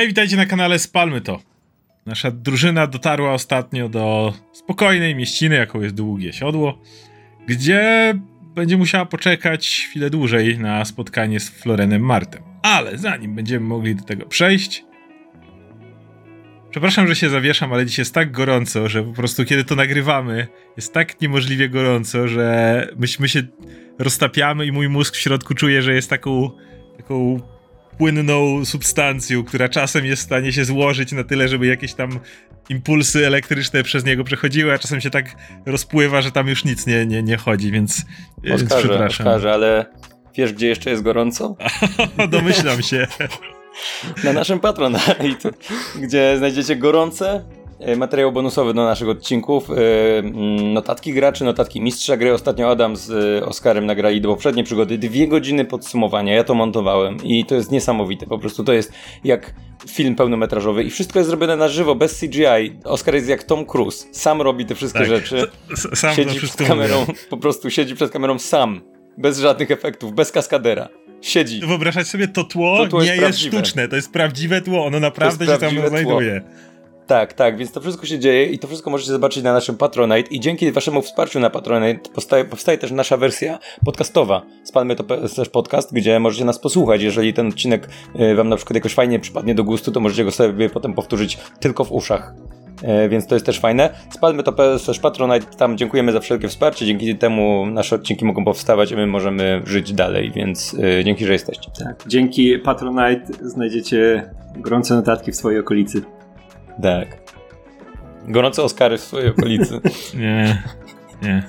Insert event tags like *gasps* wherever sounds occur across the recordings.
Hej, witajcie na kanale Spalmy to. Nasza drużyna dotarła ostatnio do spokojnej mieściny, jaką jest Długie Siodło, gdzie będzie musiała poczekać chwilę dłużej na spotkanie z Florenem Martem. Ale zanim będziemy mogli do tego przejść, Przepraszam, że się zawieszam, ale dzisiaj jest tak gorąco, że po prostu kiedy to nagrywamy, jest tak niemożliwie gorąco, że myśmy się roztapiamy i mój mózg w środku czuje, że jest taką, taką płynną substancją, która czasem jest w stanie się złożyć na tyle, żeby jakieś tam impulsy elektryczne przez niego przechodziły, a czasem się tak rozpływa, że tam już nic nie, nie, nie chodzi, więc, więc Oskarze, przepraszam. Oskarze, ale wiesz, gdzie jeszcze jest gorąco? *laughs* Domyślam się. Na naszym Patronite, *laughs* gdzie znajdziecie gorące materiał bonusowy do naszych odcinków, e, mm, notatki graczy, notatki mistrza gry. Ostatnio Adam z e, Oskarem nagrali do poprzedniej przygody dwie godziny podsumowania. Ja to montowałem i to jest niesamowite. Po prostu to jest jak film pełnometrażowy i wszystko jest zrobione na żywo, bez CGI. Oskar jest jak Tom Cruise. Sam robi te wszystkie Tak. rzeczy. Sam siedzi przed kamerą, mówię. po prostu siedzi przed kamerą sam. Bez żadnych efektów, bez kaskadera. Siedzi. Wyobrażać sobie to tło, To tło nie jest jest, sztuczne, to jest prawdziwe tło, ono naprawdę się tam znajduje. Tak, tak, więc to wszystko się dzieje i to wszystko możecie zobaczyć na naszym Patronite i dzięki waszemu wsparciu na Patronite powstaje, powstaje też nasza wersja podcastowa. Spalmy to też podcast, gdzie możecie nas posłuchać. Jeżeli ten odcinek y, wam na przykład jakoś fajnie przypadnie do gustu, to możecie go sobie potem powtórzyć tylko w uszach. E, Więc to jest też fajne. Spalmy to też Patronite, tam dziękujemy za wszelkie wsparcie. Dzięki temu nasze odcinki mogą powstawać, a my możemy żyć dalej, więc y, dzięki, że jesteście. Tak, dzięki Patronite znajdziecie gorące notatki w swojej okolicy. Tak. Gorące Oscary w swojej okolicy. *laughs* Nie, nie.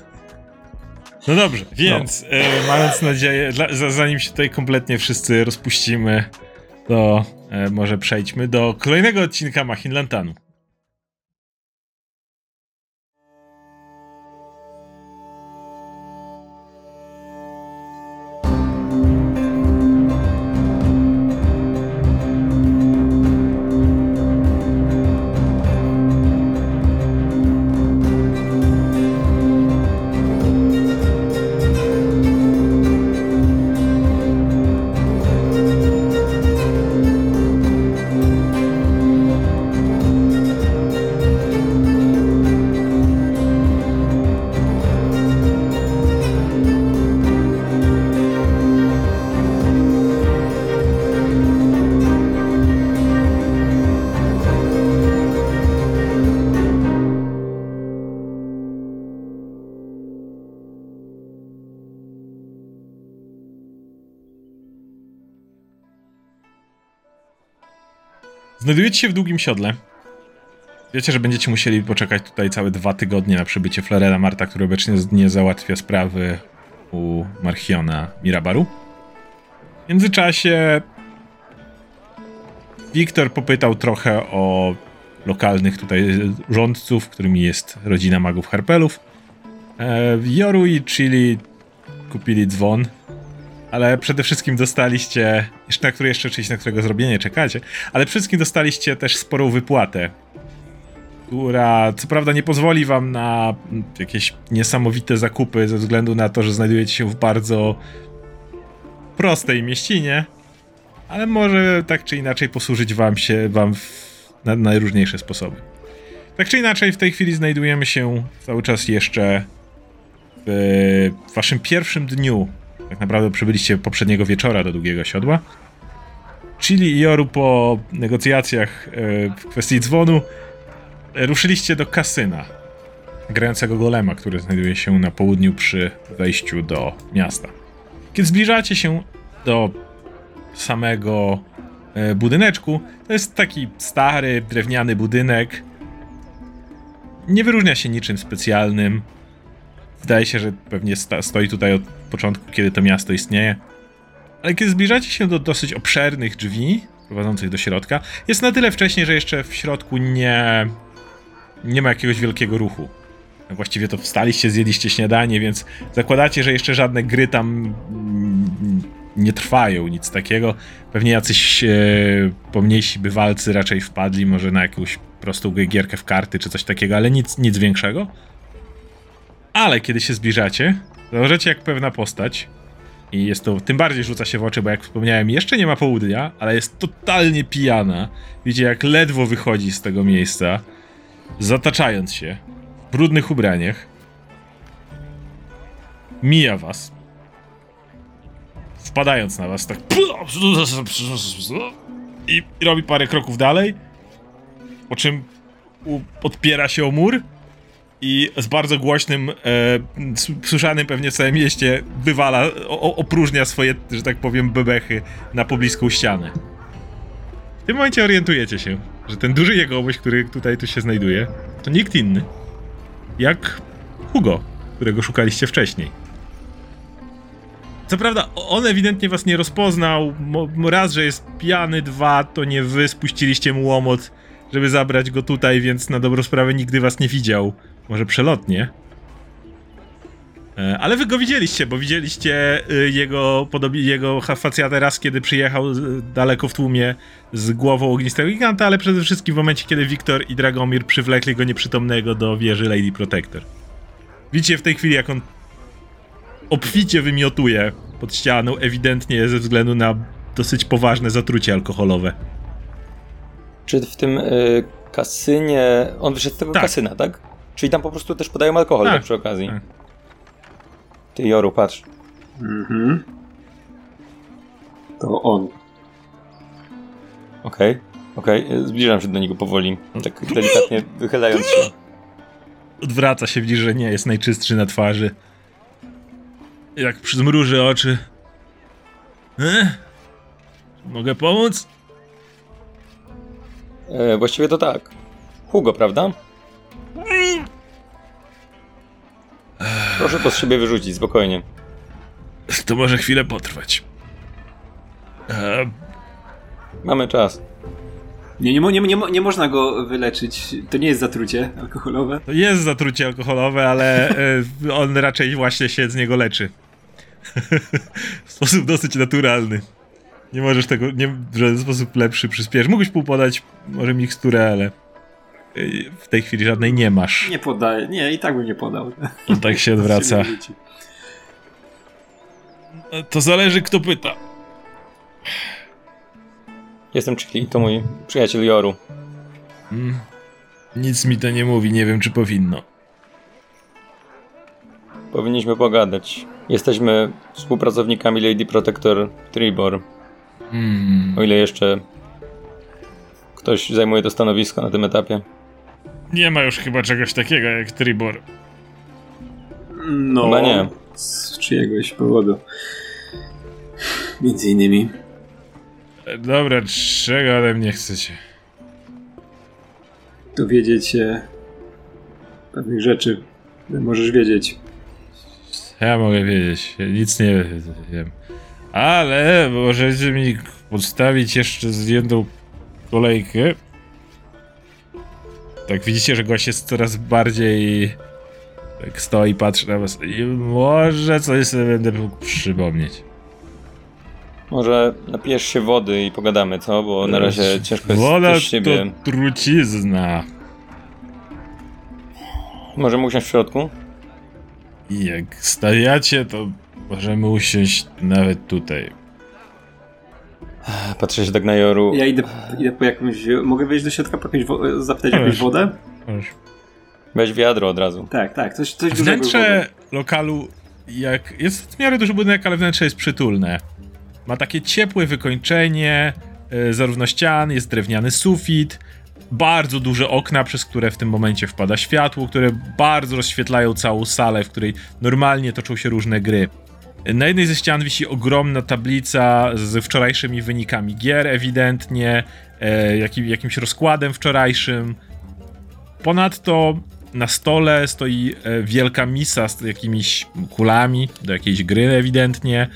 No dobrze, więc e, mając nadzieję, dla, za, zanim się tutaj kompletnie wszyscy rozpuścimy, to e, może przejdźmy do kolejnego odcinka Machin Lantanu. Znajdujecie się w długim siodle. Wiecie, że będziecie musieli poczekać tutaj całe dwa tygodnie na przybycie Florena Marta, który obecnie nie załatwia sprawy u Marchiona Mirabaru. W międzyczasie Wiktor popytał trochę o lokalnych tutaj rządców, którymi jest rodzina magów Harpelów. E, Joru i Chili kupili dzwon, ale przede wszystkim dostaliście, jeszcze na który jeszcze oczywiście na którego zrobienie czekacie, ale przede wszystkim dostaliście też sporą wypłatę, która co prawda nie pozwoli wam na jakieś niesamowite zakupy ze względu na to, że znajdujecie się w bardzo prostej mieścinie, ale może tak czy inaczej posłużyć wam się wam w, na najróżniejsze sposoby. Tak czy inaczej, w tej chwili znajdujemy się cały czas jeszcze w waszym pierwszym dniu. Tak naprawdę przybyliście poprzedniego wieczora do Długiego Siodła. Chili i Joru po negocjacjach e, w kwestii dzwonu e, ruszyliście do kasyna grającego golema, który znajduje się na południu przy wejściu do miasta. Kiedy zbliżacie się do samego e, budyneczku, to jest taki stary, drewniany budynek. Nie wyróżnia się niczym specjalnym. Wydaje się, że pewnie sta- stoi tutaj od początku, kiedy to miasto istnieje. Ale kiedy zbliżacie się do dosyć obszernych drzwi prowadzących do środka, jest na tyle wcześnie, że jeszcze w środku nie, nie ma jakiegoś wielkiego ruchu. Właściwie to wstaliście, zjedliście śniadanie, więc zakładacie, że jeszcze żadne gry tam nie trwają, nic takiego. Pewnie jacyś e, pomniejsi bywalcy raczej wpadli może na jakąś prostą gierkę w karty czy coś takiego, ale nic, nic większego. Ale kiedy się zbliżacie, zauważacie jak pewna postać I jest to, tym bardziej rzuca się w oczy, bo jak wspomniałem, jeszcze nie ma południa, ale jest totalnie pijana. Widzicie, jak ledwo wychodzi z tego miejsca, zataczając się w brudnych ubraniach. Mija was. Wpadając na was, tak. I robi parę kroków dalej. Po czym u, podpiera się o mur i z bardzo głośnym, e, słyszanym pewnie w całym mieście, wywala, o, opróżnia swoje, że tak powiem, bebechy na pobliską ścianę. W tym momencie orientujecie się, że ten duży jegomość, który tutaj tu się znajduje, to nikt inny jak Hugo, którego szukaliście wcześniej. Co prawda, on ewidentnie was nie rozpoznał. Raz, że jest pijany, dwa, to nie wy spuściliście mu łomot, żeby zabrać go tutaj, więc na dobrą sprawę nigdy was nie widział. Może przelotnie. E, Ale wy go widzieliście, bo widzieliście y, jego, podobi- jego ha- facjatę raz, kiedy przyjechał daleko w tłumie z głową ognistego giganta, ale przede wszystkim w momencie, kiedy Wiktor i Dragomir przywlekli go nieprzytomnego do wieży Lady Protector. Widzicie w tej chwili, jak on obficie wymiotuje pod ścianą, ewidentnie ze względu na dosyć poważne zatrucie alkoholowe. Czy w tym y, kasynie. On wyszedł z tego Tak. kasyna, tak? Czyli tam po prostu też podają alkohol Tak, przy okazji. tak. Ty, Joru, patrz. Mhm. To on. Okej, okej. y, Zbliżam się do niego powoli. Tak delikatnie wychylając się. Odwraca się, widzi, że nie jest najczystszy na twarzy. Jak przymruży oczy. E? Mogę pomóc? E, właściwie to tak. Hugo, prawda? Proszę to z siebie wyrzucić, spokojnie. To może chwilę potrwać. E, Mamy czas. Nie, nie, mo- nie, nie, mo- nie można go wyleczyć. To nie jest zatrucie alkoholowe. to jest zatrucie alkoholowe, ale e, on raczej właśnie się z niego leczy. *laughs* w sposób dosyć naturalny. Nie możesz tego nie, w żaden sposób lepszy przyspieszyć. Mógłbyś półpodać może miksturę, ale w tej chwili żadnej nie masz. Nie podaję. Nie, i tak bym nie podał. On tak się odwraca. *laughs* To zależy kto pyta. Jestem Chili, to mój przyjaciel Joru. Mm. Nic mi to nie mówi, nie wiem czy powinno. Powinniśmy pogadać. Jesteśmy współpracownikami Lady Protector Tribor. Mm. O ile jeszcze ktoś zajmuje to stanowisko na tym etapie. Nie ma już chyba czegoś takiego jak Tribor. No. Chyba nie. Z czyjegoś powodu. Między innymi. Dobra, czego ode mnie chcecie? Dowiedzieć się pewnych rzeczy. Możesz wiedzieć. Ja mogę wiedzieć, ja nic nie wiem. Ale możecie mi podstawić jeszcze zdjętą kolejkę. Tak widzicie, że gość jest coraz bardziej... Tak stoi, patrzy na was i może coś sobie będę mógł przypomnieć. Może napijesz się wody i pogadamy, co? Bo na razie ciężko jest Woda siebie. to trucizna. Możemy usiąść w środku? I jak stawiacie, to możemy usiąść nawet tutaj. Patrzę się tak na Joru. Ja idę, idę po jakąś. Mogę wejść do środka po jakąś wo- zapytać o jakąś wodę? Proszę. Weź wiadro od razu. Tak, tak, coś, coś. Wnętrze lokalu, jak jest w miarę duży budynek, ale wnętrze jest przytulne. Ma takie ciepłe wykończenie, e, zarówno ścian, jest drewniany sufit, bardzo duże okna, przez które w tym momencie wpada światło, które bardzo rozświetlają całą salę, w której normalnie toczą się różne gry. Na jednej ze ścian wisi ogromna tablica z wczorajszymi wynikami gier, ewidentnie, e, jakim, jakimś rozkładem wczorajszym. Ponadto na stole stoi e, wielka misa z jakimiś kulami do jakiejś gry ewidentnie.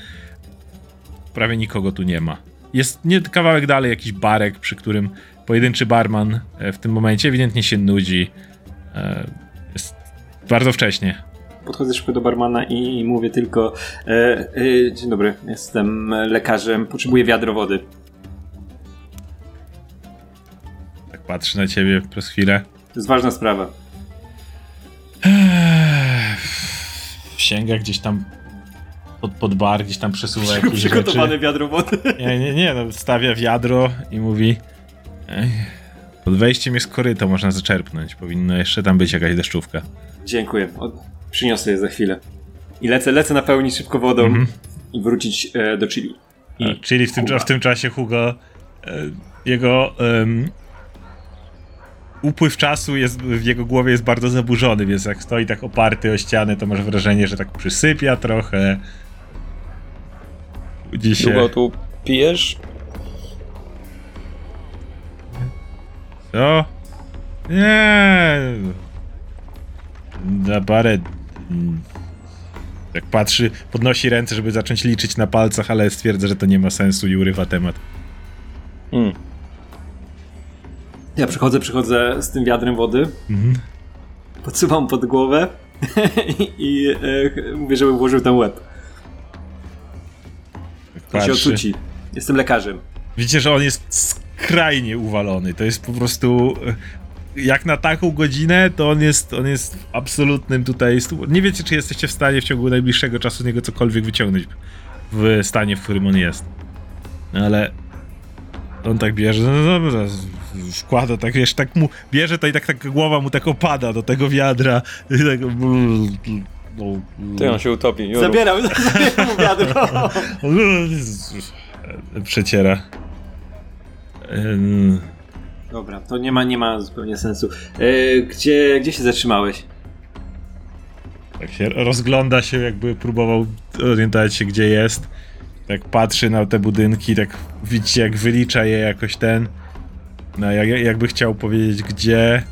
Prawie nikogo tu nie ma. Jest nie kawałek dalej jakiś barek, przy którym pojedynczy barman e, w tym momencie ewidentnie się nudzi. Jest bardzo wcześnie. Podchodzę szybko do barmana i mówię tylko: e, e, Dzień dobry, jestem lekarzem, potrzebuję wiadro wody. Tak patrzy na ciebie przez chwilę. To jest ważna sprawa. Sięga gdzieś tam pod, pod bar, gdzieś tam przesuwa jakieś Przygotowane rzeczy. wiadro wody. Nie, nie, nie, no, stawia wiadro i mówi "Ej, pod wejściem jest koryto, można zaczerpnąć. Powinno jeszcze tam być jakaś deszczówka. Dziękuję. Przyniosę je za chwilę. I lecę, lecę napełnić szybko wodą Mhm. i wrócić e, do Chili. I A, Czyli w tym, w tym czasie Hugo, e, jego em, upływ czasu jest, w jego głowie jest bardzo zaburzony, więc jak stoi tak oparty o ścianę, to masz wrażenie, że tak przysypia trochę. Budzi się. Długo tu pijesz? Co? Nie. Na parę. Mm, Tak patrzy, podnosi ręce, żeby zacząć liczyć na palcach, ale stwierdza, że to nie ma sensu i urywa temat. Mm. ja przychodzę, przychodzę z tym wiadrem wody, Mhm. podsuwam pod głowę i, *laughs* i e, mówię, żeby włożył ten łeb. Tak On się odsuci. Jestem lekarzem. Widzicie, że on jest skrajnie uwalony. To jest po prostu. Jak na taką godzinę, to on jest, on jest w absolutnym tutaj. stu- Nie wiecie, czy jesteście w stanie w ciągu najbliższego czasu z niego cokolwiek wyciągnąć w stanie, w którym on jest. No ale. On tak bierze, no dobra, z- wkłada tak, wiesz, tak mu bierze to i tak, tak głowa mu tak opada do tego wiadra. I tak, no, Ty on się utopi. Juru. Zabieram, *laughs* zabieram mu wiadro. *laughs* Przeciera. Ym, Dobra, to nie ma, nie ma zupełnie sensu. E, gdzie, gdzie się zatrzymałeś? Tak się rozgląda się, jakby próbował orientować się, gdzie jest. Tak patrzy na te budynki, tak widzicie, jak wylicza je jakoś ten. No, jak, jakby chciał powiedzieć, gdzie.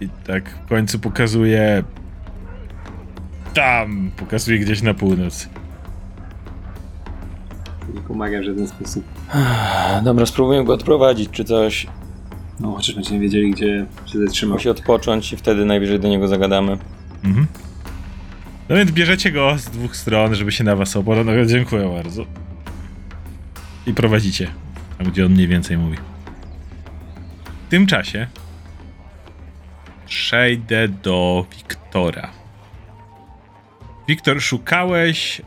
I tak w końcu pokazuje. Tam! Pokazuje gdzieś na północ. Nie pomaga w żaden sposób. Dobra, spróbuję go odprowadzić czy coś. No, chociaż będziemy wiedzieli, gdzie się zatrzymał. Musi odpocząć i wtedy najwyżej do niego zagadamy. Mhm. No więc bierzecie go z dwóch stron, żeby się na was oparł. No, dziękuję bardzo. I prowadzicie, tam gdzie on mniej więcej mówi. W tym czasie przejdę do Wiktora. Wiktor, szukałeś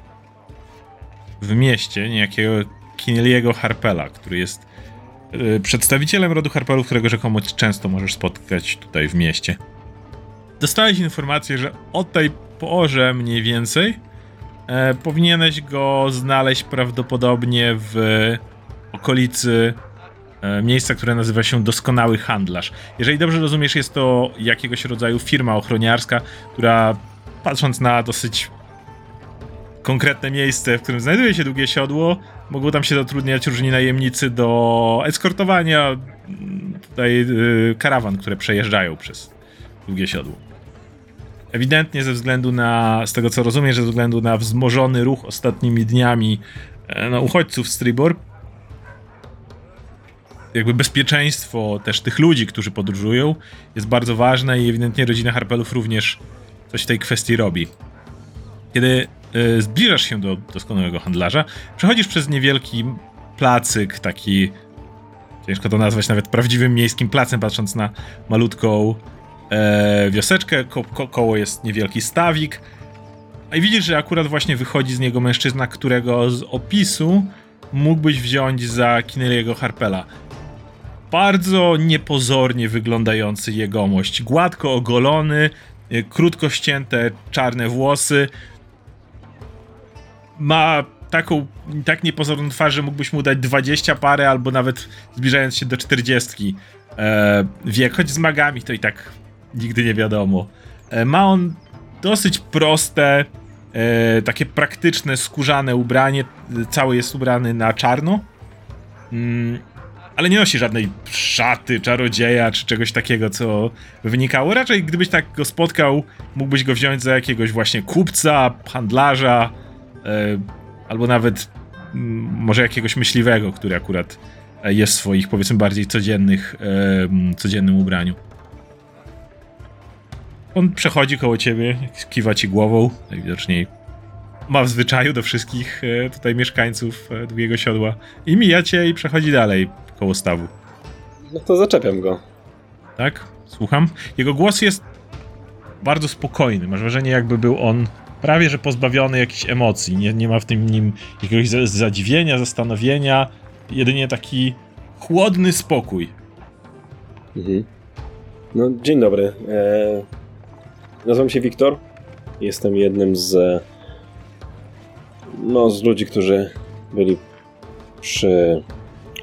w mieście niejakiego Kineliego Harpela, który jest przedstawicielem rodu Harpelów, którego rzekomo często możesz spotkać tutaj w mieście dostałeś informację, że o tej porze mniej więcej e, powinieneś go znaleźć prawdopodobnie w okolicy e, miejsca, które nazywa się Doskonały Handlarz. Jeżeli dobrze rozumiesz, jest to jakiegoś rodzaju firma ochroniarska, która patrząc na dosyć konkretne miejsce, w którym znajduje się długie siodło, mogą tam się zatrudniać różni najemnicy do eskortowania tutaj y, karawan, które przejeżdżają przez długie siodło. Ewidentnie ze względu na, z tego co rozumiem, ze względu na wzmożony ruch ostatnimi dniami e, no, uchodźców z Tribor, jakby bezpieczeństwo też tych ludzi, którzy podróżują, jest bardzo ważne i ewidentnie rodzina Harpelów również coś w tej kwestii robi. Kiedy zbliżasz się do doskonałego handlarza, przechodzisz przez niewielki placyk, taki ciężko to nazwać nawet prawdziwym miejskim placem, patrząc na malutką e, wioseczkę, ko ko koło jest niewielki stawik. A widzisz, że akurat właśnie wychodzi z niego mężczyzna, którego z opisu mógłbyś wziąć za Kineliego Harpela. Bardzo niepozornie wyglądający jegomość. Gładko ogolony, e, krótko ścięte czarne włosy. Ma taką, tak niepozorną twarz, że mógłbyś mu dać 20 parę, albo nawet zbliżając się do 40 e, wiek, choć z magami to i tak nigdy nie wiadomo. E, ma on dosyć proste, e, takie praktyczne, skórzane ubranie. Cały jest ubrany na czarno. Mm, ale nie nosi żadnej szaty, czarodzieja czy czegoś takiego, co wynikało. Raczej gdybyś tak go spotkał, mógłbyś go wziąć za jakiegoś właśnie kupca, handlarza, albo nawet mm, może jakiegoś myśliwego, który akurat e, jest w swoich, powiedzmy, bardziej codziennych, e, codziennym ubraniu. On przechodzi koło ciebie, kiwa ci głową, najwidoczniej ma w zwyczaju do wszystkich e, tutaj mieszkańców e, Długiego Siodła i mija cię i przechodzi dalej koło stawu. No to zaczepiam go. Tak? Słucham? Jego głos jest bardzo spokojny. Masz wrażenie, jakby był on prawie że pozbawiony jakichś emocji. Nie, nie ma w tym nim jakiegoś za- zadziwienia, zastanowienia, jedynie taki chłodny spokój. Mhm. No, dzień dobry. E, nazywam się Wiktor. Jestem jednym z. e, No, z ludzi, którzy byli przy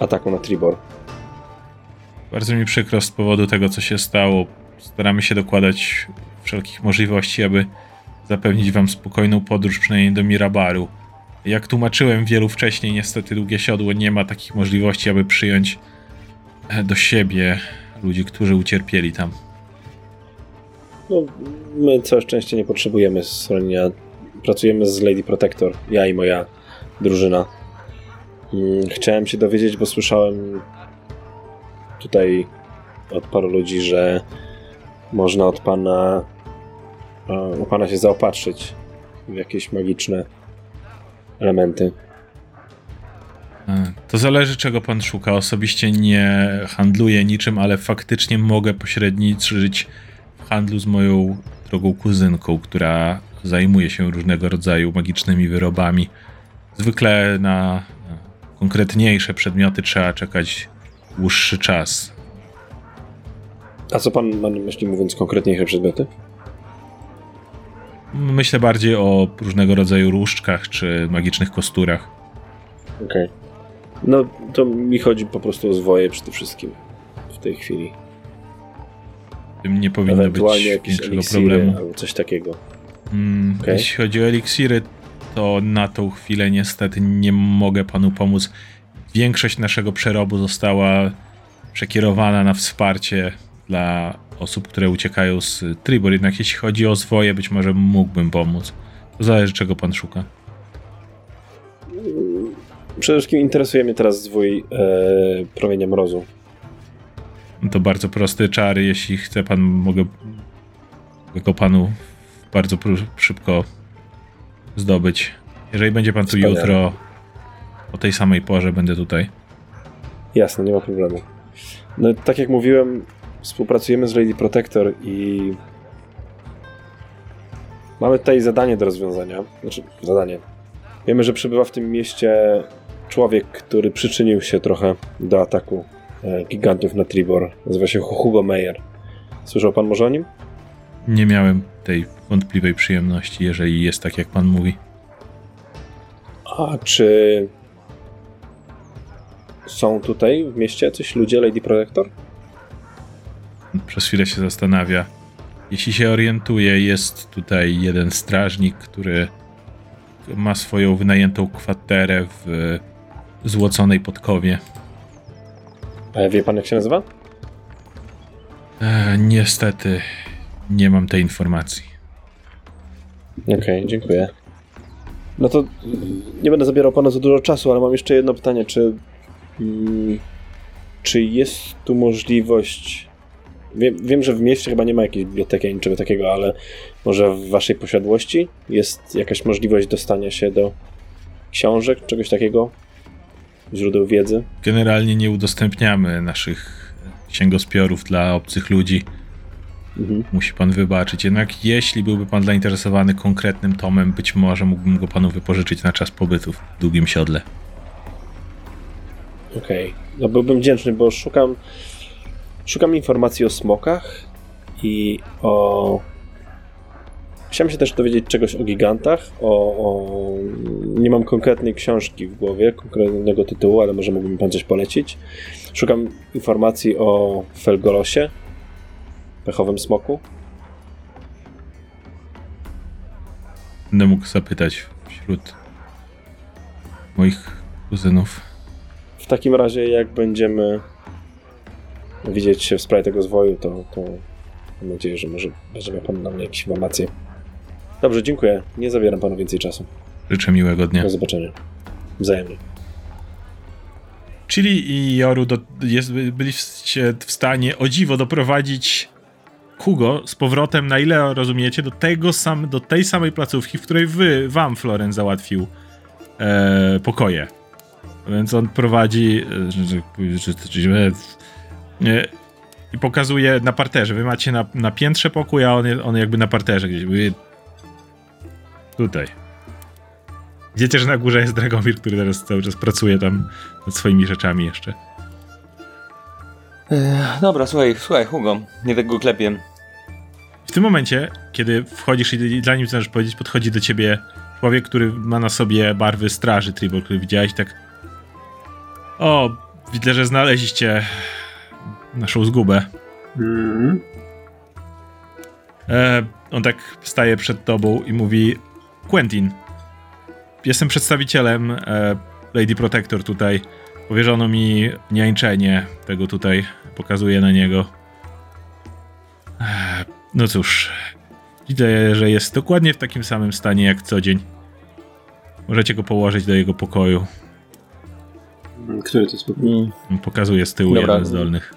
ataku na Tribor. Bardzo mi przykro z powodu tego, co się stało. Staramy się dokładać wszelkich możliwości, aby zapewnić wam spokojną podróż, przynajmniej do Mirabaru. Jak tłumaczyłem wielu wcześniej, niestety Długie Siodło nie ma takich możliwości, aby przyjąć e, do siebie ludzi, którzy ucierpieli tam. No, my całe szczęście nie potrzebujemy schronienia. Pracujemy z Lady Protector, ja i moja drużyna. Mm, Chciałem się dowiedzieć, bo słyszałem tutaj od paru ludzi, że można od pana u pana się zaopatrzyć w jakieś magiczne elementy. E, To zależy, czego pan szuka. Osobiście nie handluję niczym, ale faktycznie mogę pośredniczyć w handlu z moją drogą kuzynką, która zajmuje się różnego rodzaju magicznymi wyrobami. Zwykle na e, konkretniejsze przedmioty trzeba czekać dłuższy czas. A co pan ma na myśli mówiąc konkretniejsze przedmioty? Myślę bardziej o różnego rodzaju różdżkach czy magicznych kosturach. Okej. No, to mi chodzi po prostu o zwoje przede wszystkim w tej chwili. Tym nie powinno być większego eliksiry problemu. albo coś takiego. Mm, Okej. Jeśli chodzi o eliksiry, to na tą chwilę niestety nie mogę panu pomóc. Większość naszego przerobu została przekierowana na wsparcie dla osób, które uciekają z Tribor. Jednak jeśli chodzi o zwoje, być może mógłbym pomóc. To zależy, czego pan szuka. Przede wszystkim interesuje mnie teraz zwój e, promienia mrozu. To bardzo prosty czar. Jeśli chce pan, mogę go panu bardzo szybko zdobyć. Jeżeli będzie pan tu Wspaniale. jutro o tej samej porze, będę tutaj. Jasne, nie ma problemu. No, tak jak mówiłem, współpracujemy z Lady Protector i mamy tutaj zadanie do rozwiązania. Znaczy, zadanie. Wiemy, że przebywa w tym mieście człowiek, który przyczynił się trochę do ataku e, gigantów na Tribor. Nazywa się Hugo Meyer. Słyszał pan może o nim? Nie miałem tej wątpliwej przyjemności, jeżeli jest tak, jak pan mówi. A czy są tutaj w mieście coś ludzie Lady Protector? Przez chwilę się zastanawia. Jeśli się orientuje, jest tutaj jeden strażnik, który ma swoją wynajętą kwaterę w złoconej podkowie. A wie pan jak się nazywa? E, niestety nie mam tej informacji. Okej, dziękuję. No to nie będę zabierał pana za dużo czasu, ale mam jeszcze jedno pytanie. Czy, mm, czy jest tu możliwość. Wiem, wiem, że w mieście chyba nie ma jakiejś biblioteki ani niczego takiego, ale może w waszej posiadłości jest jakaś możliwość dostania się do książek, czegoś takiego? Źródeł wiedzy? Generalnie nie udostępniamy naszych księgospiorów dla obcych ludzi. Mhm. Musi pan wybaczyć. Jednak jeśli byłby pan zainteresowany konkretnym tomem, być może mógłbym go panu wypożyczyć na czas pobytu w długim siodle. Okej. No byłbym wdzięczny, bo szukam szukam informacji o smokach i o chciałem się też dowiedzieć czegoś o gigantach, o, o... nie mam konkretnej książki w głowie, konkretnego tytułu, ale może mógłby mi pan coś polecić. Szukam informacji o Felgolosie, pechowym smoku. Będę mógł zapytać wśród moich kuzynów. W takim razie, jak będziemy widzieć się w sprawie tego zwoju, to, to mam nadzieję, że może będzie miał pan na mnie jakieś informacje. Dobrze, dziękuję. Nie zabieram panu więcej czasu. Życzę miłego dnia. Do zobaczenia. Wzajemnie. Chili i Joru do, jest, byliście w stanie o dziwo doprowadzić Hugo z powrotem, na ile rozumiecie, do, tego sam, do tej samej placówki, w której wy, wam Floren załatwił e, pokoje. Więc on prowadzi e, i pokazuje na parterze. Wy macie na, na piętrze pokój, a on, on jakby na parterze gdzieś. Wy- Tutaj. Wiecie, że na górze jest Dragomir, który teraz cały czas pracuje tam nad swoimi rzeczami jeszcze. Ech, dobra, słuchaj, słuchaj, Hugo, nie tak go klepię. W tym momencie, kiedy wchodzisz i dla nim chcesz powiedzieć, podchodzi do ciebie człowiek, który ma na sobie barwy straży Tribal, który widziałeś tak. O, widzę, że znaleźliście naszą zgubę. Mhm. E, on tak staje przed tobą i mówi: Quentin, jestem przedstawicielem e, Lady Protector tutaj. Powierzono mi niańczenie tego tutaj. Pokazuję na niego. E, no cóż, widzę, że jest dokładnie w takim samym stanie jak co dzień. Możecie go położyć do jego pokoju. Który to jest pokój? Mm, Pokazuje z tyłu Dobra. jeden z dolnych.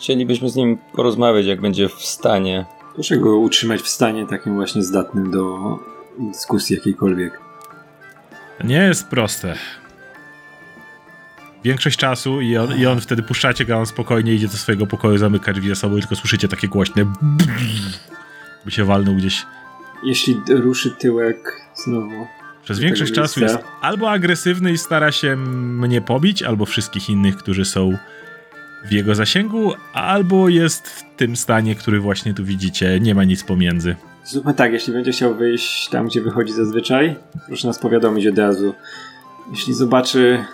Chcielibyśmy z nim porozmawiać, jak będzie w stanie. Proszę go utrzymać w stanie takim właśnie zdatnym do dyskusji jakiejkolwiek. To nie jest proste. Większość czasu i on, i on wtedy puszczacie go, a on spokojnie idzie do swojego pokoju, zamyka drzwi za sobą i tylko słyszycie takie głośne by się walnął gdzieś. Jeśli ruszy tyłek znowu. Przez większość czasu jest albo agresywny i stara się mnie pobić, albo wszystkich innych, którzy są w jego zasięgu, albo jest w tym stanie, który właśnie tu widzicie. Nie ma nic pomiędzy. Zróbmy tak, jeśli będzie chciał wyjść tam, gdzie wychodzi zazwyczaj, proszę nas powiadomić od razu. Jeśli zobaczy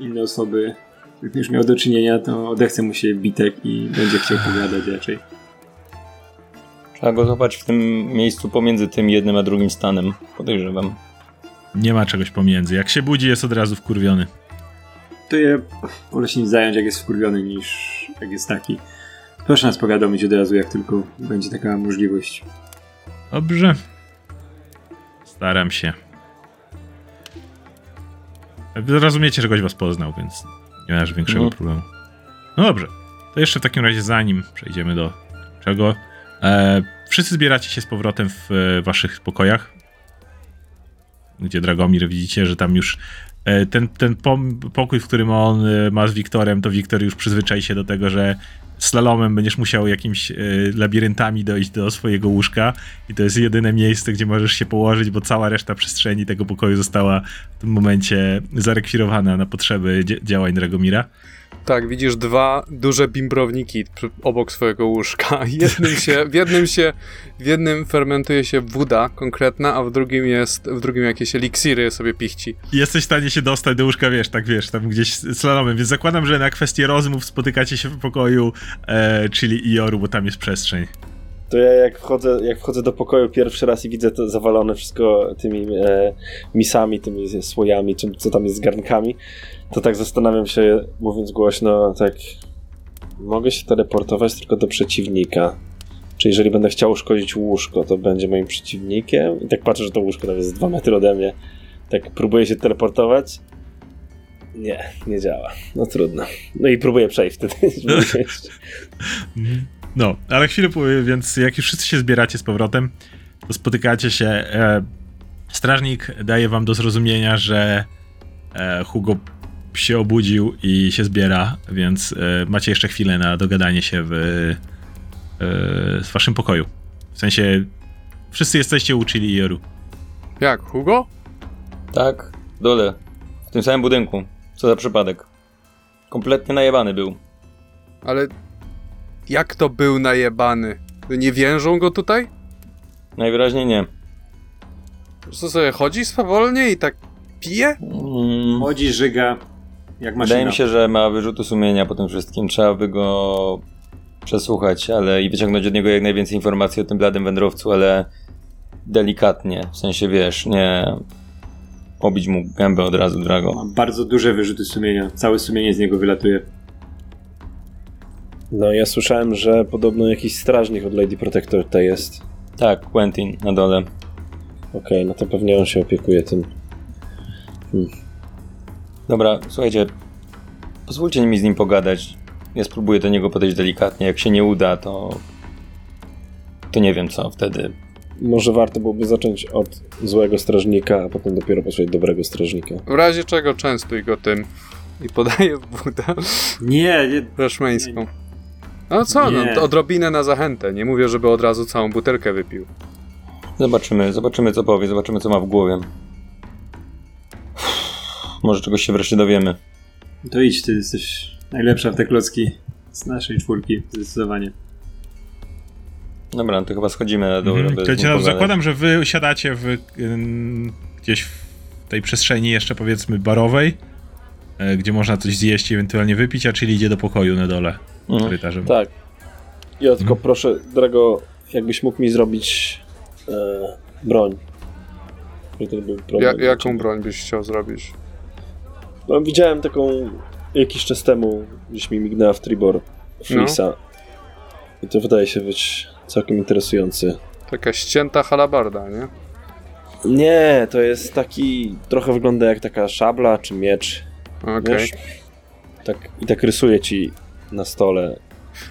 inne osoby, z którymi już miał do czynienia, to odechce mu się bitek i będzie chciał pogadać raczej. Trzeba go złapać w tym miejscu pomiędzy tym jednym a drugim stanem. Podejrzewam. Nie ma czegoś pomiędzy. Jak się budzi, jest od razu wkurwiony. To je wolę się nim zająć, jak jest wkurwiony, niż jak jest taki. Proszę nas powiadomić od razu, jak tylko będzie taka możliwość. Dobrze. Staram się. Rozumiecie, że goś was poznał, więc nie masz większego Mhm. problemu. No dobrze. To jeszcze w takim razie, zanim przejdziemy do czego, e, wszyscy zbieracie się z powrotem w e, waszych pokojach, gdzie Dragomir widzicie, że tam już ten, ten pom- pokój, w którym on e, ma z Wiktorem, to Wiktor już przyzwyczai się do tego, że slalomem będziesz musiał jakimiś e, labiryntami dojść do swojego łóżka i to jest jedyne miejsce, gdzie możesz się położyć, bo cała reszta przestrzeni tego pokoju została w tym momencie zarekwirowana na potrzeby dzia- działań Dragomira. Tak, widzisz dwa duże bimbrowniki obok swojego łóżka. *laughs* Jednym się, w jednym się, w jednym fermentuje się woda konkretna, a w drugim jest, w drugim jakieś eliksiry sobie pichci. Jesteś w stanie się dostać do łóżka, wiesz, tak wiesz, tam gdzieś slalomem, więc zakładam, że na kwestię rozmów spotykacie się w pokoju e, czyli Ioru, bo tam jest przestrzeń. To ja jak wchodzę, jak wchodzę do pokoju pierwszy raz i widzę to zawalone wszystko tymi e, misami, tymi słojami, czym, co tam jest z garnkami, to tak zastanawiam się, mówiąc głośno, tak mogę się teleportować tylko do przeciwnika. Czy jeżeli będę chciał uszkodzić łóżko, to będzie moim przeciwnikiem? I tak patrzę, że to łóżko tam jest dwa metry ode mnie. Tak próbuję się teleportować. Nie, nie działa. No trudno. No i próbuję przejść wtedy. *laughs* No, ale chwilę, więc jak już wszyscy się zbieracie z powrotem, to spotykacie się. E, strażnik daje wam do zrozumienia, że e, Hugo się obudził i się zbiera, więc e, macie jeszcze chwilę na dogadanie się w, e, w waszym pokoju. W sensie, wszyscy jesteście uczyli Ioru. Jak, Hugo? Tak, w dole. W tym samym budynku. Co za przypadek. Kompletnie najebany był. Ale jak to był najebany? Nie więżą go tutaj? Najwyraźniej nie. Co sobie chodzi swawolnie i tak pije? Mm, Chodzi, żyga, jak maszyna. wydaje mi się, że ma wyrzuty sumienia po tym wszystkim. Trzeba by go przesłuchać, ale i wyciągnąć od niego jak najwięcej informacji o tym bladym wędrowcu, ale delikatnie. W sensie, wiesz, nie obić mu gębę od razu, Drago. Ma bardzo duże wyrzuty sumienia. Całe sumienie z niego wylatuje. No ja słyszałem, że podobno jakiś strażnik od Lady Protector tutaj jest. Tak, Quentin na dole. Okej, no to pewnie on się opiekuje tym. Dobra, słuchajcie, pozwólcie mi z nim pogadać. Ja spróbuję do niego podejść delikatnie. Jak się nie uda, to. To nie wiem co wtedy. Może warto byłoby zacząć od złego strażnika, a potem dopiero posłać dobrego strażnika. W razie czego częstuj go tym. I podaje budę Nie, nie. reszmeńską. No co, no Nie. odrobinę na zachętę. Nie mówię, żeby od razu całą butelkę wypił. Zobaczymy, zobaczymy co powie, zobaczymy co ma w głowie. Może czegoś się wreszcie dowiemy. To idź, ty jesteś najlepsza w te klocki z naszej czwórki, zdecydowanie. Dobra, no to chyba schodzimy na dół. Mhm. To cię pogadać. zakładam, że wy siadacie w, ym, gdzieś w tej przestrzeni jeszcze powiedzmy barowej, e, gdzie można coś zjeść i ewentualnie wypić, a czyli idzie do pokoju na dole Mhm. korytarzem. Tak. Ja tylko Mhm. proszę, Drago, jakbyś mógł mi zrobić e, broń. Ja, jaką broń byś chciał zrobić? No, widziałem taką jakiś czas temu, gdzieś mi mignęła w Tribor Flisa. I to wydaje się być całkiem interesujący. Taka ścięta halabarda, nie? Nie, to jest taki, trochę wygląda jak taka szabla czy miecz. Okej. Wiesz? Tak, I tak rysuje ci na stole.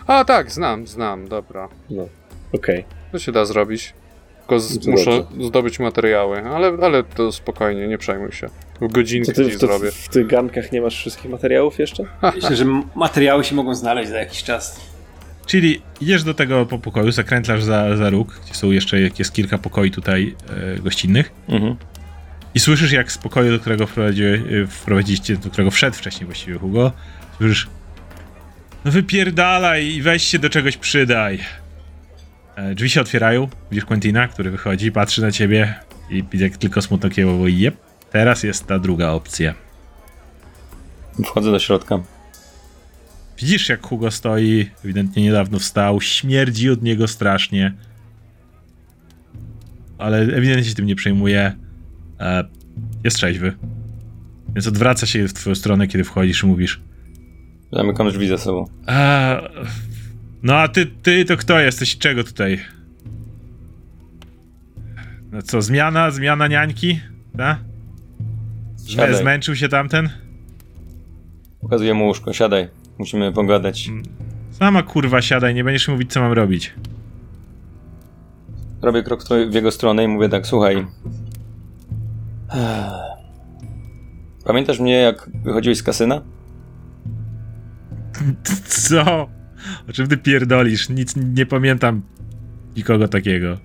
A tak, znam, znam, dobra. No, okej. To się da zrobić. Tylko z, muszę dobrze. zdobyć materiały, ale, ale to spokojnie, nie przejmuj się. W godzinkę Co ty ci to, zrobię. w tych gankach nie masz wszystkich materiałów jeszcze? Myślę, że materiały się mogą znaleźć za jakiś czas. Czyli idziesz do tego po pokoju, zakrętlasz za, za róg, gdzie są jeszcze, jak jest kilka pokoi tutaj e, gościnnych Mhm. i słyszysz jak z pokoju, do którego e, wprowadziliście, do którego wszedł wcześniej właściwie Hugo, słyszysz no wypierdalaj i weź się do czegoś przydaj. E, drzwi się otwierają, widzisz Quentina, który wychodzi, patrzy na ciebie i jak tylko smutno kiełowo jep, teraz jest ta druga opcja. Wchodzę do środka. Widzisz, jak Hugo stoi, ewidentnie niedawno wstał, śmierdzi od niego strasznie. Ale ewidentnie się tym nie przejmuje. E, jest trzeźwy. Więc odwraca się w twoją stronę, kiedy wchodzisz i mówisz Zamykam drzwi za sobą. a, No a ty, ty to kto jesteś i czego tutaj? No co, zmiana? Zmiana niańki? Tak? Siadaj. Zmęczył się tamten? Pokazuję mu łóżko, siadaj. Musimy pogadać. Sama kurwa siadaj, nie będziesz mówić co mam robić. Robię krok w jego stronę i mówię tak, słuchaj. Pamiętasz mnie, jak wychodziłeś z kasyna? Co? O czym ty pierdolisz? Nic nie pamiętam nikogo takiego.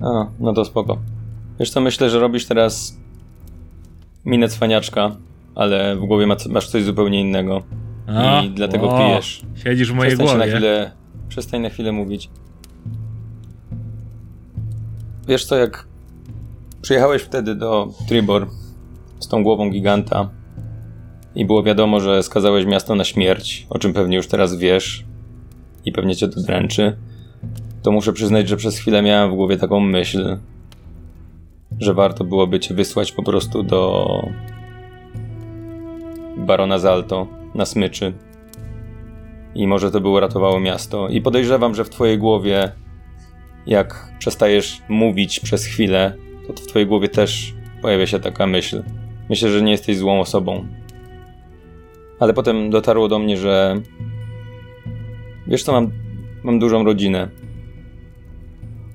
A, no to spoko. Wiesz co, myślę, że robisz teraz minę cwaniaczka, ale w głowie ma- masz coś zupełnie innego. A, I dlatego o, pijesz. Siedzisz w mojej Przestań głowie. na chwilę, przestań na chwilę mówić. Wiesz co, jak przyjechałeś wtedy do Tribor z tą głową giganta i było wiadomo, że skazałeś miasto na śmierć, o czym pewnie już teraz wiesz i pewnie cię to dręczy, to muszę przyznać, że przez chwilę miałem w głowie taką myśl, że warto byłoby cię wysłać po prostu do barona Zalto na smyczy i może to by uratowało miasto. I podejrzewam, że w twojej głowie, jak przestajesz mówić przez chwilę, to w twojej głowie też pojawia się taka myśl. Myślę, że nie jesteś złą osobą. Ale potem dotarło do mnie, że wiesz co, mam, mam dużą rodzinę.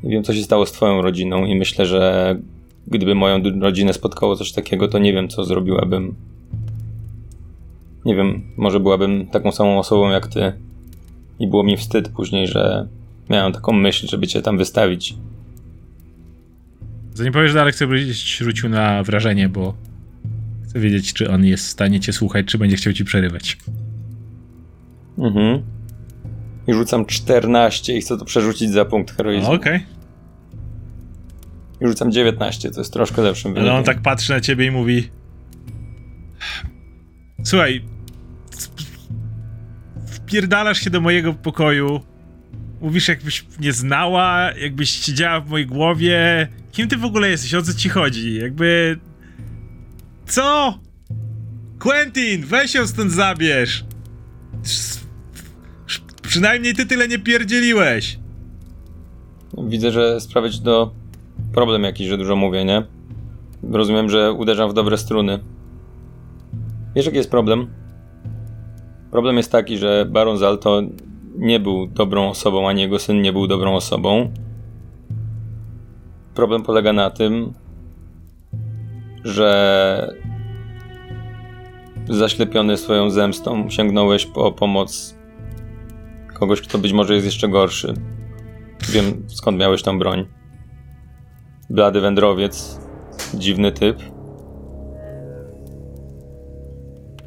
I wiem, co się stało z twoją rodziną i myślę, że gdyby moją rodzinę spotkało coś takiego, to nie wiem, co zrobiłabym. Nie wiem, może byłabym taką samą osobą jak ty. I było mi wstyd później, że miałem taką myśl, żeby cię tam wystawić. Zanim powiesz dalej, chcę byś rzucił na wrażenie, bo chcę wiedzieć, czy on jest w stanie cię słuchać, czy będzie chciał ci przerywać. Mhm. I rzucam 14 i chcę to przerzucić za punkt heroizmu. Okej. I rzucam 19, to jest troszkę lepszym Ale wynikiem. on tak patrzy na ciebie i mówi Słuchaj Wpierdalasz się do mojego pokoju Mówisz jakbyś mnie znała Jakbyś siedziała w mojej głowie Kim ty w ogóle jesteś? O co ci chodzi? Jakby... Co? Quentin, weź ją stąd zabierz! Przynajmniej ty tyle nie pierdzieliłeś! Widzę, że sprawia ci to problem jakiś, że dużo mówię, nie? Rozumiem, że uderzam w dobre struny. Wiesz, jaki jest problem? Problem jest taki, że Baron Zalto nie był dobrą osobą, ani jego syn nie był dobrą osobą. Problem polega na tym, że zaślepiony swoją zemstą sięgnąłeś po pomoc kogoś, kto być może jest jeszcze gorszy. Wiem, skąd miałeś tą broń. blady wędrowiec, dziwny typ.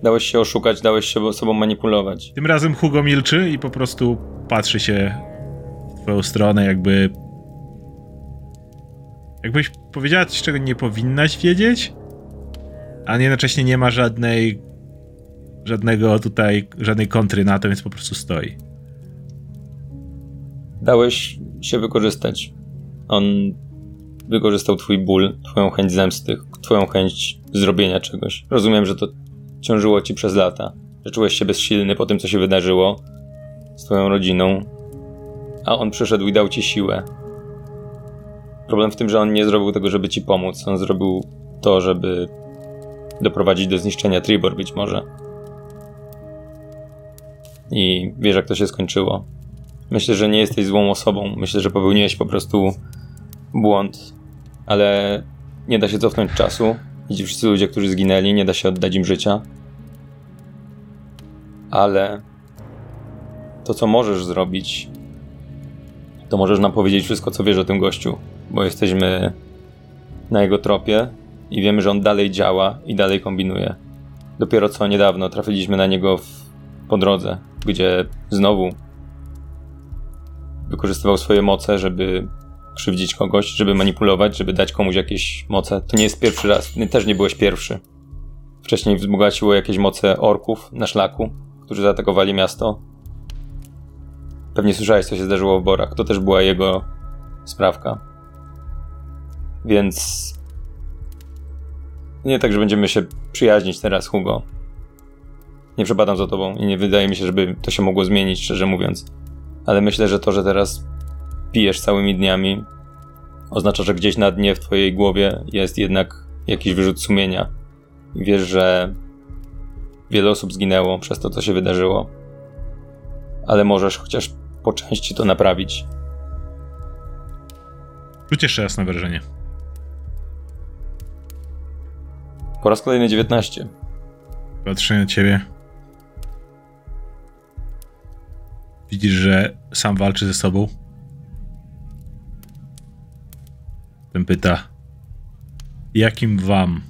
Dałeś się oszukać, dałeś się sobą manipulować. Tym razem Hugo milczy i po prostu patrzy się w twoją stronę, jakby. Jakbyś powiedziała coś, czego nie powinnaś wiedzieć, a jednocześnie nie ma żadnej. żadnego tutaj. żadnej kontry na to, więc po prostu stoi. Dałeś się wykorzystać. On wykorzystał twój ból, twoją chęć zemsty, twoją chęć zrobienia czegoś. Rozumiem, że to ciążyło ci przez lata, że czułeś się bezsilny po tym, co się wydarzyło z twoją rodziną, a on przyszedł i dał ci siłę. Problem w tym, że on nie zrobił tego, żeby ci pomóc. On zrobił to, żeby doprowadzić do zniszczenia Tribor być może. I wiesz, jak to się skończyło. Myślę, że nie jesteś złą osobą. Myślę, że popełniłeś po prostu błąd, ale nie da się cofnąć czasu. I ci wszyscy ludzie, którzy zginęli, nie da się oddać im życia. Ale to, co możesz zrobić, to możesz nam powiedzieć wszystko, co wiesz o tym gościu, bo jesteśmy na jego tropie i wiemy, że on dalej działa i dalej kombinuje. Dopiero co niedawno trafiliśmy na niego w, po drodze, gdzie znowu wykorzystywał swoje moce, żeby krzywdzić kogoś, żeby manipulować, żeby dać komuś jakieś moce. To nie jest pierwszy raz, też nie byłeś pierwszy. Wcześniej wzbogaciło jakieś moce orków na szlaku, którzy zaatakowali miasto. Pewnie słyszałeś, co się zdarzyło w Borach. To też była jego sprawka. Więc nie tak, że będziemy się przyjaźnić teraz, Hugo. Nie przepadam za tobą i nie wydaje mi się, żeby to się mogło zmienić, szczerze mówiąc. Ale myślę, że to, że teraz pijesz całymi dniami, oznacza, że gdzieś na dnie w twojej głowie jest jednak jakiś wyrzut sumienia. Wiesz, że wiele osób zginęło przez to, co się wydarzyło. Ale możesz chociaż po części to naprawić. Rzuć jeszcze raz na wrażenie. Po raz kolejny 19. Patrzę na ciebie. Widzisz, że sam walczy ze sobą. Ten pyta: Jakim wam?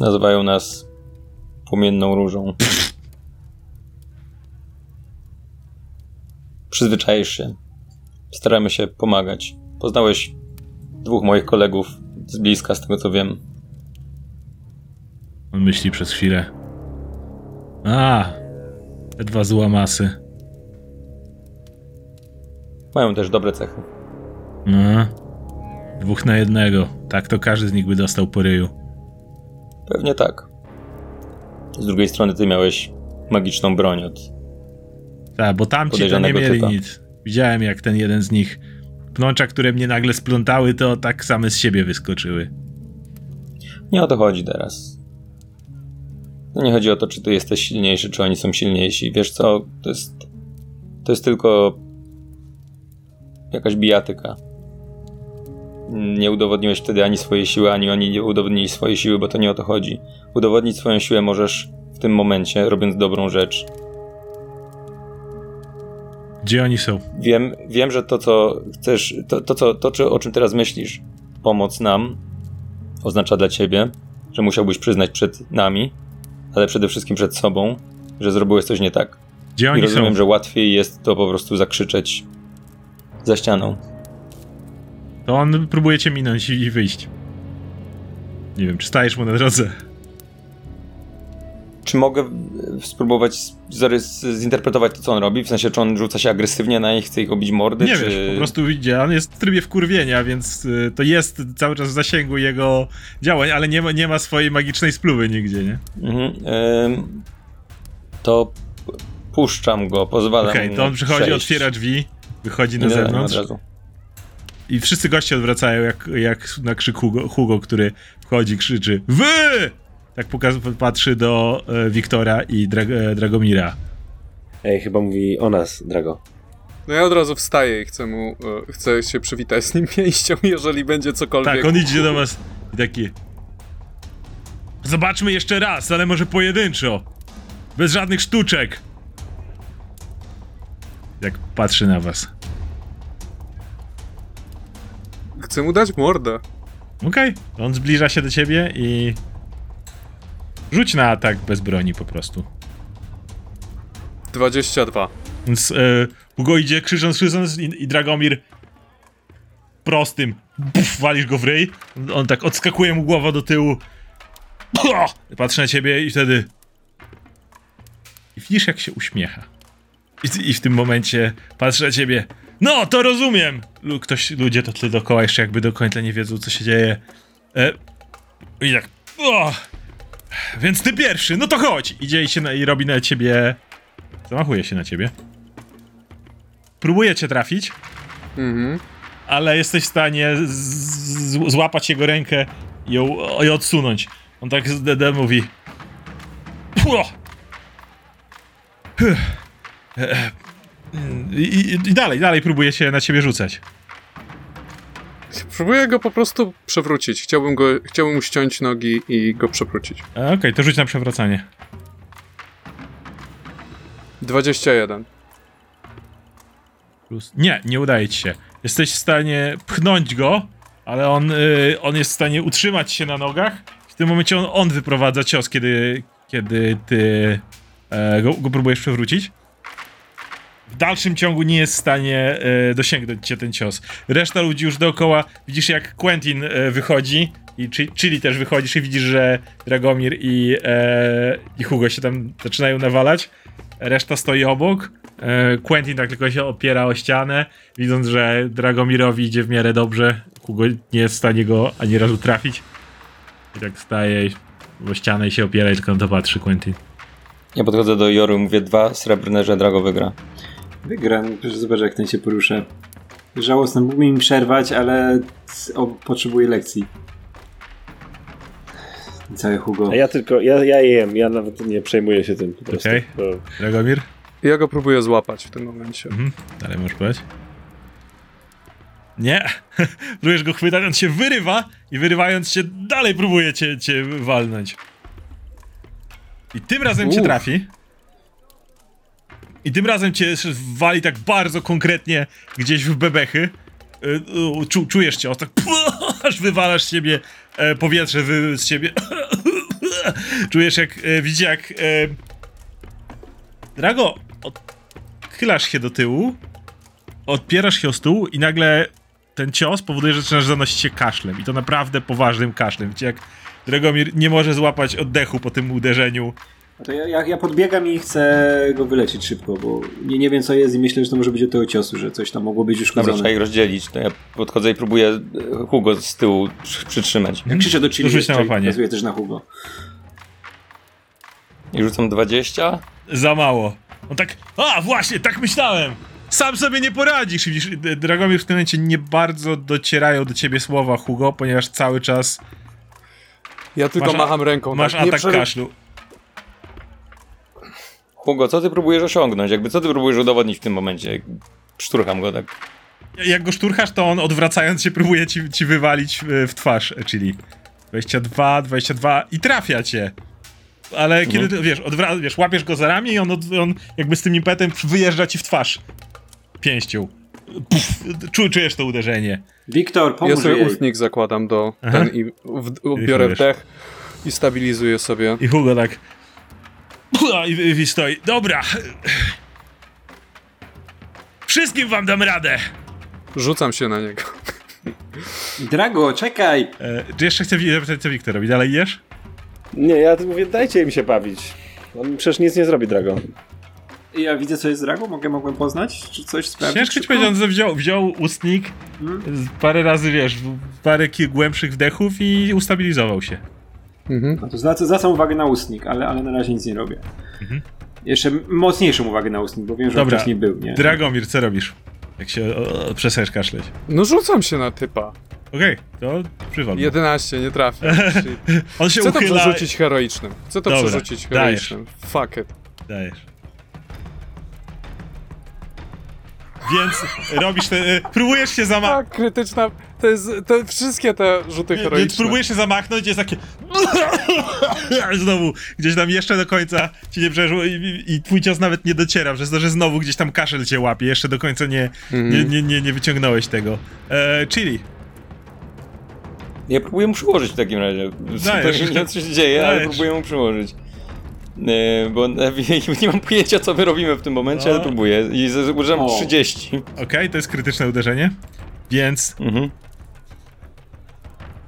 Nazywają nas płomienną różą. Przyzwyczaisz się. Staramy się pomagać. Poznałeś dwóch moich kolegów z bliska, z tego co wiem. On myśli przez chwilę. A, te dwa złamasy. Mają też dobre cechy. No. Dwóch na jednego. Tak to każdy z nich by dostał po ryju. Pewnie tak. Z drugiej strony ty miałeś magiczną broń od... Tak, bo tamci to nie mieli typa. nic. Widziałem, jak ten jeden z nich. Pnącza, które mnie nagle splątały, to tak same z siebie wyskoczyły. Nie o to chodzi teraz. No nie chodzi o to, czy ty jesteś silniejszy, czy oni są silniejsi. Wiesz co, to jest... To jest tylko... Jakaś bijatyka. Nie udowodniłeś wtedy ani swojej siły, ani oni nie udowodnili swojej siły, bo to nie o to chodzi. Udowodnić swoją siłę możesz w tym momencie, robiąc dobrą rzecz. Gdzie oni są? Wiem, wiem, że to, co chcesz, to, to, co, to czy, o czym teraz myślisz, pomoc nam, oznacza dla ciebie, że musiałbyś przyznać przed nami, ale przede wszystkim przed sobą, że zrobiłeś coś nie tak. Gdzie I oni rozumiem, są? że łatwiej jest to po prostu zakrzyczeć za ścianą. To on próbuje cię minąć i i wyjść. Nie wiem, czy stajesz mu na drodze. Czy mogę spróbować zinterpretować to, co on robi? W sensie, czy on rzuca się agresywnie na nich, chce ich obić mordy, Nie czy... wiesz, po prostu idzie. On jest w trybie wkurwienia, więc y, to jest cały czas w zasięgu jego działań, ale nie ma, nie ma swojej magicznej spluwy nigdzie, nie? Mhm, to puszczam go, pozwalam Okej, mu to on przychodzi, przejść. otwiera drzwi, wychodzi na Nie, zewnątrz i wszyscy goście odwracają jak, jak na krzyk Hugo, Hugo, który wchodzi, krzyczy Wy! Tak pokaz, patrzy do e, Wiktora i Dra e, Dragomira. Ej, chyba mówi o nas, Drago. No ja od razu wstaję i chcę mu, e, chcę się przywitać z nim *laughs* pięścią, jeżeli będzie cokolwiek. Tak, on idzie do was i taki Zobaczmy jeszcze raz, ale może pojedynczo. Bez żadnych sztuczek. Jak patrzy na was. chcę mu dać mordę. Okej, on zbliża się do ciebie i... Rzuć na atak bez broni po prostu. 22. Więc e, Hugo idzie krzycząc, krzycząc i, i Dragomir prostym buf, walisz go w ryj. On tak odskakuje mu głowa do tyłu. Patrzy na ciebie i wtedy... I widzisz jak się uśmiecha. I, I w tym momencie patrzy na ciebie. No, to rozumiem! Ktoś, ludzie to tyle dookoła jeszcze jakby do końca nie wiedzą co się dzieje. E, I tak... O! Więc ty pierwszy, no to chodź! Idzie i, się na, i robi na ciebie... Zamachuje się na ciebie. Próbuje cię trafić, Mhm. ale jesteś w stanie złapać jego rękę i ją i odsunąć. On tak z DD mówi. Hyh. E, e, I, i, I dalej, dalej próbuje się na ciebie rzucać. Próbuję go po prostu przewrócić. Chciałbym go, chciałbym mu ściąć nogi i go przewrócić. E, Okej, to rzuć na przewracanie. 21. Plus. Nie, nie udaje ci się. Jesteś w stanie pchnąć go, ale on, y, on jest w stanie utrzymać się na nogach. W tym momencie on, on wyprowadza cios, kiedy, kiedy ty e, go, go próbujesz przewrócić. W dalszym ciągu nie jest w stanie e, dosięgnąć cię ten cios. Reszta ludzi już dookoła, widzisz jak Quentin e, wychodzi, i Chi- Chili też wychodzisz i widzisz, że Dragomir i, e, i Hugo się tam zaczynają nawalać. Reszta stoi obok. E, Quentin tak tylko się opiera o ścianę, widząc, że Dragomirowi idzie w miarę dobrze. Hugo nie jest w stanie go ani razu trafić. I tak staje o ścianę i się opiera i tylko na to patrzy Quentin. Ja podchodzę do Joru i mówię dwa srebrne, że Drago wygra. Wygram, proszę zobacz jak ten się porusza. Żałosne, mógłby mi przerwać, ale o, potrzebuję lekcji. Całe Hugo. A ja tylko, ja, ja jem, ja nawet nie przejmuję się tym po prostu. Okej. Dragomir? Ja go próbuję złapać w tym momencie. Mhm. Dalej możesz powiedzieć. Nie. *laughs* Próbujesz go chwytać, on się wyrywa i wyrywając się dalej próbuje cię, cię walnąć. I tym razem cię Uff. trafi. I tym razem cię wali tak bardzo konkretnie gdzieś w bebechy. Y, y, Czu, czujesz cię, o tak *laughs* aż wywalasz z siebie e, powietrze wy, z siebie. *laughs* czujesz jak, e, widzi jak e, Drago, odchylasz się do tyłu, odpierasz się o stół i nagle ten cios powoduje, że zaczynasz zanosić się kaszlem. I to naprawdę poważnym kaszlem. Widzicie, jak Dragomir nie może złapać oddechu po tym uderzeniu. To ja, ja, ja podbiegam i chcę go wyleczyć szybko, bo nie, nie wiem co jest i myślę, że to może być od tego ciosu, że coś tam mogło być Dobra, uszkodzone. trzeba ich rozdzielić. To ja podchodzę i próbuję e, Hugo z tyłu przy- przytrzymać. Ja krzyczę do Chili To też na Hugo. I rzucam 20. Za mało. On tak, a właśnie, tak myślałem! Sam sobie nie poradzisz! Widzisz, Dragomir w tym momencie nie bardzo docierają do ciebie słowa Hugo, ponieważ cały czas Ja tylko Masz macham ręką. masz tak, nie atak przery- kaszlu. Hugo, co ty próbujesz osiągnąć? Jakby co ty próbujesz udowodnić w tym momencie? Szturcham go tak. Jak go szturchasz, to on odwracając się próbuje ci, ci wywalić w, w twarz, e, czyli 22, 22 i trafia cię. Ale kiedy, ty, wiesz, odwra- wiesz, łapiesz go za ramię i on, od, on jakby z tym impetem wyjeżdża ci w twarz pięścią. Puf, czu, czujesz to uderzenie. Wiktor, Ja pomóż sobie jej. ustnik zakładam do Aha. ten i w, biorę wiesz. wdech i stabilizuję sobie. I Hugo tak i, i, i stoi. Dobra. Wszystkim wam dam radę. Rzucam się na niego. Drago, czekaj! E, czy jeszcze chcę zapytać, co Wiktor robi? Dalej jesz? Nie, ja mówię, dajcie im się bawić. On przecież nic nie zrobi, Drago. Ja widzę co jest Drago, mogę, mogłem poznać? Czy coś sprawdzić? Ciężko ci powiedzieć, on że wziął, wziął ustnik, z- parę razy, wiesz, w- parę głębszych wdechów i ustabilizował się. Mhm. No to zwracam, zwracam uwagę na ustnik, ale, ale na razie nic nie robię. Mhm. Jeszcze mocniejszą uwagę na ustnik, bo wiem, że Dobra. wcześniej był, nie? Dragomir, co robisz? Jak się o, o, przestajesz kaszleć. No rzucam się na typa. Okej, to przywal. 11, nie trafię. *laughs* On się Chcę to uchyla... przerzucić heroicznym. Chcę to Dobra, przerzucić dajesz. heroicznym. Fuck it. Dajesz. Więc robisz te... e, Próbujesz się zamachnąć. Tak, krytyczna. To jest. To wszystkie te rzuty Więc heroiczne. próbujesz się zamachnąć, jest takie... *laughs* Znowu, gdzieś tam jeszcze do końca ci nie przeszło i, i, i twój cios nawet nie dociera, przez to, że znowu gdzieś tam kaszel cię łapie, jeszcze do końca nie, Mhm. nie, nie, nie, nie wyciągnąłeś tego. E, Chili, Ja próbuję mu przyłożyć w takim razie. Dajesz. *laughs* To nie wiem, co się dzieje, ale Dajesz. próbuję mu przyłożyć. E, Bo *laughs* nie mam pojęcia, co my robimy w tym momencie, ale No. próbuję. I użyłem O. 30. Okej, to jest krytyczne uderzenie. Więc, Mhm.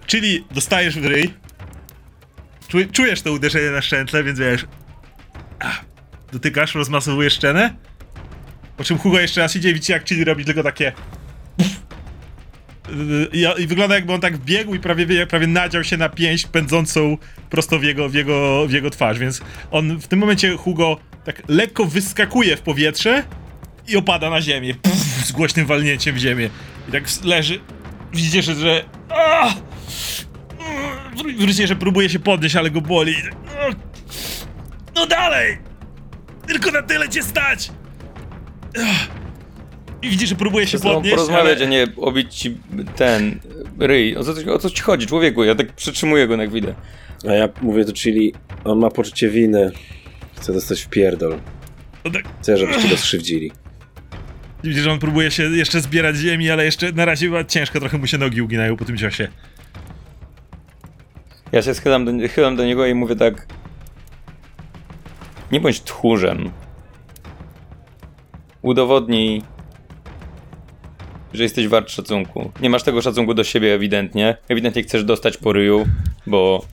czyli dostajesz w ryj. Czu- Czujesz to uderzenie na szczętle, więc wiesz. Dotykasz, rozmasowujesz szczenę. Po czym Hugo jeszcze raz idzie i widzicie, jak Chili robi tylko takie. I, I wygląda jakby on tak biegł i prawie, prawie nadział się na pięść pędzącą prosto w jego, w, jego, w jego twarz, więc on w tym momencie Hugo tak lekko wyskakuje w powietrze i opada na ziemię Pff, z głośnym walnięciem w ziemię. I tak leży. Widzicie, że. że ah! Wrócicie, że próbuje się podnieść, ale go boli. No dalej! Tylko na tyle cię stać! I widzisz, że próbuje się podnieść. porozmawiać, ale... a nie obić ci ten ryj. O co, ci- o co ci chodzi, człowieku? Ja tak przytrzymuję go na chwilę. A ja mówię do Chili, on ma poczucie winy. Chce dostać w pierdol. No tak, Chcę, żebyście go skrzywdzili. widzisz, że on próbuje się jeszcze zbierać ziemi, ale jeszcze na razie chyba ciężko, trochę mu się nogi uginają po tym ciosie. Ja się schylam do, chylam do niego i mówię tak. Nie bądź tchórzem. Udowodnij, że jesteś wart szacunku. Nie masz tego szacunku do siebie ewidentnie. Ewidentnie chcesz dostać po ryju, bo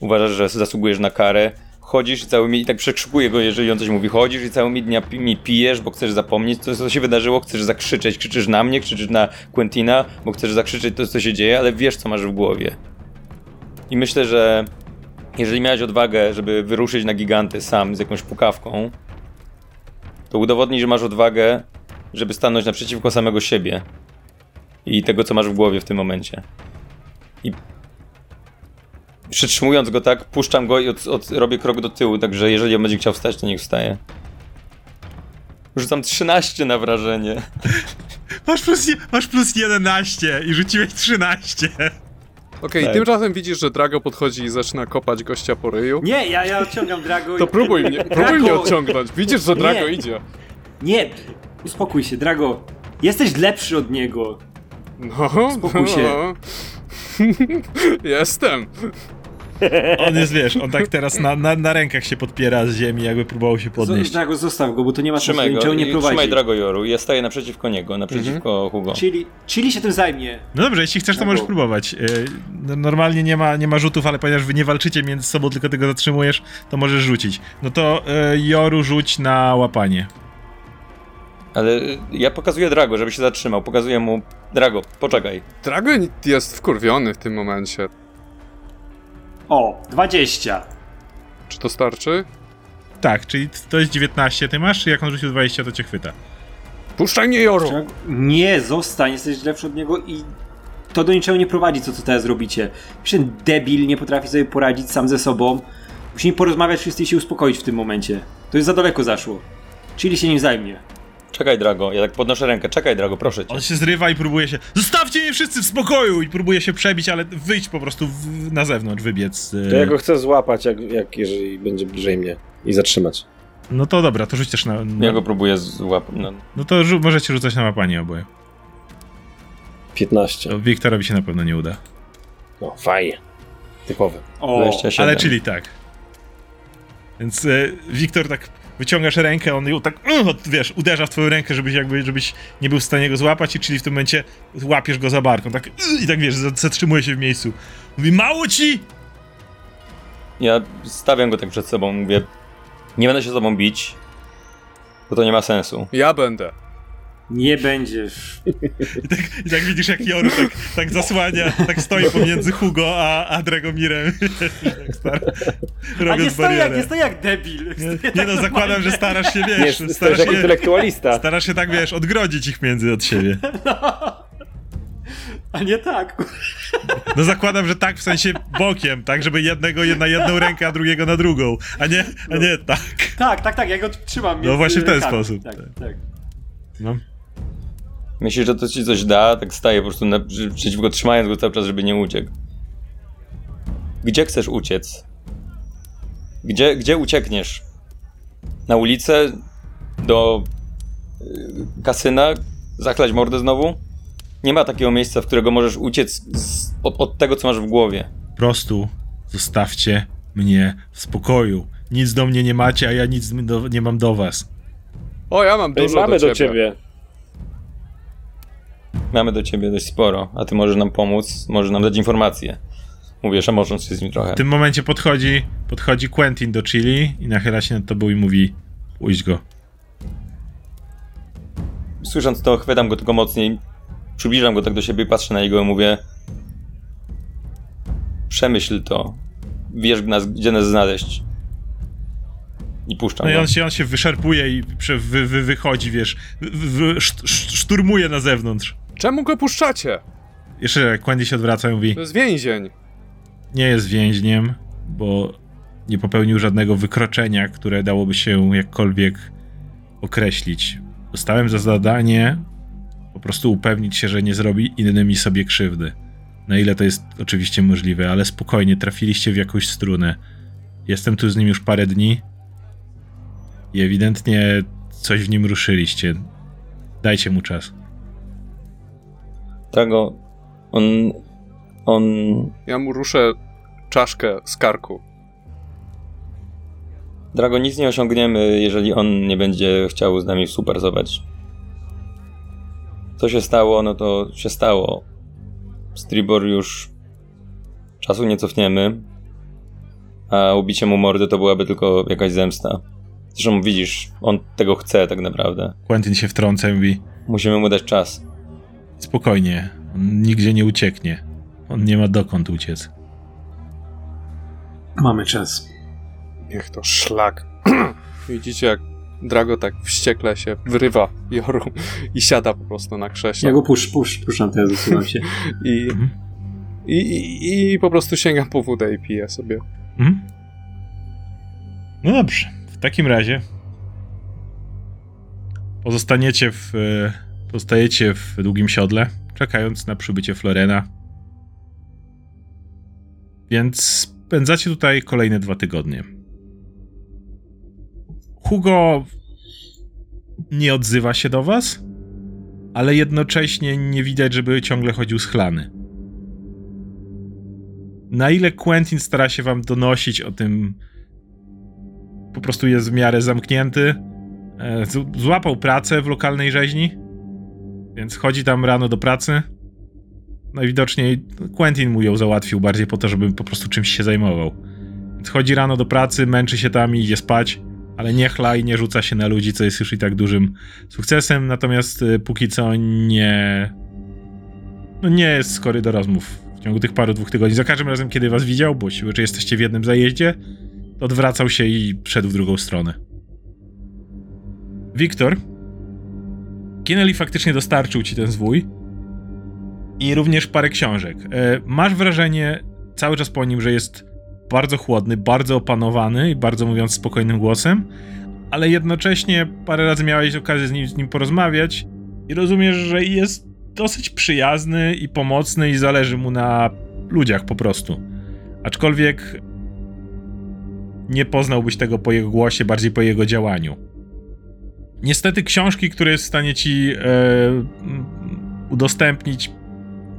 uważasz, że zasługujesz na karę. Chodzisz i całymi, i tak przekrzykuję go, jeżeli on coś mówi, chodzisz i całymi dniami pijesz, bo chcesz zapomnieć to, co się wydarzyło, chcesz zakrzyczeć, krzyczysz na mnie, krzyczysz na Quentina, bo chcesz zakrzyczeć to, co się dzieje, ale wiesz, co masz w głowie. I myślę, że jeżeli miałeś odwagę, żeby wyruszyć na giganty sam z jakąś pukawką, to udowodnij, że masz odwagę, żeby stanąć naprzeciwko samego siebie i tego, co masz w głowie w tym momencie. I przytrzymując go tak, puszczam go i od, od, robię krok do tyłu, także jeżeli on będzie chciał wstać, to niech wstaje. Rzucam 13 na wrażenie. *laughs* Masz plus, masz plus 11 i rzuciłeś 13. Okej, Tak. tymczasem widzisz, że Drago podchodzi i zaczyna kopać gościa po ryju. Nie, ja, ja odciągam Drago To i... próbuj mnie, próbuj Drago! mnie odciągnąć. Widzisz, że Drago Nie. idzie. Nie, uspokój się, Drago. Jesteś lepszy od niego. No, Spokój się. no. *laughs* Jestem. On jest, wiesz, on tak teraz na, na, na rękach się podpiera z ziemi, jakby próbował się Z, podnieść. Drago, zostaw go, bo to nie ma sensu, Trzymaj go niczego nie i prowadzi. trzymaj Dragojoru. Ja staję naprzeciwko niego, naprzeciwko Hugo. Czyli, czyli się tym zajmie. No dobrze, jeśli chcesz, to możesz próbować. Yy, no, Normalnie nie ma, nie ma rzutów, ale ponieważ wy nie walczycie między sobą, tylko tego zatrzymujesz, to możesz rzucić. No to yy, Joru rzuć na łapanie. Ale ja pokazuję Drago, żeby się zatrzymał. Pokazuję mu, Drago, poczekaj. Drago jest wkurwiony w tym momencie. O, 20. Czy to starczy? Tak, czyli to jest 19 ty masz, jak on rzucił 20, to cię chwyta. Puszczaj mnie, Joru! Nie, zostań, jesteś lepszy od niego i to do niczego nie prowadzi, co, co teraz robicie. Przecież ten debil nie potrafi sobie poradzić sam ze sobą. Musimy porozmawiać wszyscy i się uspokoić w tym momencie. To już za daleko zaszło. Czyli się nim zajmie. Czekaj, Drago. Ja tak podnoszę rękę. Czekaj, Drago, proszę cię. On się zrywa i próbuje się. Zostawcie mnie wszyscy w spokoju! I próbuje się przebić, ale wyjść po prostu w, na zewnątrz, wybiec. yy. To ja go chcę złapać, jak, jak jeżeli będzie bliżej mnie. I zatrzymać. No to dobra, to rzuć też na. na... Ja go próbuję złapać. No. No to rzu- możecie rzucać na łapanie oboje. 15. To Wiktorowi się na pewno nie uda. No, fajnie. Typowy. O, 27. Ale czyli tak. Więc e, Wiktor tak wyciągasz rękę, on ją tak, uh, wiesz, uderza w twoją rękę, żebyś jakby, żebyś nie był w stanie go złapać i czyli w tym momencie łapiesz go za barką, tak uh, i tak wiesz, zatrzymuje się w miejscu. Mówi, mało ci! Ja stawiam go tak przed sobą, mówię, nie będę się z tobą bić, bo to nie ma sensu. Ja będę. Nie będziesz. I tak, i tak widzisz, jak Joru tak, tak zasłania, tak stoi pomiędzy Hugo a, a Dragomirem. *laughs* tak star, A nie stoi jak, nie stoi jak debil. Nie, Stoi nie tak no, zakładam, że starasz się, Nie, wiesz, stajesz starasz się, intelektualista. starasz się tak, wiesz, odgrodzić ich między od siebie. *laughs* A nie tak. No zakładam, że tak w sensie bokiem, tak, żeby jednego na jedną rękę, a drugiego na drugą, a nie, a nie tak. Tak, tak, tak, ja go trzymam. między właśnie w ten rękami. sposób. Tak, tak. No. Myślisz, że to ci coś da? Tak staję po prostu na, przeciwko, trzymając go cały czas, żeby nie uciekł. Gdzie chcesz uciec? Gdzie, gdzie uciekniesz? Na ulicę? Do y, kasyna? Zachlać mordę znowu? Nie ma takiego miejsca, w którego możesz uciec z, od, od tego, co masz w głowie. Po prostu zostawcie mnie w spokoju. Nic do mnie nie macie, a ja nic do, nie mam do was. O, ja mam Ej, dużo mamy do do ciebie. Mamy do ciebie dość sporo, a ty możesz nam pomóc, możesz nam dać informacje. Mówię, szamocząc się z nim trochę. W tym momencie podchodzi, podchodzi Quentin do Chili i nachyla się nad tobą i mówi pójdź go. Słysząc to, chwytam go tylko mocniej, przybliżam go tak do siebie, patrzę na niego i mówię przemyśl to. Wiesz, nas, gdzie nas znaleźć. I puszczam No i on się, on się wyszarpuje i wy, wy, wychodzi, wiesz, wy, szturmuje na zewnątrz. Czemu go puszczacie? Jeszcze Quentin się odwraca i mówi, To jest więzień. nie jest więźniem, bo nie popełnił żadnego wykroczenia, które dałoby się jakkolwiek określić. Dostałem za zadanie po prostu upewnić się, że nie zrobi innymi sobie krzywdy. Na ile to jest oczywiście możliwe, ale spokojnie, trafiliście w jakąś strunę. Jestem tu z nim już parę dni i ewidentnie coś w nim ruszyliście. Dajcie mu czas. Tego, on, on, Ja mu ruszę czaszkę z karku. Drago, nic nie osiągniemy, jeżeli on nie będzie chciał z nami współpracować. Co się stało, no to się stało. Stribor już czasu nie cofniemy, a ubicie mu mordy to byłaby tylko jakaś zemsta. Zresztą widzisz, on tego chce tak naprawdę. Quentin się wtrąca i mówi: Musimy mu dać czas. Spokojnie, on nigdzie nie ucieknie. On nie ma dokąd uciec. Mamy czas. Niech to szlak. *clears throat* Widzicie, jak Drago tak wściekle się wyrywa Joru i siada po prostu na krześle. Ja go pusz, pusz, puszczam teraz, zasuwam się. *laughs* I, Mhm. i, i, I po prostu sięgam po wódę i piję sobie. Mhm. No dobrze. W takim razie pozostaniecie w, e, pozostajecie w długim siodle, czekając na przybycie Florena. Więc spędzacie tutaj kolejne dwa tygodnie. Hugo nie odzywa się do was, ale jednocześnie nie widać, żeby ciągle chodził schlany. Na ile Quentin stara się wam donosić o tym, po prostu jest w miarę zamknięty. E, Złapał pracę w lokalnej rzeźni, więc chodzi tam rano do pracy. Najwidoczniej Quentin mu ją załatwił bardziej po to, żeby po prostu czymś się zajmował. Więc chodzi rano do pracy, męczy się tam i idzie spać, ale nie chla i nie rzuca się na ludzi, co jest już i tak dużym sukcesem, natomiast y, póki co nie... No nie jest skory do rozmów w ciągu tych paru, dwóch tygodni. Za każdym razem, kiedy was widział, bo siły, czy jesteście w jednym zajeździe, to odwracał się i szedł w drugą stronę. Wiktor, Kinnelly faktycznie dostarczył ci ten zwój i również parę książek. E, Masz wrażenie cały czas po nim, że jest bardzo chłodny, bardzo opanowany i bardzo mówiąc spokojnym głosem, ale jednocześnie parę razy miałeś okazję z nim, z nim porozmawiać i rozumiesz, że jest dosyć przyjazny i pomocny i zależy mu na ludziach po prostu. Aczkolwiek nie poznałbyś tego po jego głosie, bardziej po jego działaniu. Niestety książki, które jest w stanie ci e, udostępnić,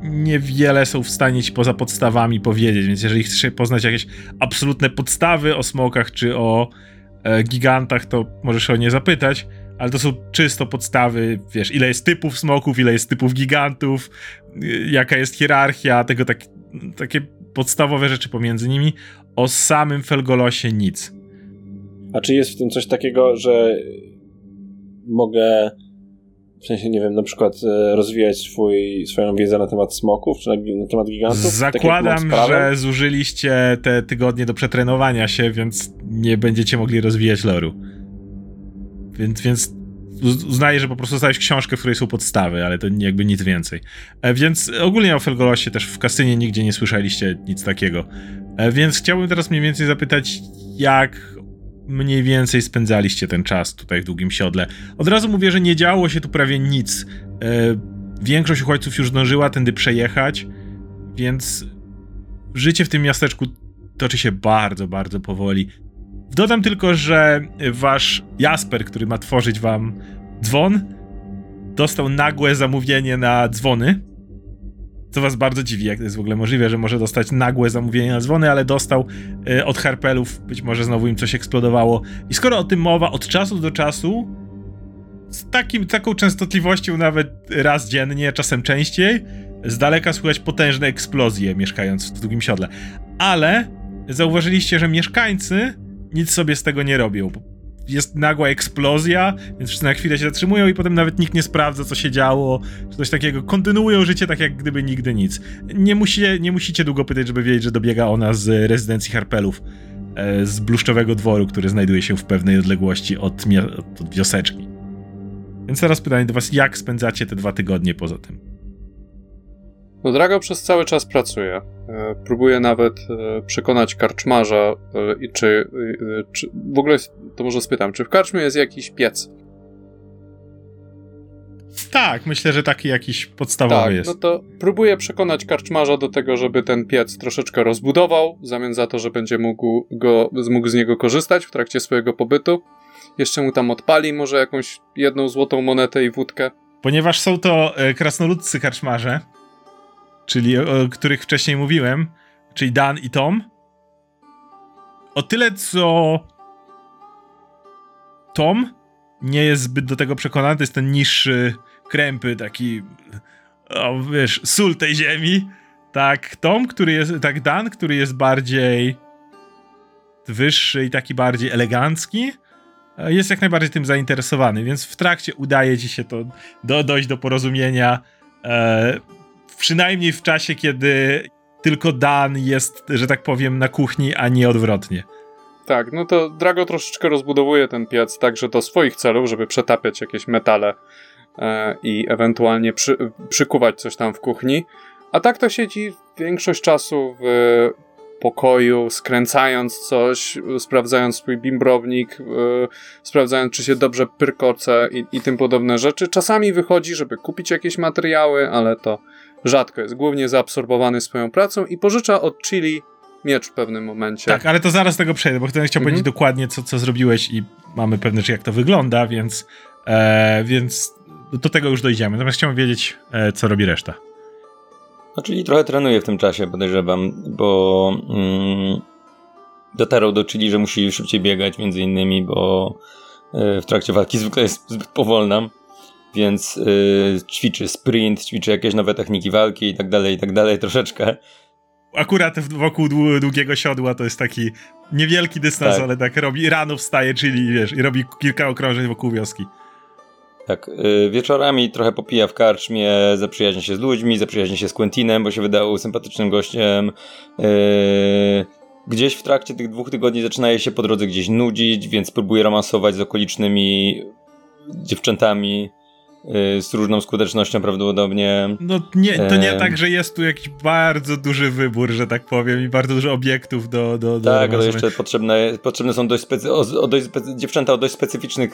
niewiele są w stanie ci poza podstawami powiedzieć, więc jeżeli chcesz poznać jakieś absolutne podstawy o smokach czy o e, gigantach, to możesz o nie zapytać, ale to są czysto podstawy, wiesz, ile jest typów smoków, ile jest typów gigantów, y, jaka jest hierarchia, tego tak, takie podstawowe rzeczy pomiędzy nimi. O samym Felgolosie nic. A czy jest w tym coś takiego, że mogę w sensie, nie wiem, na przykład e, rozwijać swój, swoją wiedzę na temat smoków, czy na, na temat gigantów? Tak Zakładam, prawem? że zużyliście te tygodnie do przetrenowania się, więc nie będziecie mogli rozwijać loru. Więc, więc uz- uznaję, że po prostu dostałeś książkę, w której są podstawy, ale to jakby nic więcej. E, więc ogólnie o Felgolosie też w kasynie nigdzie nie słyszeliście nic takiego. E, więc chciałbym teraz mniej więcej zapytać, jak mniej więcej spędzaliście ten czas tutaj w Długim Siodle. Od razu mówię, że nie działo się tu prawie nic. E, Większość uchodźców już zdążyła tędy przejechać, więc życie w tym miasteczku toczy się bardzo, bardzo powoli. Dodam tylko, że wasz Jasper, który ma tworzyć wam dzwon, dostał nagłe zamówienie na dzwony Co was bardzo dziwi, jak to jest w ogóle możliwe, że może dostać nagłe zamówienie na dzwony, ale dostał y, od Harpelów, być może znowu im coś eksplodowało. I skoro o tym mowa, od czasu do czasu z takim, taką częstotliwością nawet raz dziennie, czasem częściej, z daleka słychać potężne eksplozje mieszkając w drugim siodle. Ale zauważyliście, że mieszkańcy nic sobie z tego nie robią. Jest nagła eksplozja, więc wszyscy na chwilę się zatrzymują i potem nawet nikt nie sprawdza, co się działo, czy coś takiego. Kontynuują życie tak, jak gdyby nigdy nic. Nie, musi, nie musicie długo pytać, żeby wiedzieć, że dobiega ona z rezydencji Harpelów, e, z bluszczowego dworu, który znajduje się w pewnej odległości od, od wioseczki. Więc teraz pytanie do was, jak spędzacie te dwa tygodnie poza tym? No Drago przez cały czas pracuje. E, Próbuje nawet e, przekonać karczmarza, e, i czy, czy. W ogóle to może spytam, czy w karczmie jest jakiś piec? Tak, myślę, że taki jakiś podstawowy tak, jest. no to próbuje przekonać karczmarza do tego, żeby ten piec troszeczkę rozbudował, w zamian za to, że będzie mógł, go, mógł z niego korzystać w trakcie swojego pobytu. Jeszcze mu tam odpali może jakąś jedną złotą monetę i wódkę. Ponieważ są to krasnoludcy karczmarze, czyli o, których wcześniej mówiłem, czyli Dan i Tom. O tyle, co Tom nie jest zbyt do tego przekonany, to jest ten niższy, krępy, taki, o, wiesz, sól tej ziemi. Tak, Tom, który jest, tak Dan, który jest bardziej wyższy i taki bardziej elegancki, e, jest jak najbardziej tym zainteresowany, więc w trakcie udaje ci się to do, dojść do porozumienia. E, przynajmniej w czasie, kiedy tylko Dan jest, że tak powiem, na kuchni, a nie odwrotnie. Tak, no to Drago troszeczkę rozbudowuje ten piec także do swoich celów, żeby przetapiać jakieś metale e, i ewentualnie przy, przykuwać coś tam w kuchni. A tak to siedzi większość czasu w pokoju, skręcając coś, sprawdzając swój bimbrownik, e, sprawdzając, czy się dobrze pyrkoce i, i tym podobne rzeczy. Czasami wychodzi, żeby kupić jakieś materiały, ale to rzadko jest. Głównie zaabsorbowany swoją pracą i pożycza od Chili miecz w pewnym momencie. Tak, ale to zaraz tego przejdę, bo chcę chciał Mhm. powiedzieć dokładnie, co, co zrobiłeś i mamy pewne, czy jak to wygląda, więc, e, więc do tego już dojdziemy. Natomiast chciałem wiedzieć, e, co robi reszta. No, czyli trochę trenuje w tym czasie, podejrzewam, bo mm, dotarł do Chili, że musi szybciej biegać, między innymi, bo y, w trakcie walki zwykle jest zbyt powolna, więc y, ćwiczy sprint, ćwiczy jakieś nowe techniki walki i tak dalej, i tak dalej, troszeczkę. Akurat wokół dłu- długiego siodła to jest taki niewielki dystans, Tak. ale tak robi, rano wstaje, czyli wiesz, i robi kilka okrążeń wokół wioski. Tak, y, wieczorami trochę popija w karczmie, zaprzyjaźnia się z ludźmi, zaprzyjaźnia się z Quentinem, bo się wydał sympatycznym gościem. Y, Gdzieś w trakcie tych dwóch tygodni zaczyna się po drodze gdzieś nudzić, więc próbuje romansować z okolicznymi dziewczętami z różną skutecznością prawdopodobnie. No nie, to nie Em. tak, że jest tu jakiś bardzo duży wybór, że tak powiem, i bardzo dużo obiektów do... do, do Tak, ale jeszcze potrzebne, potrzebne są dość specy- o, o dość specy- dziewczęta o dość specyficznych,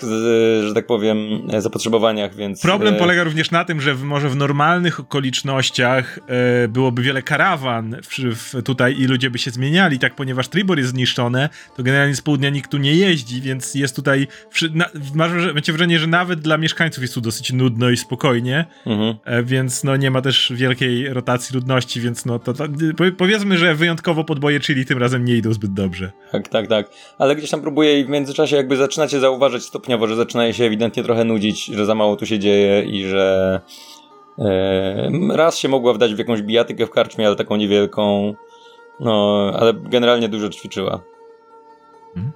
że tak powiem, e, zapotrzebowaniach, więc... Problem e, polega również na tym, że w, może w normalnych okolicznościach e, byłoby wiele karawan w, w, tutaj i ludzie by się zmieniali, tak ponieważ Tribor jest zniszczone, to generalnie z południa nikt tu nie jeździ, więc jest tutaj, wszy- na, masz, macie wrażenie, że nawet dla mieszkańców jest tu dosyć nudno i spokojnie, Mhm. e, więc no nie ma też wielkiej rotacji ludności, więc no to, to powie- powiedzmy, że wyjątkowo podboje Chili tym razem nie idą zbyt dobrze. Tak, tak, tak. Ale gdzieś tam próbuje i w międzyczasie jakby zaczynacie zauważyć stopniowo, że zaczyna się ewidentnie trochę nudzić, że za mało tu się dzieje i że e, raz się mogła wdać w jakąś bijatykę w karczmie, ale taką niewielką. No, ale generalnie dużo ćwiczyła. E,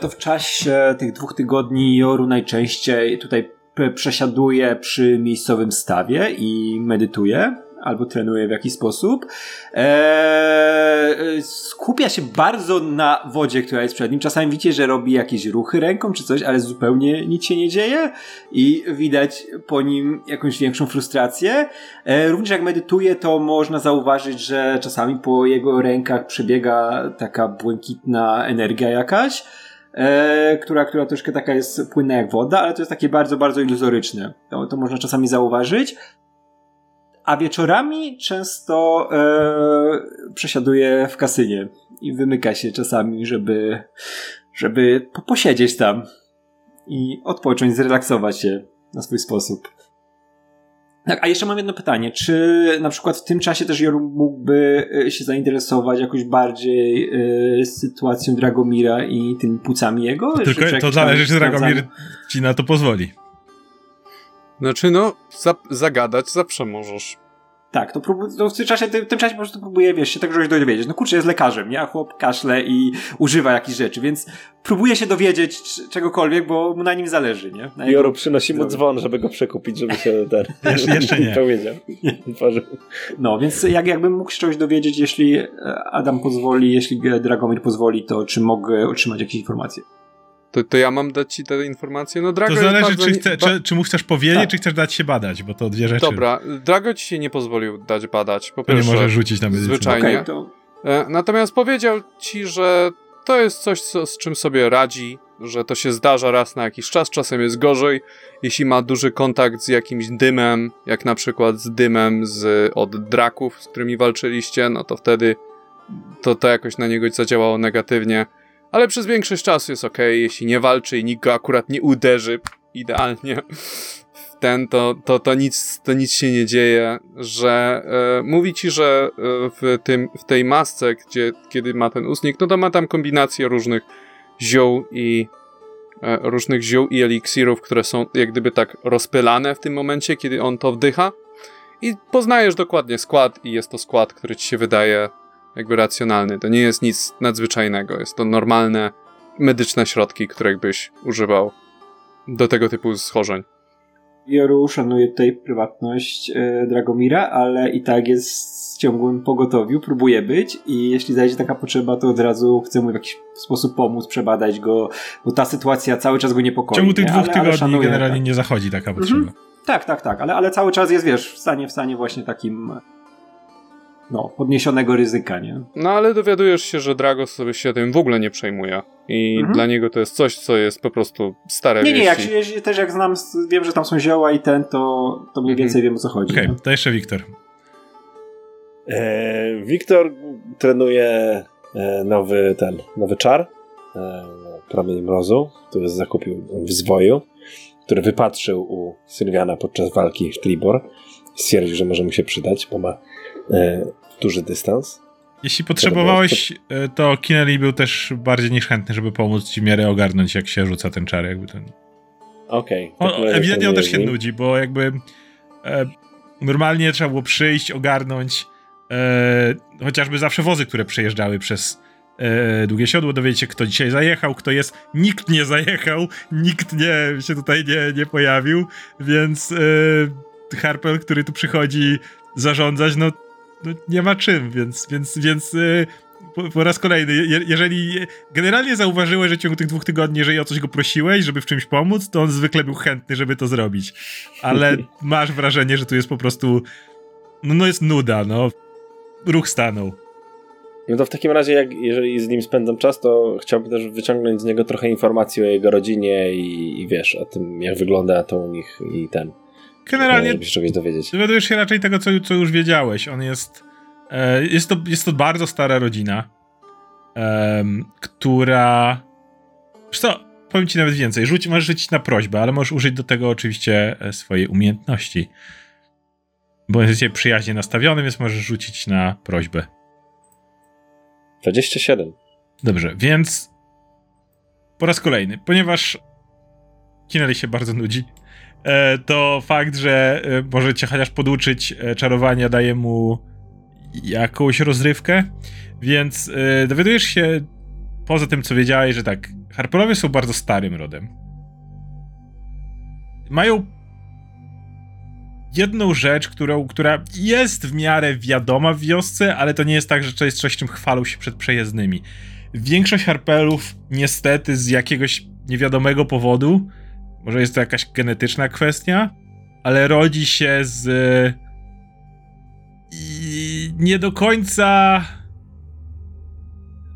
to w czasie tych dwóch tygodni Joru najczęściej tutaj przesiaduje przy miejscowym stawie i medytuje albo trenuje w jakiś sposób. Eee, skupia się bardzo na wodzie, która jest przed nim. Czasami widzicie, że robi jakieś ruchy ręką czy coś, ale zupełnie nic się nie dzieje i widać po nim jakąś większą frustrację. E, również jak medytuje, to można zauważyć, że czasami po jego rękach przebiega taka błękitna energia jakaś e, która, która troszkę taka jest płynna jak woda, ale to jest takie bardzo, bardzo iluzoryczne. To, to można czasami zauważyć. A wieczorami często e, przesiaduje w kasynie i wymyka się czasami, żeby, żeby po- posiedzieć tam i odpocząć, zrelaksować się na swój sposób. Tak, a jeszcze mam jedno pytanie. Czy na przykład w tym czasie też Joru mógłby y, się zainteresować jakoś bardziej y, sytuacją Dragomira i tymi płucami jego? To, tylko, to zależy, czy Dragomir ci na to pozwoli. Znaczy, no, za, zagadać zawsze możesz. Tak, to, prób- to w tym czasie, w tym czasie po prostu próbuję, wiesz, się tego czegoś dowiedzieć. No kurczę, jest lekarzem, nie? A chłop kaszle i używa jakichś rzeczy, więc próbuje się dowiedzieć c- czegokolwiek, bo mu na nim zależy, nie? Na jego- Joru przynosi mu dzwon, żeby go przekupić, żeby się ten... *laughs* Jeszcze- jeszcze *laughs* nie. Powiedział. No, więc jak, jakbym mógł się czegoś dowiedzieć, jeśli e, Adam pozwoli, jeśli Dragomir pozwoli, to czy mogę otrzymać jakieś informacje? To, to ja mam dać ci te informacje? No, Drago To zależy, czy, nie- chce, ba- czy, czy mu chcesz powiedzieć, Tak. czy chcesz dać się badać, bo to dwie rzeczy. Dobra, Drago ci się nie pozwolił dać badać, po To nie pierwsze. możesz rzucić na medycynę. Zwyczajnie. Okej, to E, Natomiast powiedział ci, że to jest coś, co, z czym sobie radzi, że to się zdarza raz na jakiś czas, czasem jest gorzej. Jeśli ma duży kontakt z jakimś dymem, jak na przykład z dymem z, od draków, z którymi walczyliście, no to wtedy to, to jakoś na niego zadziałało negatywnie. Ale przez większość czasu jest ok, jeśli nie walczy i nikt go akurat nie uderzy idealnie. W ten, to, to, to, nic, to nic się nie dzieje, że e, mówi ci, że e, w, tym, w tej masce, gdzie, kiedy ma ten ustnik, no to ma tam kombinację różnych ziół i e, różnych ziół i eliksirów, które są jak gdyby tak rozpylane w tym momencie, kiedy on to wdycha. I poznajesz dokładnie skład i jest to skład, który ci się wydaje jakby racjonalny. To nie jest nic nadzwyczajnego, jest to normalne medyczne środki, których byś używał do tego typu schorzeń. Joru szanuje tutaj prywatność e, Dragomira, ale i tak jest w ciągłym pogotowiu, próbuje być i jeśli zajdzie taka potrzeba, to od razu chce mu w jakiś sposób pomóc, przebadać go, bo ta sytuacja cały czas go W niepokoi. ciągu tych nie? dwóch Ale- ale tygodni szanuje, generalnie tak. nie zachodzi taka potrzeba. Mhm. Tak, tak, tak, ale, ale cały czas jest, wiesz, w stanie, w stanie właśnie takim no, podniesionego ryzyka, nie? No ale dowiadujesz się, że Dragos sobie się tym w ogóle nie przejmuje. I Mhm. dla niego to jest coś, co jest po prostu stare Nie, nie, jak, wieści. się- jeśli też jak znam, wiem, że tam są zioła i ten, to, to mniej Mhm. więcej wiem o co chodzi. Okej, nie? to jeszcze Wiktor. E, Wiktor trenuje e, nowy ten, nowy czar. E, Promień Mrozu, który zakupił w zwoju, który wypatrzył u Sylwiana podczas walki w Tribor. Stwierdził, że może mu się przydać, bo ma e, duży dystans. Jeśli potrzebowałeś, e, to Kinelli był też bardziej niż chętny, żeby pomóc ci w miarę ogarnąć, jak się rzuca ten czar. Jakby ten. Okej. w O, takim razie ewidentnie on też się nudzi, bo jakby e, normalnie trzeba było przyjść, ogarnąć e, chociażby zawsze wozy, które przejeżdżały przez e, długie siodło, dowiedzieć się, kto dzisiaj zajechał, kto jest. Nikt nie zajechał, nikt nie się tutaj nie, nie pojawił, więc e, Harper, który tu przychodzi zarządzać, no, no nie ma czym, więc, więc, więc e, po, po raz kolejny, je, jeżeli generalnie zauważyłeś, że w ciągu tych dwóch tygodni, jeżeli o coś go prosiłeś, żeby w czymś pomóc, to on zwykle był chętny, żeby to zrobić. Ale *laughs* masz wrażenie, że tu jest po prostu. No, no jest nuda, no. Ruch stanął. No to w takim razie, jak, jeżeli z nim spędzam czas, to chciałbym też wyciągnąć z niego trochę informacji o jego rodzinie i, i wiesz, o tym, jak wygląda to u nich i ten. Generalnie się czegoś dowiedzieć. dowiadujesz się raczej tego, co, co już wiedziałeś. On jest. E, jest, to, jest to bardzo stara rodzina, em, która. Wiesz co, powiem ci nawet więcej. Rzuć, możesz rzucić na prośbę, ale możesz użyć do tego oczywiście e, swojej umiejętności. Bo jest dzisiaj przyjaźnie nastawiony, więc możesz rzucić na prośbę. 27. Dobrze, więc po raz kolejny, ponieważ Kinelli się bardzo nudzi, e, to fakt, że e, może cię chociaż poduczyć e, czarowania daje mu jakąś rozrywkę, więc e, dowiadujesz się poza tym, co wiedziałeś, że tak, Harperowie są bardzo starym rodem. Mają jedną rzecz, którą, która jest w miarę wiadoma w wiosce, ale to nie jest tak, że to jest coś, czym chwalą się przed przejezdnymi. Większość harpelów niestety z jakiegoś niewiadomego powodu, może jest to jakaś genetyczna kwestia, ale rodzi się z i nie do końca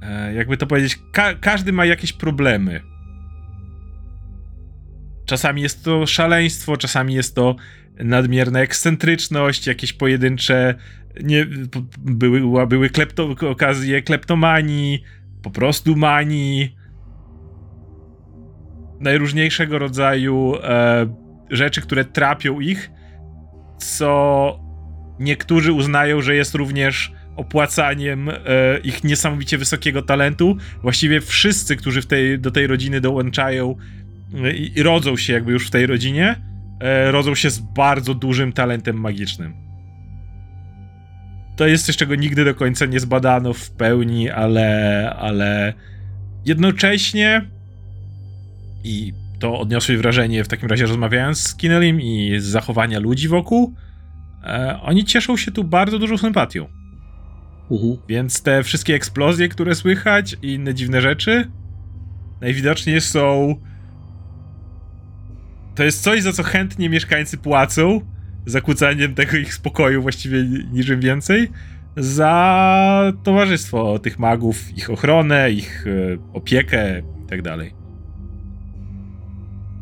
e, jakby to powiedzieć, ka- każdy ma jakieś problemy. Czasami jest to szaleństwo, czasami jest to nadmierna ekscentryczność, jakieś pojedyncze nie, były, były klepto, okazje kleptomanii, po prostu manii, najróżniejszego rodzaju e, rzeczy, które trapią ich co niektórzy uznają, że jest również opłacaniem e, ich niesamowicie wysokiego talentu. Właściwie wszyscy, którzy tej, do tej rodziny dołączają e, i, i rodzą się jakby już w tej rodzinie, e, rodzą się z bardzo dużym talentem magicznym. To jest coś, czego nigdy do końca nie zbadano w pełni, ale, ale jednocześnie i to odniosłeś wrażenie w takim razie rozmawiając z Kinelim i z zachowania ludzi wokół, e, oni cieszą się tu bardzo dużą sympatią. Mhm. Więc te wszystkie eksplozje, które słychać i inne dziwne rzeczy, najwidoczniej są. To jest coś, za co chętnie mieszkańcy płacą, zakłócaniem tego ich spokoju właściwie niczym więcej, za towarzystwo tych magów, ich ochronę, ich e, opiekę i tak dalej.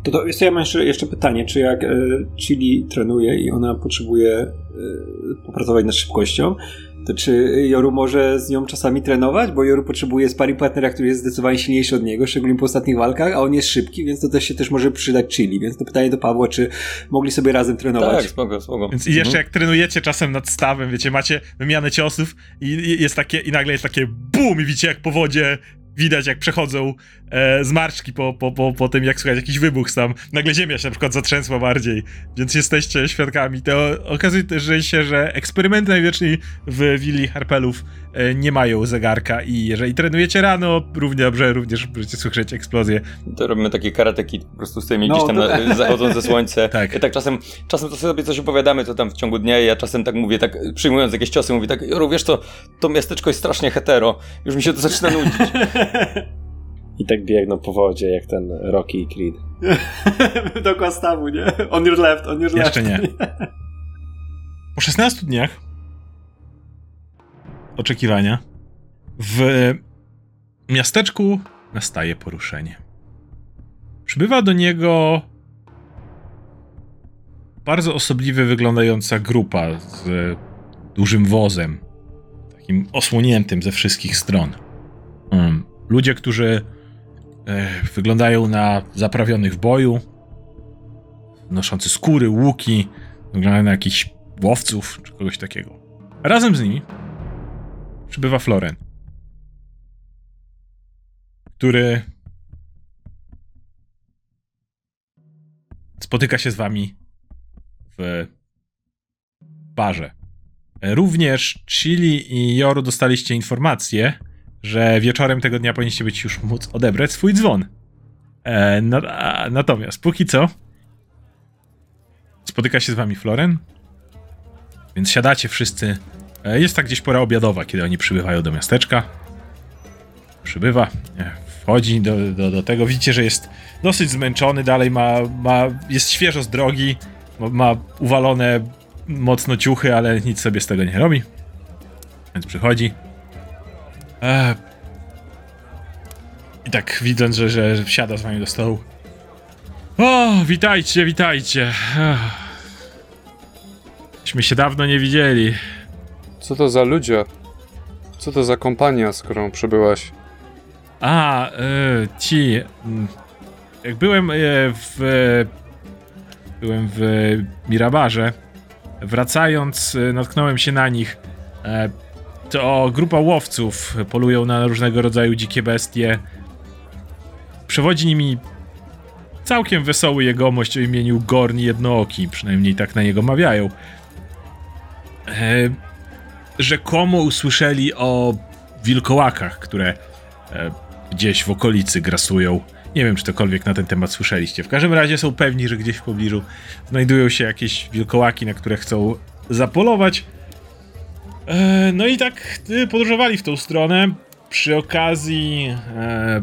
To, to jest, ja mam jeszcze, jeszcze pytanie, czy jak e, Chili trenuje i ona potrzebuje e, popracować nad szybkością, to czy Joru może z nią czasami trenować? Bo Joru potrzebuje sparring partnera, który jest zdecydowanie silniejszy od niego, szczególnie po ostatnich walkach, a on jest szybki, więc to też się też może przydać Chili. Więc to pytanie do Pawła, czy mogli sobie razem trenować? Tak, spoko, spoko. Więc i jeszcze Mhm. jak trenujecie czasem nad stawem, wiecie, macie wymianę ciosów i i jest takie, i nagle jest takie BUM! I widzicie jak po wodzie widać jak przechodzą e, zmarszczki po, po, po, po tym jak słychać jakiś wybuch tam. Nagle ziemia się na przykład zatrzęsła bardziej, więc jesteście świadkami. To okazuje się, że eksperymenty najwieczniej w willi Harpelów nie mają zegarka i jeżeli trenujecie rano, równie dobrze również będziecie słyszeć eksplozję. To robimy takie karate kid, po prostu z tymi No, gdzieś tam to- na, zachodzące słońce. *laughs* Tak. Ja tak czasem, czasem to sobie coś opowiadamy, to tam w ciągu dnia ja czasem tak mówię, tak przyjmując jakieś ciosy, mówię tak, Joru, wiesz to, to miasteczko jest strasznie hetero, już mi się to zaczyna nudzić. *laughs* I tak biegną po wodzie, jak ten Rocky i Creed. *laughs* Dookoła stawu, nie? On your left, on your left. Jeszcze nie. Po 16 dniach oczekiwania w miasteczku nastaje poruszenie. Przybywa do niego bardzo osobliwie wyglądająca grupa z dużym wozem, takim osłoniętym ze wszystkich stron. Um, ludzie, którzy e, wyglądają na zaprawionych w boju, noszący skóry, łuki, wyglądają na jakichś łowców czy kogoś takiego. Razem z nimi przybywa Floren, który spotyka się z wami w barze. Również Chili i Joru dostaliście informację, że wieczorem tego dnia powinniście być już móc odebrać swój dzwon. E, na, a, natomiast póki co spotyka się z wami Floren, więc siadacie wszyscy. E, Jest tak gdzieś pora obiadowa, kiedy oni przybywają do miasteczka. Przybywa, e, wchodzi do, do, do tego. Widzicie, że jest dosyć zmęczony, dalej ma, ma jest świeżo z drogi, ma, ma uwalone mocno ciuchy, ale nic sobie z tego nie robi. Więc przychodzi. E, I tak widząc, że, że wsiada z wami do stołu. O, witajcie, witajcie. Myśmy się dawno nie widzieli. Co to za ludzie? Co to za kompania, z którą przybyłaś? A, e, ci. mm, Jak byłem e, w. Byłem w Mirabarze. Wracając, e, natknąłem się na nich. To grupa łowców polują na różnego rodzaju dzikie bestie. Przewodzi nimi całkiem wesoły jegomość o imieniu Gorn Jednooki, przynajmniej tak na niego mawiają. Rzekomo usłyszeli o wilkołakach, które e, gdzieś w okolicy grasują. Nie wiem, czy cokolwiek na ten temat słyszeliście. W każdym razie są pewni, że gdzieś w pobliżu znajdują się jakieś wilkołaki, na które chcą zapolować. E, no i tak e, podróżowali w tą stronę. Przy okazji e,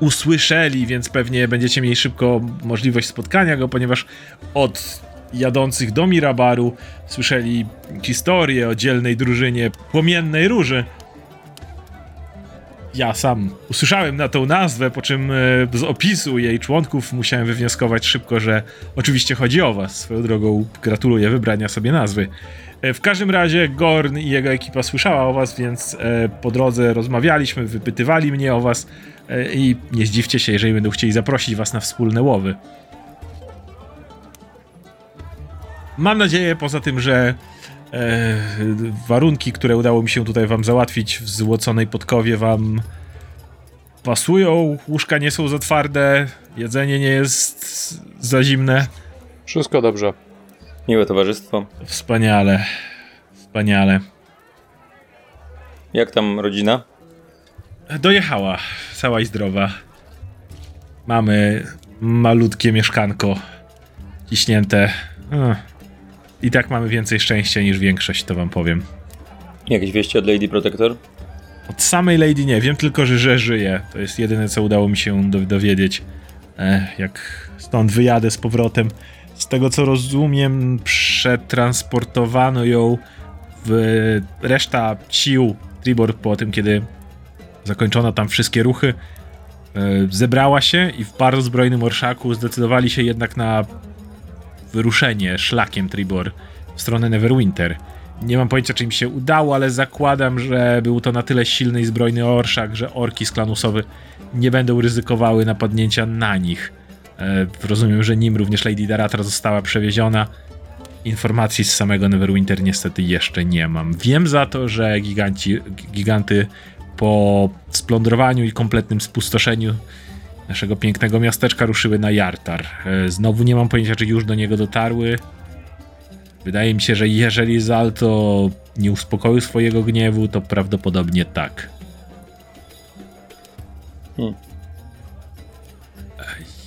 usłyszeli, więc pewnie będziecie mieli szybko możliwość spotkania go, ponieważ od jadących do Mirabaru słyszeli historię o dzielnej drużynie Płomiennej Róży. Ja sam usłyszałem na tą nazwę, po czym e, z opisu jej członków musiałem wywnioskować szybko, że oczywiście chodzi o was. Swoją drogą gratuluję wybrania sobie nazwy. E, W każdym razie Gorn i jego ekipa słyszała o was, więc e, po drodze rozmawialiśmy, wypytywali mnie o was i nie zdziwcie się, jeżeli będą chcieli zaprosić was na wspólne łowy. Mam nadzieję, poza tym, że e, warunki, które udało mi się tutaj wam załatwić w złoconej podkowie wam pasują, łóżka nie są za twarde, jedzenie nie jest za zimne. Wszystko dobrze. Miłe towarzystwo. Wspaniale. Wspaniale. Jak tam rodzina? Dojechała, cała i zdrowa. Mamy malutkie mieszkanko ciśnięte. Ech. I tak mamy więcej szczęścia niż większość, to wam powiem. Jakieś wieści od Lady Protector? Od samej Lady nie, wiem tylko, że, że żyje. To jest jedyne, co udało mi się do, dowiedzieć. E, jak stąd wyjadę z powrotem. Z tego, co rozumiem, przetransportowano ją w reszta sił Tribor po tym, kiedy zakończono tam wszystkie ruchy. E, zebrała się i w bardzo zbrojnym orszaku zdecydowali się jednak na wyruszenie szlakiem Tribor w stronę Neverwinter. Nie mam pojęcia, czy im się udało, ale zakładam, że był to na tyle silny i zbrojny orszak, że orki z klanu Sowy nie będą ryzykowały napadnięcia na nich. E, rozumiem, że nim również Lady Daratra została przewieziona. Informacji z samego Neverwinter niestety jeszcze nie mam. Wiem za to, że giganci, giganty po splądrowaniu i kompletnym spustoszeniu naszego pięknego miasteczka ruszyły na Jartar. E, Znowu nie mam pojęcia, czy już do niego dotarły. Wydaje mi się, że jeżeli Zalto nie uspokoił swojego gniewu, to prawdopodobnie tak. Hmm.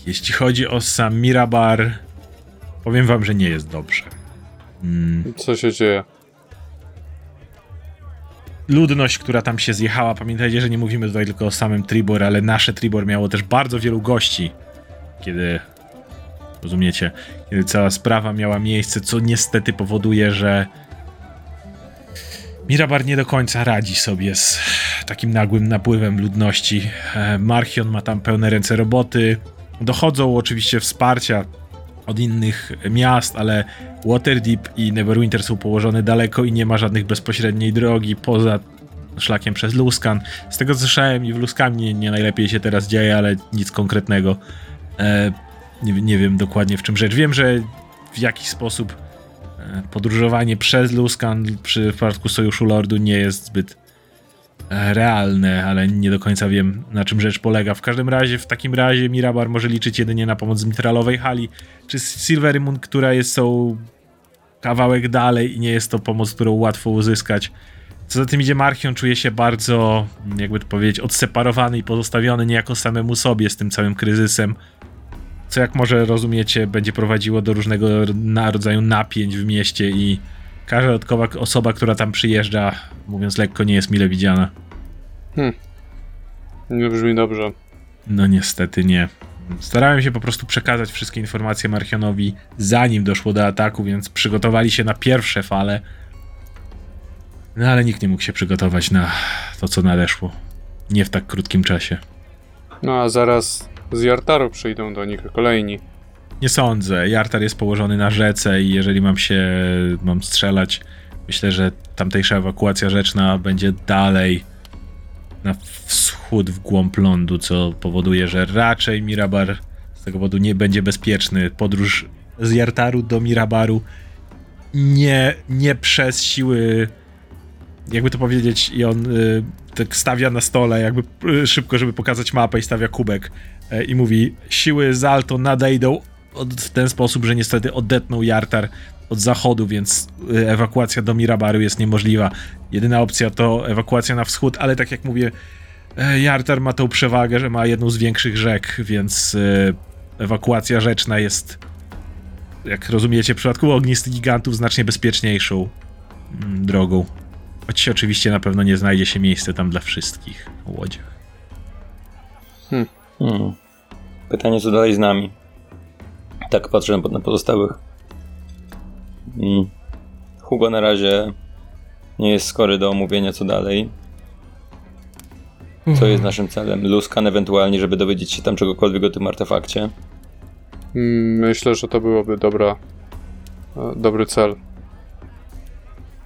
Jeśli chodzi o sam Mirabar, powiem wam, że nie jest dobrze. Mm, Co się dzieje? Ludność, która tam się zjechała, pamiętajcie, że nie mówimy tutaj tylko o samym Tribor, ale nasze Tribor miało też bardzo wielu gości, kiedy rozumiecie, kiedy cała sprawa miała miejsce, co niestety powoduje, że Mirabar nie do końca radzi sobie z takim nagłym napływem ludności. E, Marchion ma tam pełne ręce roboty. Dochodzą oczywiście wsparcia od innych miast, ale Waterdeep i Neverwinter są położone daleko i nie ma żadnych bezpośredniej drogi poza szlakiem przez Luskan. Z tego co słyszałem i w Luskanie nie najlepiej się teraz dzieje, ale nic konkretnego. E, nie, nie wiem dokładnie w czym rzecz. Wiem, że w jakiś sposób e, podróżowanie przez Luskan przy przypadku Sojuszu Lordu nie jest zbyt realne, ale nie do końca wiem na czym rzecz polega. W każdym razie, w takim razie Mirabar może liczyć jedynie na pomoc z mitralowej hali, czy z Silvery Moon, która jest są kawałek dalej i nie jest to pomoc, którą łatwo uzyskać. Co za tym idzie, Marchion czuje się bardzo, jakby to powiedzieć, odseparowany i pozostawiony niejako samemu sobie z tym całym kryzysem. Co jak może rozumiecie, będzie prowadziło do różnego rodzaju napięć w mieście i każda dodatkowa osoba, która tam przyjeżdża, mówiąc lekko, nie jest mile widziana. Nie brzmi dobrze. No niestety nie. Starałem się po prostu przekazać wszystkie informacje Marchionowi zanim doszło do ataku, więc przygotowali się na pierwsze fale. No ale nikt nie mógł się przygotować na to, co nadeszło. Nie w tak krótkim czasie. No a zaraz z Jartaru przyjdą do nich kolejni. Nie sądzę. Jartar jest położony na rzece i jeżeli mam się, mam strzelać, myślę, że tamtejsza ewakuacja rzeczna będzie dalej na wschód w głąb lądu, co powoduje, że raczej Mirabar z tego powodu nie będzie bezpieczny. Podróż z Jartaru do Mirabaru nie, nie przez siły jakby to powiedzieć i on y, tak stawia na stole jakby y, szybko, żeby pokazać mapę i stawia kubek y, i mówi siły z Alto nadejdą od, w ten sposób, że niestety odetną Jartar od zachodu, więc y, ewakuacja do Mirabaru jest niemożliwa. Jedyna opcja to ewakuacja na wschód, ale tak jak mówię, e, Jartar ma tą przewagę, że ma jedną z większych rzek, więc y, ewakuacja rzeczna jest, jak rozumiecie, w przypadku ognistych gigantów znacznie bezpieczniejszą mm, drogą. Choć oczywiście na pewno nie znajdzie się miejsce tam dla wszystkich łodziach. Hmm. Pytanie, co dalej z nami? Tak patrzę na, na pozostałych. Mm. Hugo na razie nie jest skory do omówienia, co dalej. Co jest naszym celem? Luskan ewentualnie, żeby dowiedzieć się tam czegokolwiek o tym artefakcie. Mm, Myślę, że to byłoby dobra, e, dobry cel.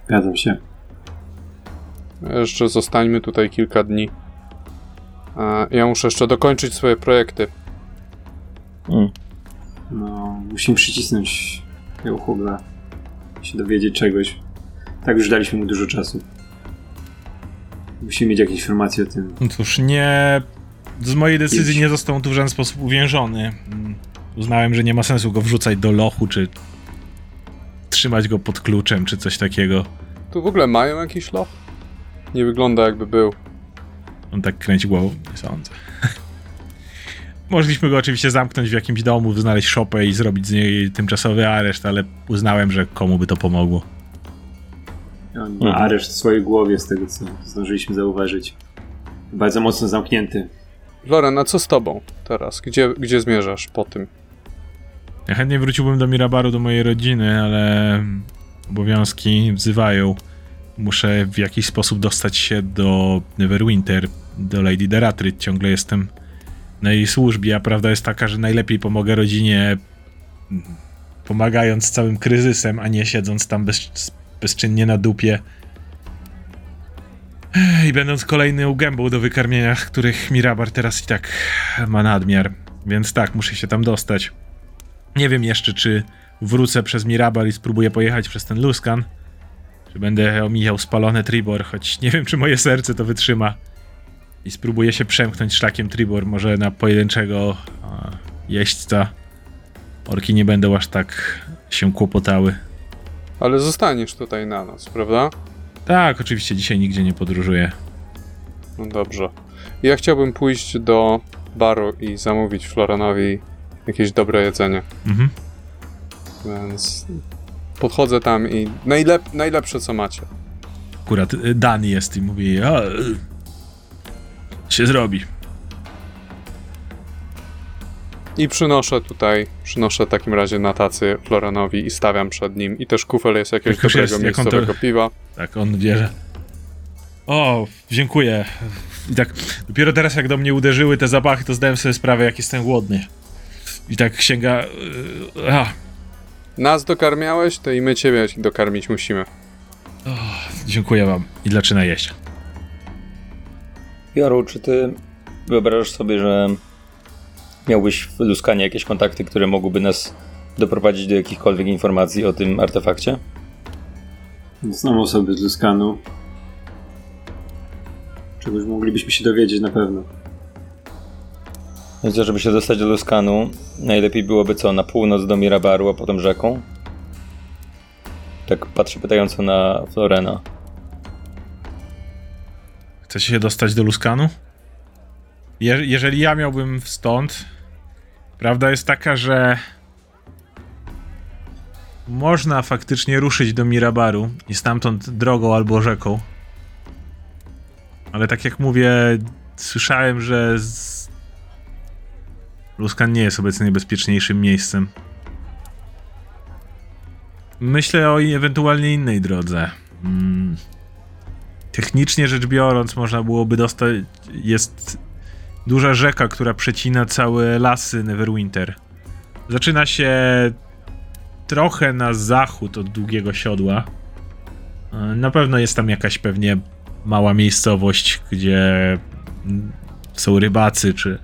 Zgadzam się. Jeszcze zostańmy tutaj kilka dni. E, Ja muszę jeszcze dokończyć swoje projekty. Mm. No, musimy przycisnąć ją Huga. się dowiedzieć czegoś. Tak już daliśmy mu dużo czasu. Musimy mieć jakieś informacje o tym. No Cóż, nie. Z mojej decyzji nie został tu w żaden sposób uwiężony. Mm, Uznałem, że nie ma sensu go wrzucać do lochu, czy trzymać go pod kluczem, czy coś takiego. Tu w ogóle mają jakiś loch? Nie wygląda jakby był. On tak kręci głową, nie sądzę. Mogliśmy go oczywiście zamknąć w jakimś domu, znaleźć szopę i zrobić z niej tymczasowy areszt, ale uznałem, że komu by to pomogło. On ma Mhm. areszt w swojej głowie, z tego co zdążyliśmy zauważyć. Bardzo mocno zamknięty. Loren, a co z tobą teraz? Gdzie, gdzie zmierzasz po tym? Ja chętnie wróciłbym do Mirabaru, do mojej rodziny, ale obowiązki wzywają. Muszę w jakiś sposób dostać się do Neverwinter, do Lady Deratry. Ciągle jestem jej służbie, a prawda jest taka, że najlepiej pomogę rodzinie pomagając całym kryzysem, a nie siedząc tam bez, bezczynnie na dupie i będąc kolejną gębą do wykarmienia, których Mirabar teraz i tak ma nadmiar. Więc tak, muszę się tam dostać. Nie wiem jeszcze, czy wrócę przez Mirabar i spróbuję pojechać przez ten Luskan, czy będę omijał spalone Tribor, choć nie wiem, czy moje serce to wytrzyma. I spróbuję się przemknąć szlakiem Tribor, może na pojedynczego jeźdźca. Orki nie będą aż tak się kłopotały. Ale zostaniesz tutaj na noc, prawda? Tak, oczywiście dzisiaj nigdzie nie podróżuję. No dobrze. Ja chciałbym pójść do baru i zamówić Floranowi jakieś dobre jedzenie. Mhm. Więc podchodzę tam i najlep najlepsze co macie. Akurat y, Dan jest i mówi, a, y, się zrobi. I przynoszę tutaj, przynoszę w takim razie na tacy Floranowi i stawiam przed nim. I też kufel jest jakiegoś Jak już dobrego jest, on to- miejscowego piwa. Tak, on bierze. O, dziękuję. I tak, dopiero teraz jak do mnie uderzyły te zapachy, to zdałem sobie sprawę, jak jestem głodny. I tak sięga... y, A, Nas dokarmiałeś, to i my ciebie dokarmić musimy. dziękuję wam. I zaczyna jeść. Joru, czy ty wyobrażasz sobie, że miałbyś w Luskanie jakieś kontakty, które mogłyby nas doprowadzić do jakichkolwiek informacji o tym artefakcie? Znam osoby z Luskanu. Czegoś moglibyśmy się dowiedzieć na pewno. Myślę, żeby się dostać do Luskanu, najlepiej byłoby co, na północ do Mirabaru, a potem rzeką? Tak patrzę pytająco na Florena. Chcecie się dostać do Luskanu? Je jeżeli ja miałbym stąd, prawda jest taka, że można faktycznie ruszyć do Mirabaru i stamtąd drogą albo rzeką. Ale tak jak mówię, słyszałem, że z... Luskan nie jest obecnie najbezpieczniejszym miejscem. Myślę o ewentualnie innej drodze. Mm. Technicznie rzecz biorąc, można byłoby dostać. Jest duża rzeka, która przecina całe lasy Neverwinter. Zaczyna się trochę na zachód od długiego siodła. E, Na pewno jest tam jakaś pewnie mała miejscowość, gdzie są rybacy, czy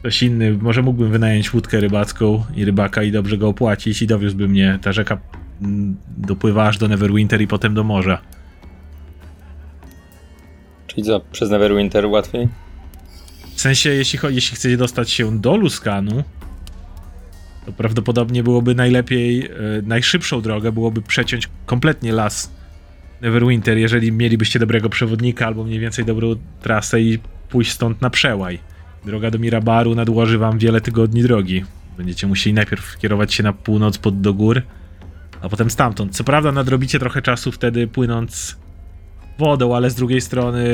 ktoś inny. Może mógłbym wynająć łódkę rybacką i rybaka i dobrze go opłacić i dowiózłby mnie. Ta rzeka mm, dopływa aż do Neverwinter i potem do morza. Czyli co, przez Neverwinter łatwiej? W sensie, jeśli, jeśli chcecie dostać się do Luskanu, to prawdopodobnie byłoby najlepiej, e, najszybszą drogę byłoby przeciąć kompletnie las Neverwinter, jeżeli mielibyście dobrego przewodnika albo mniej więcej dobrą trasę i pójść stąd na przełaj. Droga do Mirabaru nadłoży wam wiele tygodni drogi. Będziecie musieli najpierw kierować się na północ pod do gór, a potem stamtąd. Co prawda nadrobicie trochę czasu wtedy płynąc wodą, ale z drugiej strony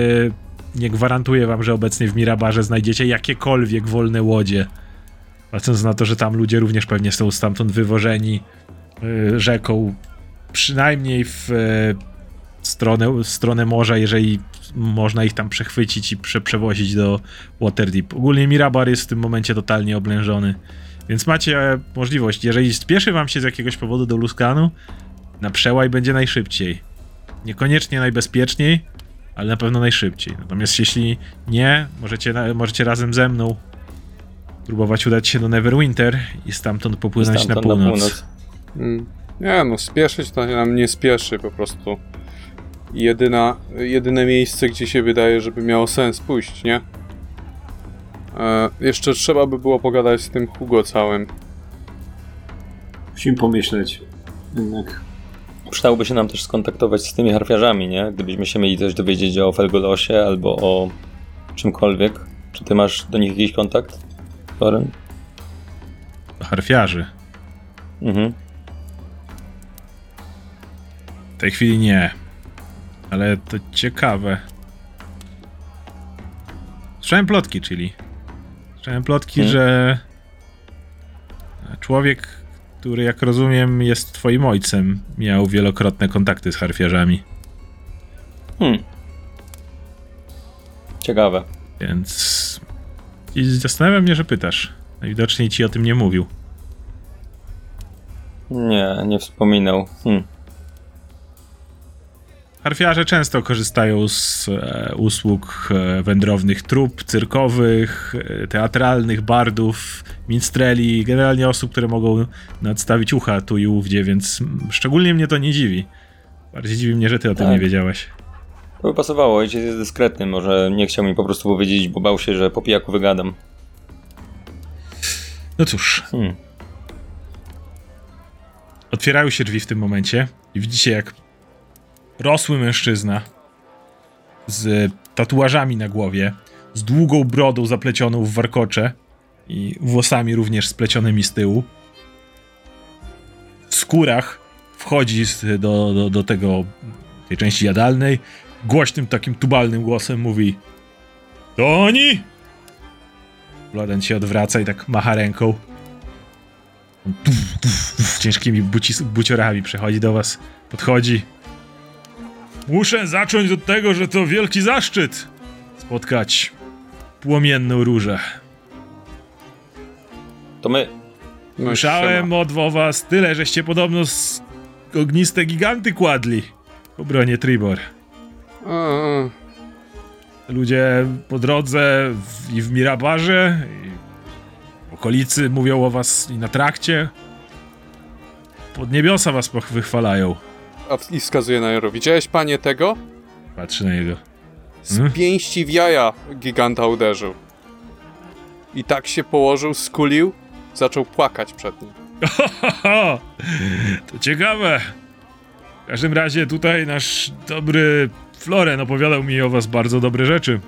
nie gwarantuję wam, że obecnie w Mirabarze znajdziecie jakiekolwiek wolne łodzie. Patrząc na to, że tam ludzie również pewnie są stamtąd wywożeni y, rzeką, przynajmniej w y, stronę, w stronę morza, jeżeli można ich tam przechwycić i prze, przewozić do Waterdeep. Ogólnie Mirabar jest w tym momencie totalnie oblężony, więc macie e, możliwość, jeżeli spieszy wam się z jakiegoś powodu do Luskanu, na przełaj będzie najszybciej. Niekoniecznie najbezpieczniej, ale na pewno najszybciej. Natomiast jeśli nie, możecie, na- możecie razem ze mną próbować udać się do Neverwinter i stamtąd popłynąć Stamtąd na północ. Mm. Nie no, spieszyć to się nam nie spieszy po prostu. Jedyna, jedyne miejsce, gdzie się wydaje, żeby miało sens pójść, nie? E, jeszcze trzeba by było pogadać z tym Hugo całym. Musimy pomyśleć. Jednak. Przydałoby się nam też skontaktować z tymi harfiarzami, nie? Gdybyśmy się mieli coś dowiedzieć o Felgolosie albo o czymkolwiek. Czy ty masz do nich jakiś kontakt, Loren? Harfiarzy. Mhm. W tej chwili nie. Ale to ciekawe. Słyszałem plotki, czyli. Słyszałem plotki, Hmm. że człowiek, który jak rozumiem jest twoim ojcem, miał wielokrotne kontakty z harfiarzami. Hmm. Ciekawe. Więc. I zastanawia mnie, że pytasz. Najwidoczniej ci o tym nie mówił. Nie, nie wspominał. Hmm. Harfiarze często korzystają z e, usług e, wędrownych trup, cyrkowych, e, teatralnych, bardów, minstreli, generalnie osób, które mogą nadstawić ucha tu i ówdzie, więc szczególnie mnie to nie dziwi. Bardziej dziwi mnie, że ty o tym Tak. nie wiedziałeś. To by pasowało, ojciec jest dyskretny, może nie chciał mi po prostu powiedzieć, bo bał się, że po pijaku wygadam. No cóż, Hmm. otwierają się drzwi w tym momencie i widzicie, jak rosły mężczyzna z tatuażami na głowie, z długą brodą zaplecioną w warkocze i włosami również splecionymi z tyłu. W skórach wchodzi do, do, do tego, tej części jadalnej, głośnym takim tubalnym głosem mówi To oni? Bloden się odwraca i tak macha ręką. Tuf, tuf, tuf, ciężkimi buci, buciorami przechodzi do was, podchodzi. Muszę zacząć od tego, że to wielki zaszczyt spotkać płomienną różę. To my. No, Słyszałem od was tyle, żeście podobno z ogniste giganty kładli w obronie Tribor. a. Ludzie po drodze w, i w Mirabarze, i w okolicy mówią o was i na trakcie. Pod niebiosa was pochwychwalają. I wskazuje na Jero. Widziałeś panie tego? Patrzy na niego. Z Hmm? pięści w jaja giganta uderzył. I tak się położył, skulił, zaczął płakać przed nim. Ho, *laughs* to ciekawe. W każdym razie tutaj nasz dobry Floren opowiadał mi o was bardzo dobre rzeczy.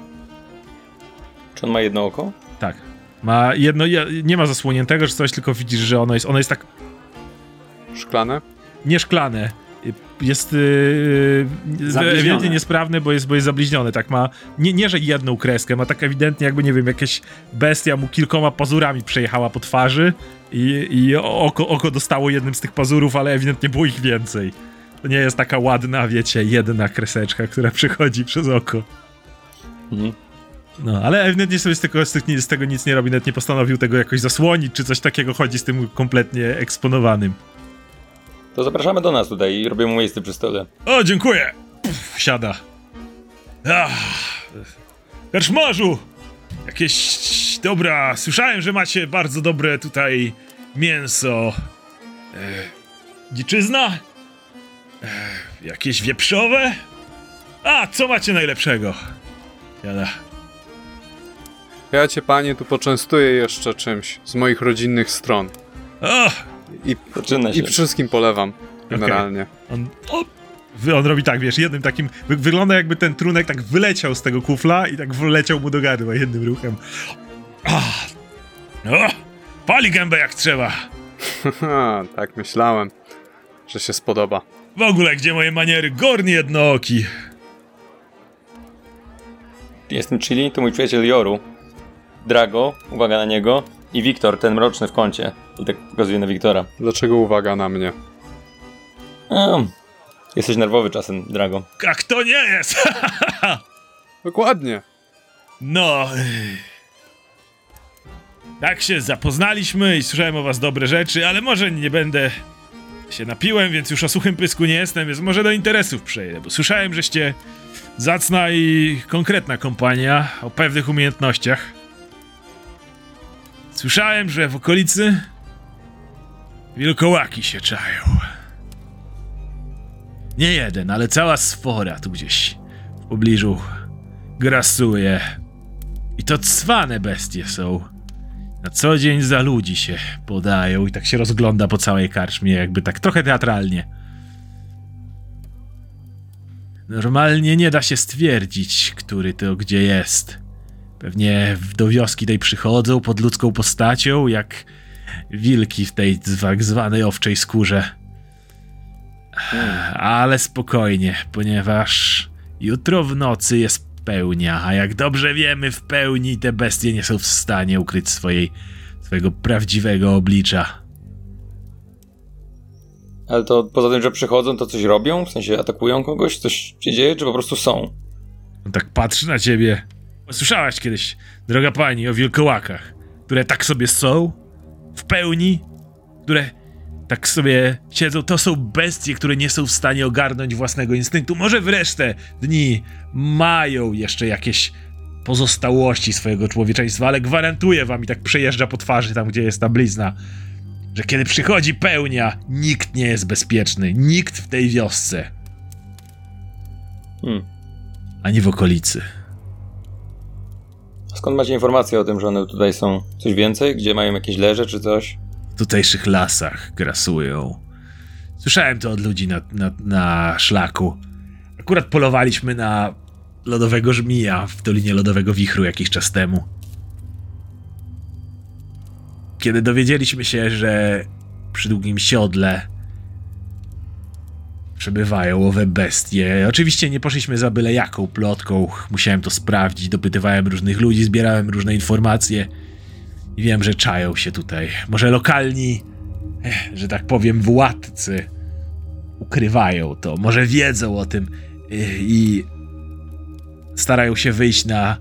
Czy on ma jedno oko? Tak. Ma jedno, je- nie ma zasłoniętego czy coś, tylko widzisz, że ono jest, ono jest tak Szklane? nieszklane. Jest yy, ewidentnie niesprawne, bo jest, bo jest zabliźnione. Tak ma, nie, nie, że jedną kreskę, ma tak ewidentnie jakby, nie wiem, jakaś bestia mu kilkoma pazurami przejechała po twarzy i, i oko, oko dostało jednym z tych pazurów, ale ewidentnie było ich więcej. To nie jest taka ładna, wiecie, jedna kreseczka, która przychodzi przez oko. Mhm. No, ale ewidentnie sobie z tego, z tego nic nie robi, nawet nie postanowił tego jakoś zasłonić, czy coś takiego chodzi z tym kompletnie eksponowanym. To zapraszamy do nas tutaj i robię mu miejsce przy stole. O, dziękuję! Pff, siada. Ach, Karczmarzu! Jakieś... Dobra, słyszałem, że macie bardzo dobre tutaj mięso. E, dziczyzna? E, jakieś wieprzowe? A, co macie najlepszego? Siada. Ja cię, panie, tu poczęstuję jeszcze czymś z moich rodzinnych stron. O! I, Zaczyna się. i wszystkim polewam, generalnie. On, o, wy- on robi tak, wiesz, jednym takim. Wy, wygląda jakby ten trunek tak wyleciał z tego kufla i tak wleciał mu do gardła jednym ruchem. Ah, o, pali gębę jak trzeba. *laughs* Tak myślałem, że się spodoba. W ogóle, gdzie moje maniery? Gorni jednooki. Jestem Chili, to mój przyjaciel Joru. Drago, uwaga na niego. I Wiktor, ten mroczny w kącie. I tak pokazuje na Wiktora. Dlaczego uwaga na mnie? A, jesteś nerwowy czasem, Drago. A kto nie jest? *laughs* Dokładnie. no. Tak się zapoznaliśmy i słyszałem o was dobre rzeczy, ale może nie będę się napiłem, więc już o suchym pysku nie jestem, więc może do interesów przejdę, bo słyszałem, żeście zacna i konkretna kompania o pewnych umiejętnościach. Słyszałem, że w okolicy Wilkołaki się czają. Nie jeden, ale cała sfora tu gdzieś w pobliżu grasuje. I to cwane bestie są. Na co dzień za ludzi się podają i tak się rozgląda po całej karczmie, jakby tak trochę teatralnie. Normalnie nie da się stwierdzić, który to gdzie jest. Pewnie do wioski tej przychodzą pod ludzką postacią, jak wilki w tej tak zwanej owczej skórze. Ale spokojnie, ponieważ jutro w nocy jest pełnia, a jak dobrze wiemy, w pełni te bestie nie są w stanie ukryć swojej, swojego prawdziwego oblicza. Ale to poza tym, że przychodzą, to coś robią? W sensie atakują kogoś? Coś się dzieje, czy po prostu są? On tak patrzy na ciebie. Słyszałaś kiedyś, droga pani, o wilkołakach, które tak sobie są, w pełni, które tak sobie siedzą. To są bestie, które nie są w stanie ogarnąć własnego instynktu. Może w resztę dni mają jeszcze jakieś pozostałości swojego człowieczeństwa, ale gwarantuję wam i tak przejeżdża po twarzy tam, gdzie jest ta blizna, że kiedy przychodzi pełnia, nikt nie jest bezpieczny. Nikt w tej wiosce. Hmm. Ani w okolicy. Skąd macie informację o tym, że one tutaj są? Coś więcej? Gdzie mają jakieś leże czy coś? w tutejszych lasach grasują. Słyszałem to od ludzi na, na, na szlaku. Akurat polowaliśmy na lodowego żmija w Dolinie Lodowego Wichru jakiś czas temu. Kiedy dowiedzieliśmy się, że przy długim siodle przebywają owe bestie. Oczywiście nie poszliśmy za byle jaką plotką. Musiałem to sprawdzić, dopytywałem różnych ludzi, zbierałem różne informacje. I wiem, że czają się tutaj. Może lokalni, eh, że tak powiem, władcy ukrywają to. Może wiedzą o tym eh, i starają się wyjść na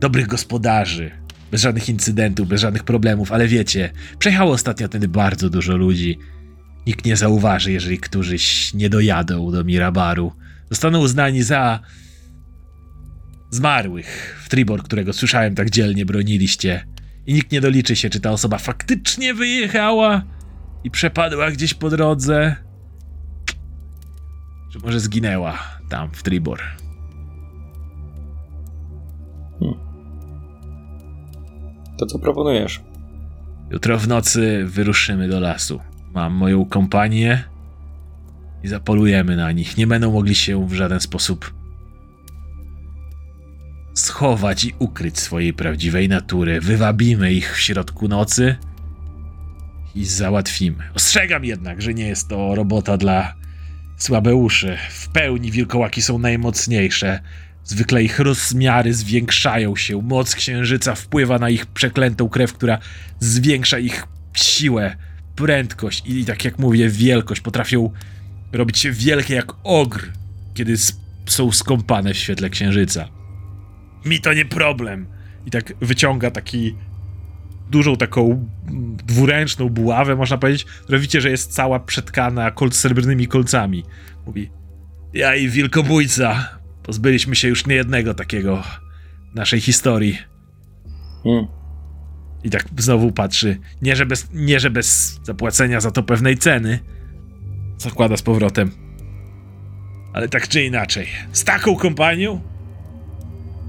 dobrych gospodarzy. Bez żadnych incydentów, bez żadnych problemów, ale wiecie, przejechało ostatnio wtedy bardzo dużo ludzi. Nikt nie zauważy, jeżeli którzyś nie dojadą do Mirabaru. Zostaną uznani za zmarłych w Tribor, którego słyszałem tak dzielnie broniliście i nikt nie doliczy się, czy ta osoba faktycznie wyjechała i przepadła gdzieś po drodze, czy może zginęła tam w Tribor. To co proponujesz? Jutro w nocy wyruszymy do lasu. Mam moją kompanię i zapolujemy na nich. Nie będą mogli się w żaden sposób schować i ukryć swojej prawdziwej natury. Wywabimy ich w środku nocy i załatwimy. Ostrzegam jednak, że nie jest to robota dla słabeuszy. W pełni wilkołaki są najmocniejsze. Zwykle ich rozmiary zwiększają się. Moc księżyca wpływa na ich przeklętą krew, która zwiększa ich siłę, prędkość i tak jak mówię, wielkość. Potrafią robić się wielkie jak ogr, kiedy są skąpane w świetle księżyca mi to nie problem. I tak wyciąga taki dużą taką dwuręczną buławę, można powiedzieć, która widzicie, że jest cała przetkana kol srebrnymi kolcami. Mówi, ja i wilkobójca pozbyliśmy się już niejednego takiego w naszej historii. Hmm. I tak znowu patrzy, nie że, bez, nie że bez zapłacenia za to pewnej ceny, zakłada z powrotem. Ale tak czy inaczej, z taką kompanią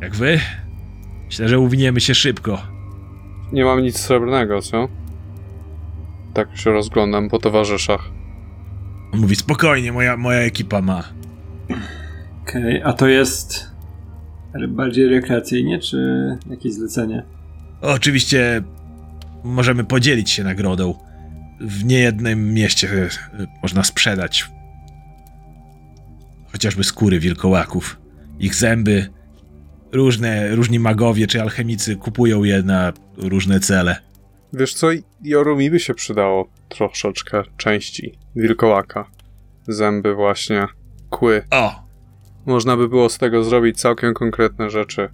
jak wy? Myślę, że uwiniemy się szybko. Nie mam nic srebrnego, co? Tak się rozglądam po towarzyszach. On mówi, spokojnie, moja, moja ekipa ma. Okej, a to jest ale bardziej rekreacyjnie, czy jakieś zlecenie? Oczywiście możemy podzielić się nagrodą. W niejednym mieście e, można sprzedać chociażby skóry wilkołaków. Ich zęby, różne, różni magowie czy alchemicy kupują je na różne cele. Wiesz co, Joru mi by się przydało troszeczkę części wilkołaka. Zęby właśnie, kły. O! Można by było z tego zrobić całkiem konkretne rzeczy.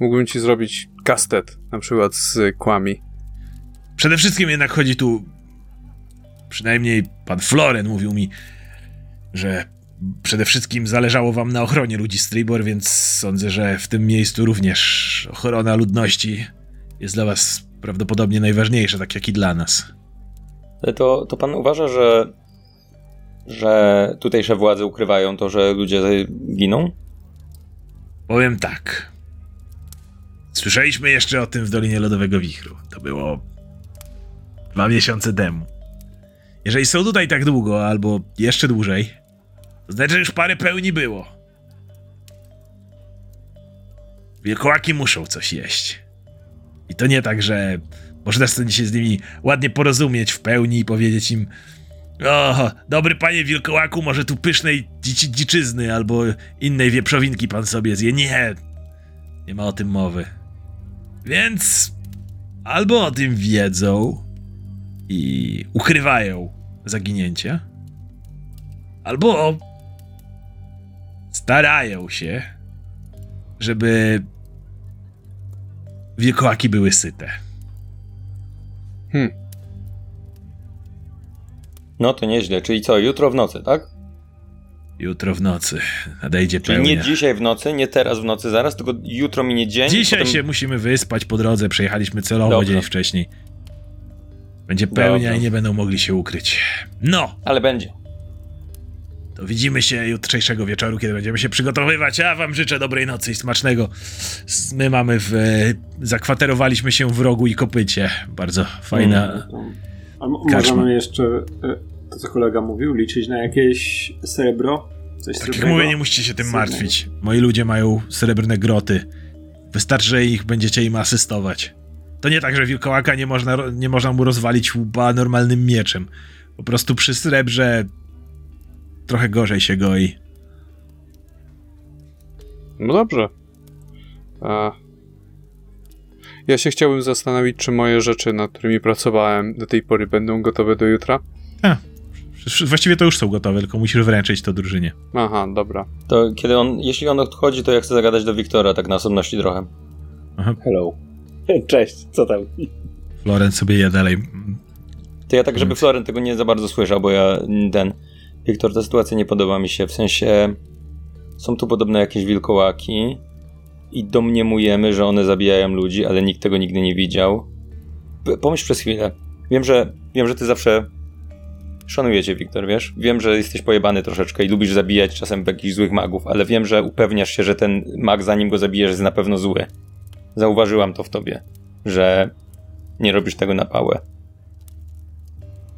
Mógłbym ci zrobić kastet, na przykład z kłami. Przede wszystkim jednak chodzi tu, przynajmniej pan Floren mówił mi, że przede wszystkim zależało wam na ochronie ludzi z Tribor, więc sądzę, że w tym miejscu również ochrona ludności jest dla was prawdopodobnie najważniejsza, tak jak i dla nas. Ale to, to pan uważa, że, że tutejsze władze ukrywają to, że ludzie giną? Powiem tak. Słyszeliśmy jeszcze o tym w Dolinie Lodowego Wichru. To było dwa miesiące temu. Jeżeli są tutaj tak długo, albo jeszcze dłużej, to znaczy, że już parę pełni było. Wilkołaki muszą coś jeść. I to nie tak, że można się z nimi ładnie porozumieć w pełni i powiedzieć im o, dobry panie wilkołaku, może tu pysznej dzici dziczyzny albo innej wieprzowinki pan sobie zje. Nie, nie ma o tym mowy. Więc albo o tym wiedzą i ukrywają zaginięcie, albo starają się, żeby wilkołaki były syte. Hmm. No to nieźle. Czyli co, jutro w nocy, tak? Jutro w nocy nadejdzie Czyli pełnia. nie dzisiaj w nocy, nie teraz w nocy zaraz, tylko jutro minie dzień. Dzisiaj potem... się musimy wyspać po drodze, przejechaliśmy celowo Dobra. dzień wcześniej. Będzie pełnia Dobra. i nie będą mogli się ukryć. No, Ale będzie. to widzimy się jutrzejszego wieczoru, kiedy będziemy się przygotowywać. A wam życzę dobrej nocy i smacznego. My mamy w... Zakwaterowaliśmy się w rogu i kopycie. Bardzo fajna... A m- Kaczma. możemy jeszcze, e, to co kolega mówił, liczyć na jakieś srebro? Coś Tak jak mówię, nie musicie się tym martwić. Moi ludzie mają srebrne groty. Wystarczy, że ich będziecie im asystować. To nie tak, że wilkołaka nie można, nie można mu rozwalić łba normalnym mieczem. Po prostu przy srebrze trochę gorzej się goi. No dobrze. A... Ja się chciałbym zastanowić, czy moje rzeczy, nad którymi pracowałem do tej pory, będą gotowe do jutra. Wsz- Właściwie to już są gotowe, tylko musisz wręczyć to drużynie. Aha, dobra. To kiedy on, jeśli on odchodzi, to ja chcę zagadać do Wiktora, tak na osobności trochę. Hello. *laughs* Cześć, co tam? Florent sobie je dalej. To ja tak, żeby Floren tego nie za bardzo słyszał, bo ja ten... Wiktor, ta sytuacja nie podoba mi się, w sensie... Są tu podobne jakieś wilkołaki i domniemujemy, że one zabijają ludzi, ale nikt tego nigdy nie widział. Pomyśl przez chwilę. Wiem, że wiem, że ty zawsze szanuję cię, Wiktor, wiesz? Wiem, że jesteś pojebany troszeczkę i lubisz zabijać czasem jakichś złych magów, ale wiem, że upewniasz się, że ten mag, zanim go zabijesz, jest na pewno zły. Zauważyłam to w tobie, że nie robisz tego na pałę.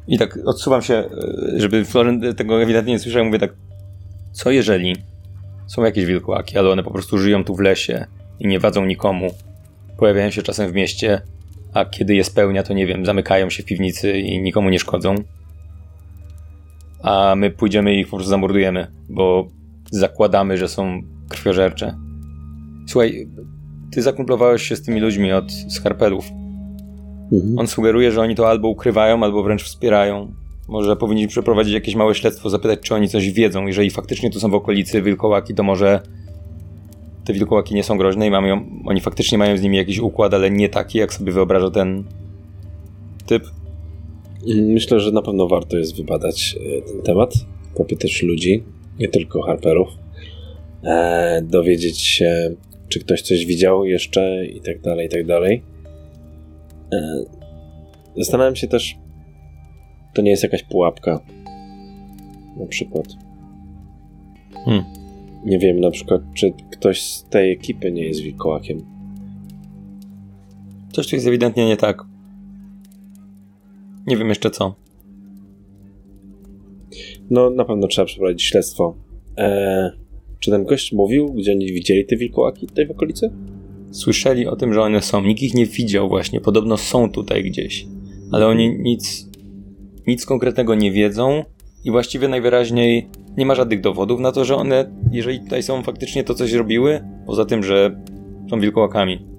I tak odsuwam się, e, żeby Florent tego ewidentnie nie słyszał, mówię tak, co jeżeli są jakieś wilkołaki, ale one po prostu żyją tu w lesie i nie wadzą nikomu, pojawiają się czasem w mieście, a kiedy je spełnia, to nie wiem, zamykają się w piwnicy i nikomu nie szkodzą. A my pójdziemy i ich po prostu zamordujemy, bo zakładamy, że są krwiożercze. Słuchaj, ty zakumplowałeś się z tymi ludźmi od skarpelów. Mhm. On sugeruje, że oni to albo ukrywają, albo wręcz wspierają. Może powinniśmy przeprowadzić jakieś małe śledztwo, zapytać, czy oni coś wiedzą. Jeżeli faktycznie tu są w okolicy wilkołaki, to może te wilkołaki nie są groźne i mamy, oni faktycznie mają z nimi jakiś układ, ale nie taki, jak sobie wyobraża ten typ. Myślę, że na pewno warto jest wybadać e, ten temat, popytać ludzi, nie tylko harperów, e, dowiedzieć się, czy ktoś coś widział jeszcze i tak dalej, i tak dalej. E, zastanawiam się też, to nie jest jakaś pułapka. Na przykład. Hmm. Nie wiem, na przykład, czy ktoś z tej ekipy nie jest wilkołakiem. Coś tu jest ewidentnie nie tak. Nie wiem jeszcze co. No, na pewno trzeba przeprowadzić śledztwo. E, czy ten gość mówił, gdzie oni widzieli te wilkołaki tutaj w okolicy? Słyszeli o tym, że one są. Nikt ich nie widział właśnie. Podobno są tutaj gdzieś. Ale oni nic, nic konkretnego nie wiedzą i właściwie najwyraźniej nie ma żadnych dowodów na to, że one, jeżeli tutaj są, faktycznie to coś robiły, poza tym, że są wilkołakami.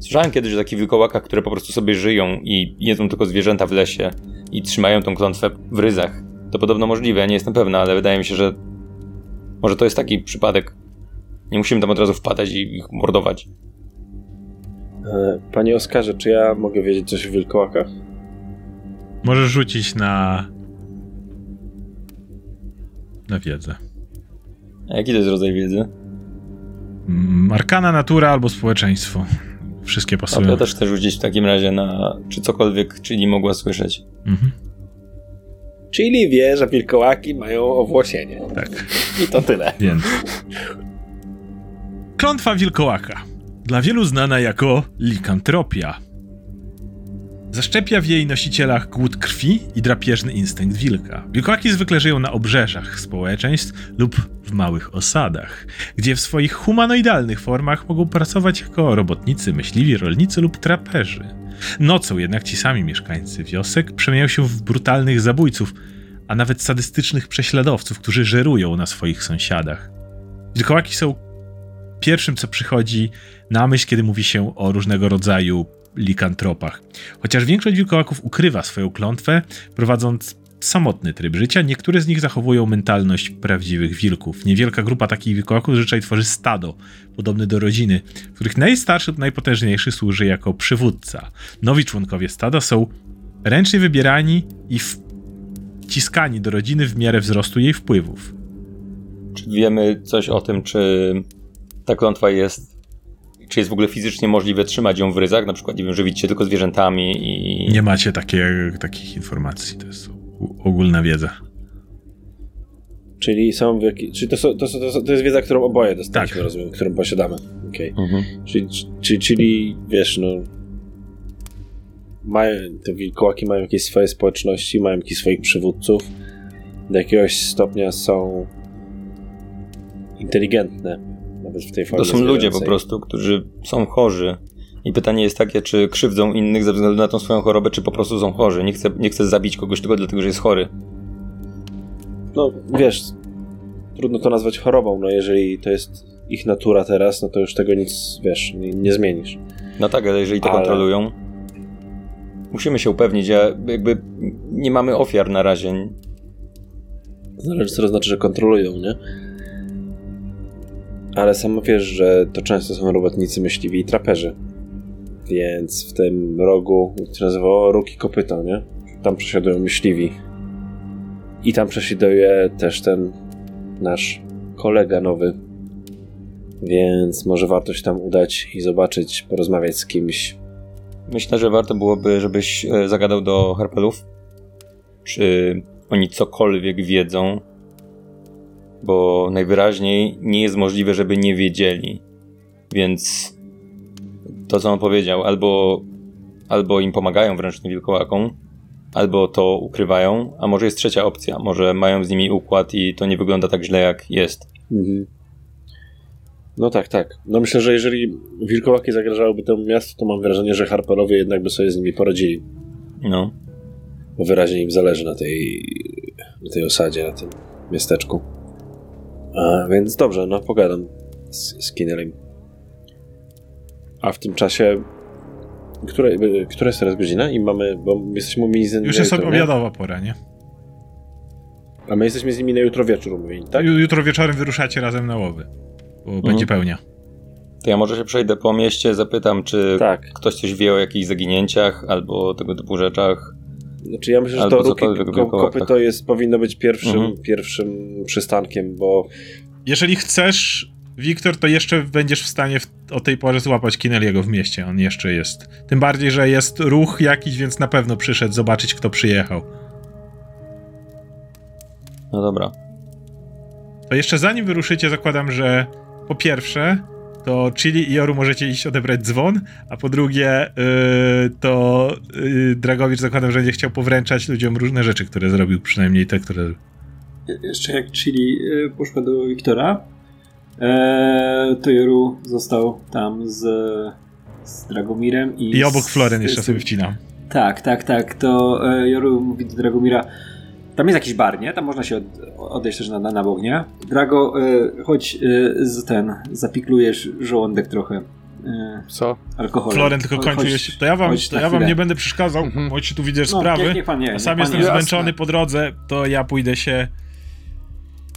Słyszałem kiedyś o takich wilkołakach, które po prostu sobie żyją i jedzą tylko zwierzęta w lesie i trzymają tą klątwę w ryzach. To podobno możliwe, nie jestem pewna, ale wydaje mi się, że może to jest taki przypadek. Nie musimy tam od razu wpadać i ich mordować. E, panie Oskarze, czy ja mogę wiedzieć coś o wilkołakach? Możesz rzucić na... na wiedzę. A jaki to jest rodzaj wiedzy? Mm, Arkana, natura albo społeczeństwo. Wszystkie A pasują. ja też chcę rzucić w takim razie na czy cokolwiek, czyli mogła słyszeć. Mhm. Czyli wie, że wilkołaki mają owłosienie. Tak, I to tyle. więc. Klątwa wilkołaka. Dla wielu znana jako likantropia. Zaszczepia w jej nosicielach głód krwi i drapieżny instynkt wilka. Wilkołaki zwykle żyją na obrzeżach społeczeństw lub w małych osadach, gdzie w swoich humanoidalnych formach mogą pracować jako robotnicy, myśliwi, rolnicy lub traperzy. Nocą jednak ci sami mieszkańcy wiosek przemieniają się w brutalnych zabójców, a nawet sadystycznych prześladowców, którzy żerują na swoich sąsiadach. Wilkołaki są pierwszym, co przychodzi na myśl, kiedy mówi się o różnego rodzaju likantropach. Chociaż większość wilkołaków ukrywa swoją klątwę, prowadząc samotny tryb życia, niektóre z nich zachowują mentalność prawdziwych wilków. Niewielka grupa takich wilkołaków zazwyczaj tworzy stado, podobne do rodziny, w których najstarszy lub najpotężniejszy służy jako przywódca. Nowi członkowie stada są ręcznie wybierani i wciskani do rodziny w miarę wzrostu jej wpływów. Czy wiemy coś o tym, czy ta klątwa jest. Czy jest w ogóle fizycznie możliwe trzymać ją w ryzach? Na przykład, nie wiem, żywić się tylko zwierzętami i. Nie macie takie, takich informacji, to jest ogólna wiedza. Czyli są w jaki... Czyli to, są, to, są, to, są, to jest wiedza, którą oboje dostaliśmy, Tak. rozumiem, którą posiadamy. Okej. Mhm. Czyli, czyli, czyli, wiesz, no... Mają, te wilkołaki mają jakieś swoje społeczności, mają jakichś swoich przywódców. Do jakiegoś stopnia są inteligentne, w tej formie To są ludzie po prostu, którzy są chorzy. I pytanie jest takie, czy krzywdzą innych ze względu na tą swoją chorobę, czy po prostu są chorzy. Nie chcę, nie chcę zabić kogoś tylko dlatego, że jest chory. No, wiesz, trudno to nazwać chorobą, no jeżeli to jest ich natura teraz, no to już tego nic, wiesz, nie, nie zmienisz. No tak, ale jeżeli to Ale- kontrolują, musimy się upewnić, ja jakby nie mamy ofiar na razie. Zależy, co to znaczy, że kontrolują, nie? Ale sam wiesz, że to często są robotnicy, myśliwi i traperzy. Więc w tym rogu, to się nazywało, róg i kopyto, nie? Tam przesiadują myśliwi. I tam przesiaduje też ten nasz kolega nowy. Więc może warto się tam udać i zobaczyć, porozmawiać z kimś. Myślę, że warto byłoby, żebyś e, zagadał do Harpelów, czy oni cokolwiek wiedzą, bo najwyraźniej nie jest możliwe, żeby nie wiedzieli. Więc to, co on powiedział, albo, albo im pomagają wręcz tym wilkołakom, albo to ukrywają, a może jest trzecia opcja, może mają z nimi układ i to nie wygląda tak źle, jak jest. Mhm. No tak, tak. No myślę, że jeżeli wilkołaki zagrażałyby temu miastu, to mam wrażenie, że Harperowie jednak by sobie z nimi poradzili. No. Bo wyraźnie im zależy na tej, na tej osadzie, na tym miasteczku. A, więc dobrze, no pogadam z, z. A w tym czasie... Które, która jest teraz godzina? I mamy... Bo jesteśmy umówieni z nimi Już jest jutro, nie? obiadowa pora, nie? A my jesteśmy z nimi na jutro wieczór umówieni, tak? Ju- Jutro wieczorem wyruszacie razem na łowy, bo będzie pełnia. To ja może się przejdę po mieście, zapytam, czy Tak. ktoś coś wie o jakichś zaginięciach albo tego typu rzeczach. Znaczy ja myślę, że Albo to ruki, cokolwiek o ko, wilkołakach. kopyto jest, powinno być pierwszym, Mhm. pierwszym przystankiem, bo Jeżeli chcesz, Wiktor, to jeszcze będziesz w stanie w, o tej porze złapać Kineliego w mieście. On jeszcze jest. Tym bardziej, że jest ruch jakiś, więc na pewno przyszedł zobaczyć, kto przyjechał. No dobra. To jeszcze zanim wyruszycie, zakładam, że po pierwsze, to Chili i Joru możecie iść odebrać dzwon, a po drugie, yy, to yy, Dragowicz zakładam, że będzie chciał powręczać ludziom różne rzeczy, które zrobił, przynajmniej te, które... Jeszcze jak Chili y, poszła do Wiktora, e, to Joru został tam z, z Dragomirem i... I obok Floren jeszcze z- sobie wcinam. Tak, tak, tak. To e, Joru mówi do Dragomira, tam jest jakiś bar, nie? Tam można się od, odejść też na, na, na bok, nie? Drago, e, chodź e, z ten, zapiklujesz żołądek trochę e, Co? alkoholem. Floren tylko Cho- kończy chodź- jeszcze. To ja wam, to ja wam nie będę przeszkadzał, Mhm. tu widzisz No, sprawy. niech, niech pan nie, sam jestem nie. zmęczony po drodze, to ja pójdę się.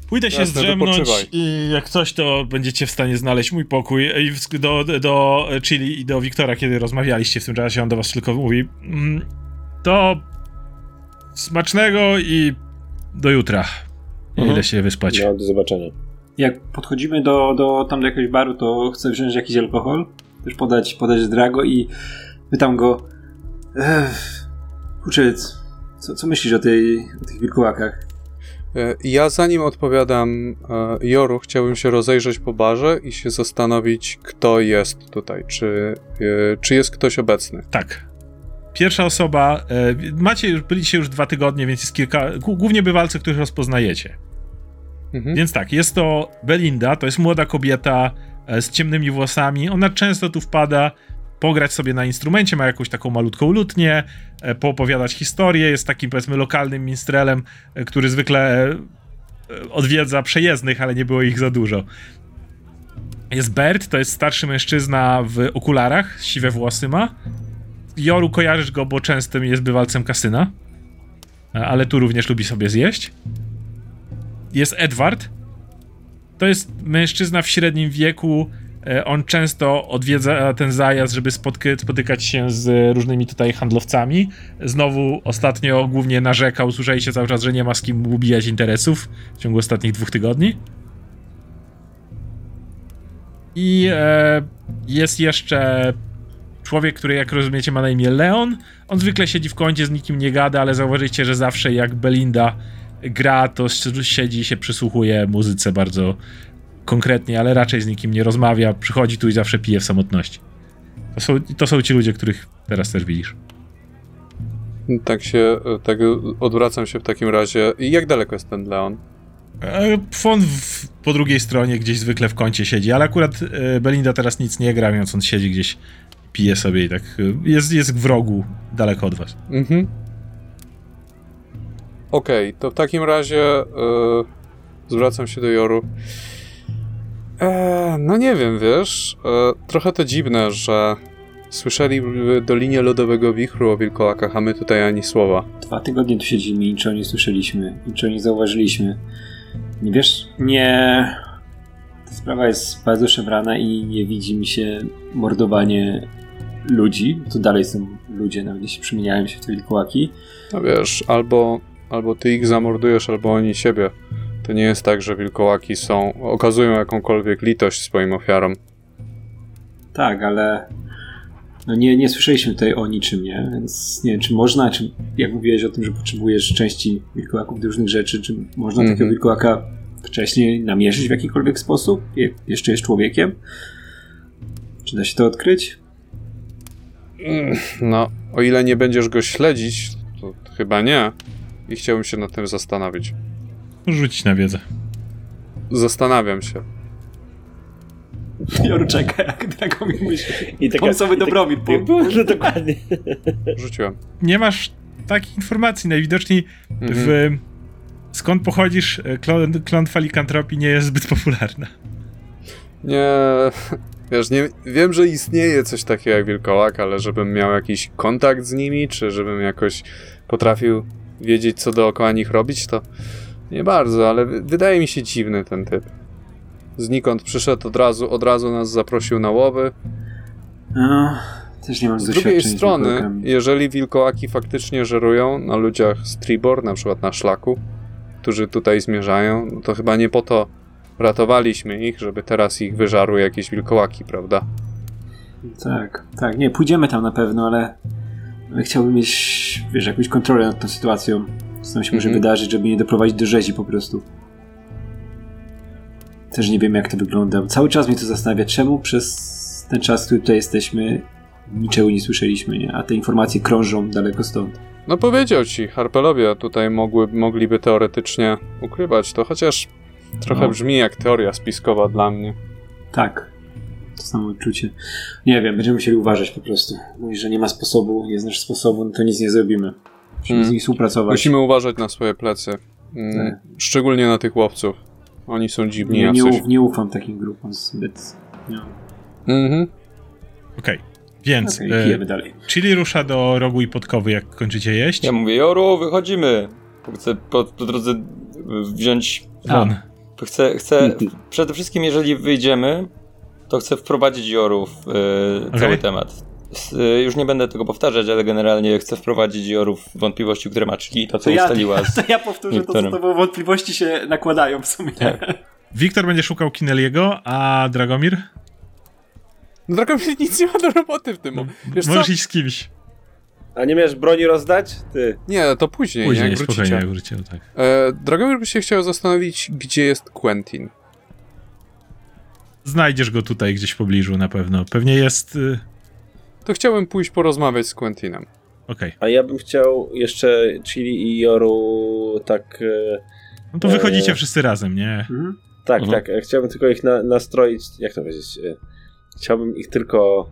Pójdę się Jasne, zdrzemnąć i jak coś, to będziecie w stanie znaleźć mój pokój. I do, do Chili i do Wiktora, kiedy rozmawialiście w tym czasie, on do was tylko mówi. "Mm, To smacznego i do jutra. Mhm. Idę się wyspać. no, do zobaczenia. Jak podchodzimy do, do tam do jakiegoś baru, to chcę wziąć jakiś alkohol, też podać, podać Drago i pytam go Ech, kurczę, c- Co, co myślisz o, tej, o tych wilkołakach? E, Ja zanim odpowiadam e, Joru, chciałbym się rozejrzeć po barze i się zastanowić, kto jest tutaj. Czy, e, czy jest ktoś obecny? Tak. Pierwsza osoba, e, macie już, byliście już dwa tygodnie, więc jest kilka, głó- głównie bywalcy, których rozpoznajecie. Mhm. Więc tak, jest to Belinda, to jest młoda kobieta e, z ciemnymi włosami. Ona często tu wpada pograć sobie na instrumencie, ma jakąś taką malutką lutnię, e, poopowiadać historię, jest takim powiedzmy lokalnym minstrelem, który zwykle odwiedza przejezdnych, ale nie było ich za dużo. Jest Bert, to jest starszy mężczyzna w okularach, siwe włosy ma. Joru kojarzysz go, bo częstym jest bywalcem kasyna, e, ale tu również lubi sobie zjeść. Jest Edward, to jest mężczyzna w średnim wieku. e, On często odwiedza ten zajazd, żeby spotky, spotykać się z różnymi tutaj handlowcami. Znowu ostatnio głównie narzekał, słyszeliście cały czas, że nie ma z kim ubijać interesów w ciągu ostatnich dwóch tygodni. I e, jest jeszcze człowiek, który jak rozumiecie ma na imię Leon. On zwykle siedzi w kącie, z nikim nie gada, ale zauważycie, że zawsze jak Belinda gra, to siedzi i się przysłuchuje muzyce bardzo konkretnie, ale raczej z nikim nie rozmawia. Przychodzi tu i zawsze pije w samotności. To są, to są ci ludzie, których teraz też widzisz. Tak się, tak odwracam się w takim razie. I jak daleko jest ten Leon? E, Fon w, po drugiej stronie gdzieś zwykle w kącie siedzi, ale akurat e, Belinda teraz nic nie gra, więc on siedzi gdzieś, pije sobie i tak e, jest, jest w rogu, daleko od was. Mhm. Okej, to w takim razie e, zwracam się do Joru. E, no nie wiem, wiesz, e, trochę to dziwne, że słyszeli w Dolinie Lodowego Wichru o wilkołakach, a my tutaj ani słowa. Dwa tygodnie tu siedzimy i niczego nie słyszeliśmy, niczego nie zauważyliśmy. Nie wiesz, nie... Ta sprawa jest bardzo szemrana i nie widzi mi się mordowanie ludzi. To dalej są ludzie, nawet jeśli przemieniają się w te wilkołaki. No wiesz, albo, albo ty ich zamordujesz, albo oni siebie. To nie jest tak, że wilkołaki są, okazują jakąkolwiek litość swoim ofiarom. Tak, ale no nie, nie słyszeliśmy tutaj o niczym, nie? Więc nie wiem, czy można, czy jak mówiłeś o tym, że potrzebujesz części wilkołaków do różnych rzeczy, czy można Mhm. takiego wilkołaka wcześniej namierzyć w jakikolwiek sposób? Jeszcze jest człowiekiem? Czy da się to odkryć? No, o ile nie będziesz go śledzić, to chyba nie. I chciałbym się nad tym zastanowić. Rzucić na wiedzę. Zastanawiam się. Joru czeka, jak Dragomir myśli. I taka, Pomysłowy i tak- Dobromir. i *laughs* było- No dokładnie. *laughs* Rzuciłem. Nie masz takich informacji, najwidoczniej Mhm. w... Skąd pochodzisz, e, klon, klątwa likantropii nie jest zbyt popularna. Nie, wiesz, nie, wiem, że istnieje coś takiego jak wilkołak, ale żebym miał jakiś kontakt z nimi, czy żebym jakoś potrafił wiedzieć, co dookoła nich robić, to nie bardzo, ale wy- wydaje mi się dziwny ten typ. Znikąd przyszedł od razu, od razu nas zaprosił na łowy. No, też nie mam Z drugiej strony, wilkołakami. jeżeli wilkołaki faktycznie żerują na ludziach z Tribor, na przykład na szlaku, którzy tutaj zmierzają, no to chyba nie po to ratowaliśmy ich, żeby teraz ich wyżarły jakieś wilkołaki, prawda? Tak, tak, nie, pójdziemy tam na pewno, ale, ale chciałbym mieć, wiesz, jakąś kontrolę nad tą sytuacją. Co tam się może Mhm. wydarzyć, żeby nie doprowadzić do rzezi po prostu. Też nie wiem, jak to wygląda. Cały czas mnie to zastanawia, czemu przez ten czas, który tutaj jesteśmy, niczego nie słyszeliśmy, nie? A te informacje krążą daleko stąd. No powiedział ci, Harpelowie tutaj mogły, mogliby teoretycznie ukrywać to, chociaż trochę No. brzmi jak teoria spiskowa dla mnie. Tak. To samo odczucie. Nie wiem, będziemy musieli uważać po prostu. Mówisz, że nie ma sposobu, nie znasz sposobu, no to nic nie zrobimy. Musimy Mm. z nimi współpracować. Musimy uważać na swoje plecy. Mm, Tak. Szczególnie na tych łowców. Oni są dziwni nie, nie, nie ufam takim grupom zbyt. Nie. Mhm. Okej, więc Okej, e, dalej. Chili rusza do rogu i podkowy, jak kończycie jeść. Ja mówię, Joru, wychodzimy. Chcę po, po drodze wziąć... Chcę, chcę przede wszystkim, jeżeli wyjdziemy, to chcę wprowadzić Joru w y, cały temat. S- y, już nie będę tego powtarzać, ale generalnie chcę wprowadzić Joru w wątpliwości, które ma, czyli to, co ustaliła z... *laughs* to ja powtórzę to, co to było. Wątpliwości się nakładają w sumie. Tak. *laughs* Wiktor będzie szukał Kineliego, a Dragomir? No Dragomir *laughs* nic nie ma do roboty w tym. No, Wiesz co? Możesz iść z kimś. A nie miałeś broni rozdać? Ty. Nie, to później, Później, jak spokojnie, wrócicie. jak wrócicie, tak. E, Dragomir by się chciał zastanowić, gdzie jest Quentin. Znajdziesz go tutaj gdzieś w pobliżu na pewno. Pewnie jest... y, To chciałbym pójść porozmawiać z Quentinem. Okej. A ja bym chciał jeszcze Chili i Joru tak... E, No to wychodzicie wszyscy razem, nie? Mhm. tak, tak. e, Chciałbym tylko ich na, nastroić... Jak to powiedzieć? E, chciałbym ich tylko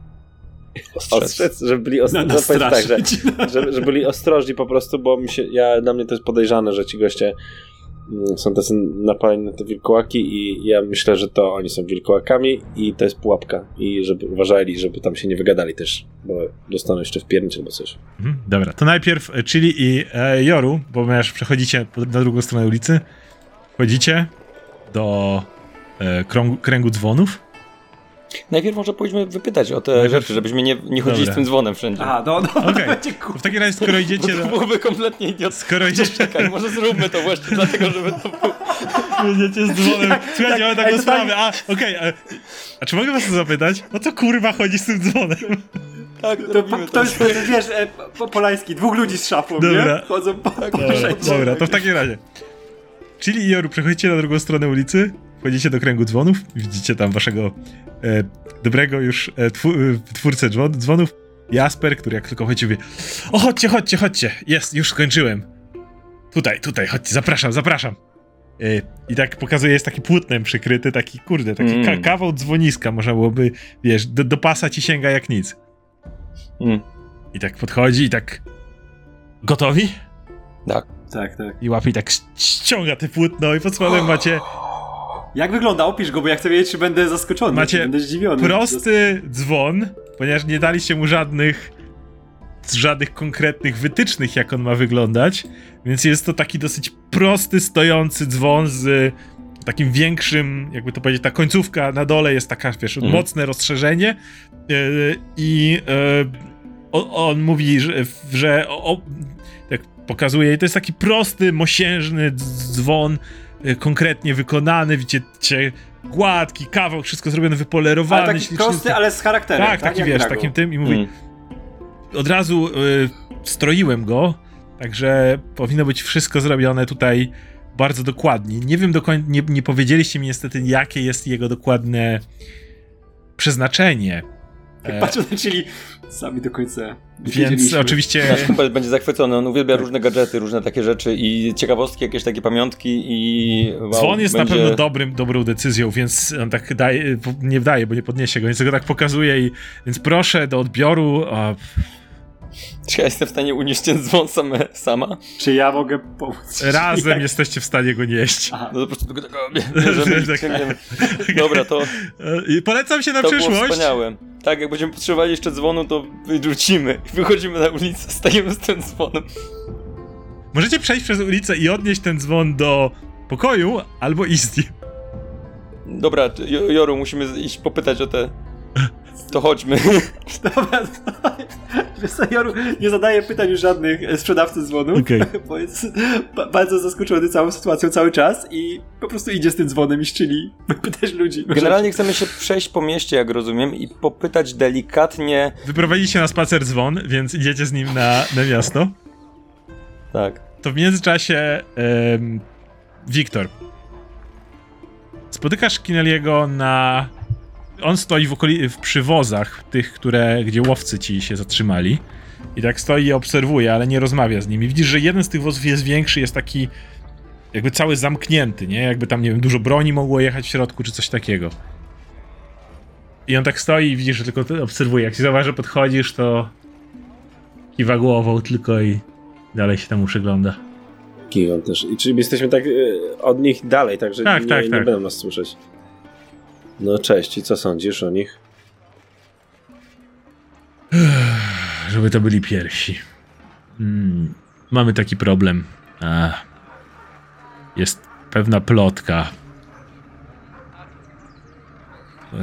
Ostrzec. ostrzec, żeby byli os- Na, powiedz tak, że, żeby, żeby byli ostrożni po prostu, bo mi się, ja, na mnie to jest podejrzane, że ci goście mm, są tacy napaleni na te wilkołaki i ja myślę, że to oni są wilkołakami i to jest pułapka i żeby uważali, żeby tam się nie wygadali też, bo dostaną jeszcze w piernicz albo coś. Mhm, dobra, to najpierw e, Chili i e, Joru, bo ponieważ przechodzicie na drugą stronę ulicy, wchodzicie do e, krągu, kręgu dzwonów. Najpierw może pójdźmy wypytać o te Najpierw- rzeczy, żebyśmy nie, nie chodzili Dobra. z tym dzwonem wszędzie. Aha, no, no, Okej. będzie To kur... W takim razie, skoro Bo idziecie to do... byłoby kompletnie idiotyczne. Skoro idziecie, Czekaj, może zróbmy to właśnie *laughs* dlatego, żeby to było... idziecie z dzwonem... Słuchajcie, mamy taką to tak- sprawę. A, okej. a, a czy mogę was zapytać? O co kurwa chodzi z tym dzwonem? Tak, To, robimy to jest, wiesz, e, po, polański, dwóch ludzi z szafą, Dobra. nie? Chodzą po, po Dobra, dobra, to w takim razie. Chili i Joru, przechodzicie na drugą stronę ulicy, wchodzicie do kręgu dzwonów, widzicie tam waszego e, dobrego już e, twu, e, twórcę dzwon, dzwonów, Jasper, który jak tylko chodzi, mówi o chodźcie, chodźcie, chodźcie, jest, już skończyłem. Tutaj, tutaj, chodźcie, zapraszam, zapraszam. E, I tak pokazuje, jest taki płótnem przykryty, taki, kurde, taki Mm. ka kawał dzwoniska, można byłoby, wiesz, do, do pasa ci sięga jak nic. Mm. I tak podchodzi i tak, gotowi? Tak. Tak, tak. I łapie i tak ściąga te płótno i pod spodem *gasps* macie Jak wygląda? Opisz go, bo ja chcę wiedzieć, czy będę zaskoczony, Macie czy będę zdziwiony. prosty dzwon, ponieważ nie daliście mu żadnych żadnych konkretnych wytycznych, jak on ma wyglądać, więc jest to taki dosyć prosty, stojący dzwon z takim większym, jakby to powiedzieć, ta końcówka na dole jest taka, wiesz, Mhm. mocne rozszerzenie yy, i yy, on, on mówi, że, że o, o, jak pokazuje, to jest taki prosty, mosiężny dz- dzwon, yy, konkretnie wykonany, widzicie, gładki, kawał, wszystko zrobione, wypolerowany. Ale taki śliczny. prosty, ale z charakterem. Tak, taki Jak wiesz, Drago. takim tym i mówi, Mm. od razu y, stroiłem go, także powinno być wszystko zrobione tutaj bardzo dokładnie. Nie wiem dokładnie, nie, nie powiedzieliście mi niestety, jakie jest jego dokładne przeznaczenie. E, Patrzę na czyli sami do końca. Więc oczywiście Nasz kumpel będzie zachwycony, on uwielbia różne gadżety, różne takie rzeczy i ciekawostki, jakieś takie pamiątki i... Wow, dzwon jest będzie... na pewno dobrym, dobrą decyzją, więc on tak daje, nie daje, bo nie podniesie go, więc go tak pokazuje i więc proszę do odbioru. A, Czy ja jestem w stanie unieść ten dzwon same, sama? Czy ja mogę pomóc? razem Jak- *laughs* jesteście w stanie go nieść. Aha. No to po prostu tylko tego bierzemy *laughs* Tak. ciągniemy. Dobra, to, i Polecam się na to było przyszłość. wspaniałe. Tak, jak będziemy potrzebowali jeszcze dzwonu, to wyrzucimy. *laughs* Wychodzimy na ulicę, stajemy z tym dzwonem. Możecie przejść przez ulicę i odnieść ten dzwon do pokoju albo iść z nim. Dobra, Jo- Joru, musimy iść popytać o te... To chodźmy. *laughs* Dobra, *laughs* Joru nie zadaje pytań już żadnych e, sprzedawcy dzwonu, Okej. *laughs* bo jest ba- bardzo zaskoczony całą sytuacją cały czas i po prostu idzie z tym dzwonem i szczyli pytać ludzi. Generalnie chcemy się przejść po mieście, jak rozumiem, i popytać delikatnie... Wyprowadziliście na spacer dzwon, więc idziecie z nim na, na miasto. Tak. To w międzyczasie Wiktor. Spotykasz Kineliego na... On stoi w, okoli... w przywozach, tych, które, gdzie łowcy ci się zatrzymali. I tak stoi i obserwuje, ale nie rozmawia z nimi. Widzisz, że jeden z tych wozów jest większy, jest taki jakby cały zamknięty, nie? Jakby tam, nie wiem, dużo broni mogło jechać w środku, czy coś takiego. I on tak stoi i widzisz, że tylko ty obserwuje. Jak ci zauważy, że podchodzisz, to kiwa głową tylko i dalej się temu przygląda. Gigon też. I czyli jesteśmy tak e, od nich dalej, także Tak, nie, tak, nie tak. będą nas słyszeć. No cześć, i co sądzisz o nich? Żeby to byli pierwsi. Hmm, mamy taki problem. Jest pewna plotka.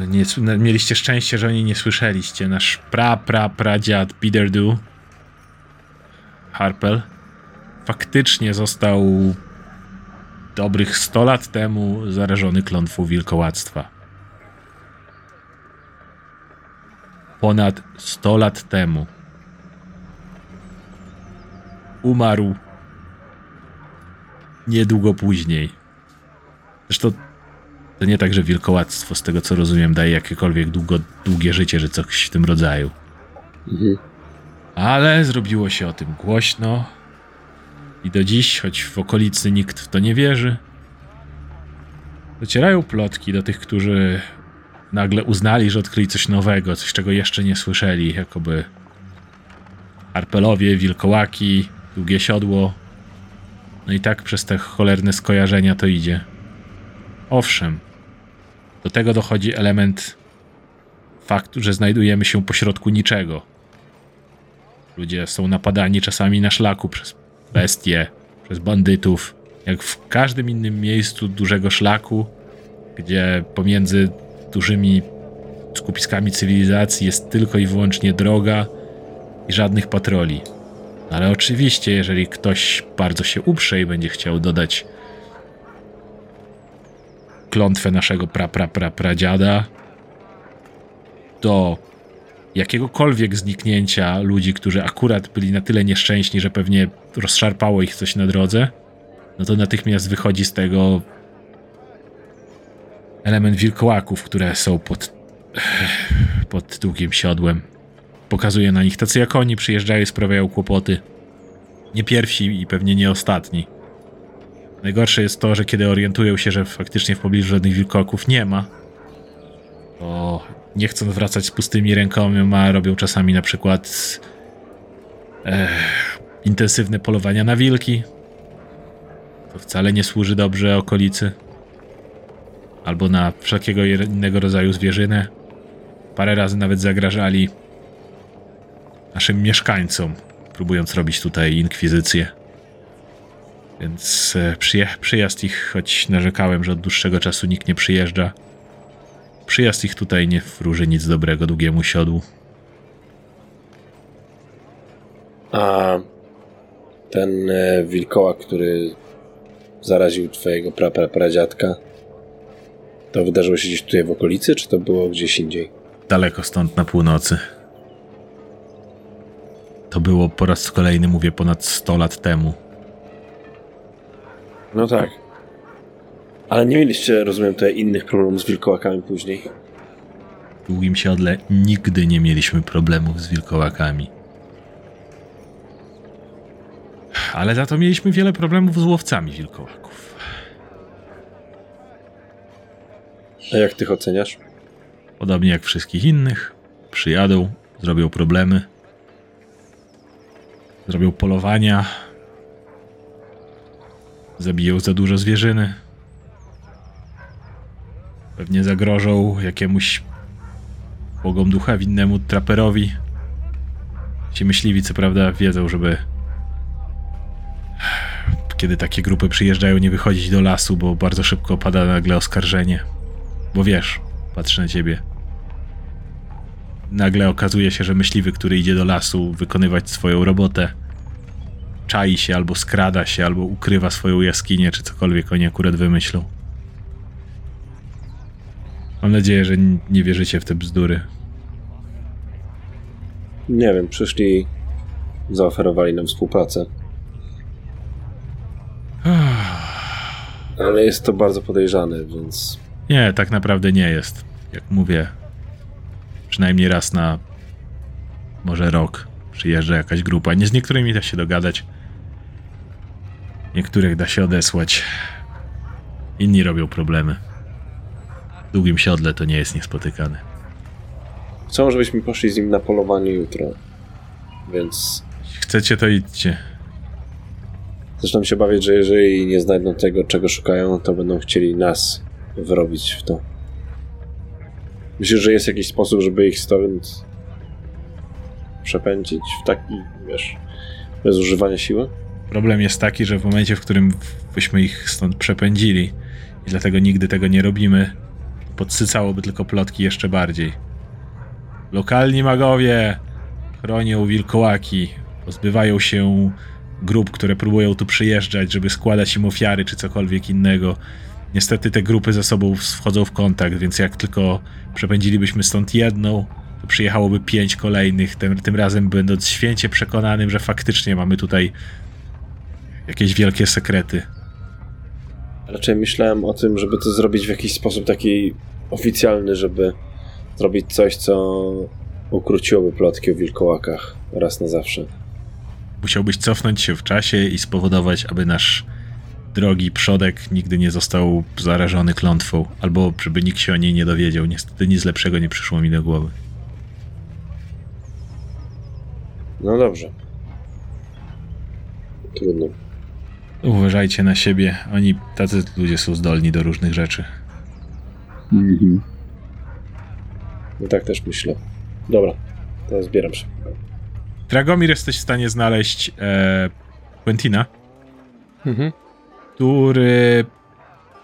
Nie, mieliście szczęście, że o niej nie słyszeliście. Nasz pra, pra, pradziad Biderdu Harpel faktycznie został dobrych 100 lat temu zarażony klątwą wilkołactwa. Ponad 100 lat temu. umarł niedługo później. Zresztą to nie tak, że wilkołactwo, z tego co rozumiem, daje jakiekolwiek długo, długie życie, że coś w tym rodzaju. Mhm. Ale zrobiło się o tym głośno i do dziś, choć w okolicy nikt w to nie wierzy, docierają plotki do tych, którzy nagle uznali, że odkryli coś nowego, coś czego jeszcze nie słyszeli, jakoby arpelowie, wilkołaki, długie siodło. No i tak przez te cholerne skojarzenia to idzie. Owszem, do tego dochodzi element faktu, że znajdujemy się pośrodku niczego. Ludzie są napadani czasami na szlaku przez bestie, przez bandytów. Jak w każdym innym miejscu dużego szlaku, gdzie pomiędzy dużymi skupiskami cywilizacji jest tylko i wyłącznie droga i żadnych patroli. Ale oczywiście, jeżeli ktoś bardzo się uprze i będzie chciał dodać klątwę naszego pra, pra, pra, pradziada do jakiegokolwiek zniknięcia ludzi, którzy akurat byli na tyle nieszczęśni, że pewnie rozszarpało ich coś na drodze, no to natychmiast wychodzi z tego element wilkołaków, które są pod, pod długim siodłem. Pokazuje na nich tacy jak oni, przyjeżdżają i sprawiają kłopoty. Nie pierwsi i pewnie nie ostatni. Najgorsze jest to, że kiedy orientują się, że faktycznie w pobliżu żadnych wilkołaków nie ma, to nie chcą wracać z pustymi rękoma, robią czasami na przykład e, intensywne polowania na wilki. To wcale nie służy dobrze okolicy. Albo na wszelkiego innego rodzaju zwierzynę. Parę razy nawet zagrażali naszym mieszkańcom, próbując robić tutaj inkwizycję. Więc e, przyje- przyjazd ich, choć narzekałem, że od dłuższego czasu nikt nie przyjeżdża, przyjazd ich tutaj nie wróży nic dobrego długiemu siodłu. A ten e, wilkołak, który zaraził twojego pra, pra, pradziadka, to wydarzyło się gdzieś tutaj w okolicy, czy to było gdzieś indziej? Daleko stąd na północy. To było po raz kolejny, mówię, ponad 100 lat temu. No tak. Ale nie mieliście, rozumiem, tutaj innych problemów z wilkołakami później? W długim siodle nigdy nie mieliśmy problemów z wilkołakami. Ale za to mieliśmy wiele problemów z łowcami wilkołaków. A jak tych oceniasz? Podobnie jak wszystkich innych, przyjadą, zrobią problemy, zrobią polowania, zabiją za dużo zwierzyny, pewnie zagrożą jakiemuś bogom ducha winnemu traperowi. Ci myśliwi, co prawda, wiedzą, żeby kiedy takie grupy przyjeżdżają, nie wychodzić do lasu, bo bardzo szybko pada nagle oskarżenie. Bo wiesz, patrzę na ciebie. Nagle okazuje się, że myśliwy, który idzie do lasu wykonywać swoją robotę, czai się albo skrada się, albo ukrywa swoją jaskinię, czy cokolwiek oni akurat wymyślą. Mam nadzieję, że nie wierzycie w te bzdury. Nie wiem, przyszli, zaoferowali nam współpracę. Ale jest to bardzo podejrzane, więc Nie, tak naprawdę nie jest. Jak mówię, przynajmniej raz na może rok przyjeżdża jakaś grupa. Nie z niektórymi da się dogadać. Niektórych da się odesłać. Inni robią problemy. W długim siodle to nie jest niespotykane. chcą, żebyśmy poszli z nim na polowanie jutro. Więc chcecie, to idźcie. zaczynam się bawić, że jeżeli nie znajdą tego, czego szukają, to będą chcieli nas wrobić w to. Myślisz, że jest jakiś sposób, żeby ich stąd przepędzić w taki, wiesz, bez używania siły? Problem jest taki, że w momencie, w którym byśmy ich stąd przepędzili i dlatego nigdy tego nie robimy, podsycałoby tylko plotki jeszcze bardziej. Lokalni magowie chronią wilkołaki, pozbywają się grup, które próbują tu przyjeżdżać, żeby składać im ofiary czy cokolwiek innego. Niestety te grupy ze sobą wchodzą w kontakt, więc jak tylko przepędzilibyśmy stąd jedną, to przyjechałoby pięć kolejnych, tym, tym razem będąc święcie przekonanym, że faktycznie mamy tutaj jakieś wielkie sekrety. Raczej myślałem o tym, żeby to zrobić w jakiś sposób taki oficjalny, żeby zrobić coś, co ukróciłoby plotki o wilkołakach raz na zawsze. Musiałbyś cofnąć się w czasie i spowodować, aby nasz drogi przodek nigdy nie został zarażony klątwą, albo żeby nikt się o niej nie dowiedział. Niestety nic lepszego nie przyszło mi do głowy. No dobrze. Trudno. Uważajcie na siebie. Oni, tacy ludzie są zdolni do różnych rzeczy. Mhm. No tak też myślę. Dobra, to zbieram się. Dragomir jesteś w stanie znaleźć e, Quentina, Mhm. Który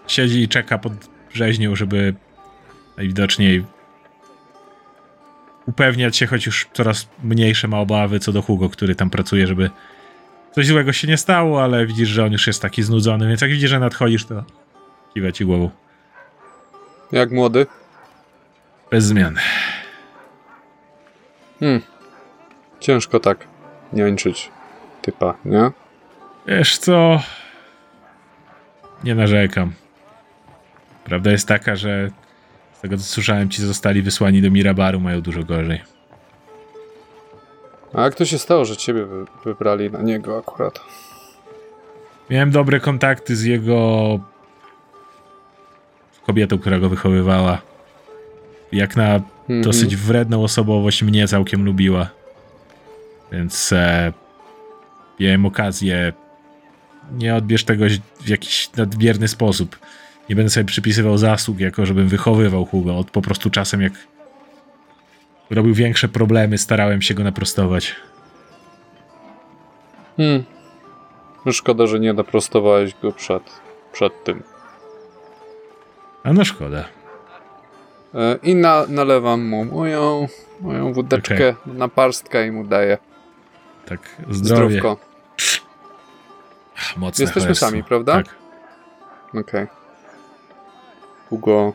siedzi i czeka pod rzeźnią, żeby najwidoczniej upewniać się, choć już coraz mniejsze ma obawy co do Hugo, który tam pracuje, żeby coś złego się nie stało, ale widzisz, że on już jest taki znudzony, więc jak widzisz, że nadchodzisz, to kiwa ci głową. Jak młody? Bez zmian. Hmm. Ciężko tak niańczyć typa, nie? Wiesz co? Nie narzekam. Prawda jest taka, że z tego co słyszałem, ci zostali wysłani do Mirabaru mają dużo gorzej. A jak to się stało, że ciebie wy- wybrali na niego akurat? Miałem dobre kontakty z jego kobietą, która go wychowywała. Jak na Mhm. dosyć wredną osobowość mnie całkiem lubiła. Więc e, miałem okazję. Nie odbierz tego w jakiś nadmierny sposób. Nie będę sobie przypisywał zasług, jako żebym wychowywał Hugo. Od po prostu czasem, jak robił większe problemy, starałem się go naprostować. Hmm. No Szkoda, że nie naprostowałeś go przed, przed tym. A no szkoda. E, I na, nalewam mu moją, moją wódeczkę na parstka i mu daję. Tak, zdrowie. Zdrówko. Mocne Jesteśmy cholerstwo. sami, prawda? Tak. Okej. Hugo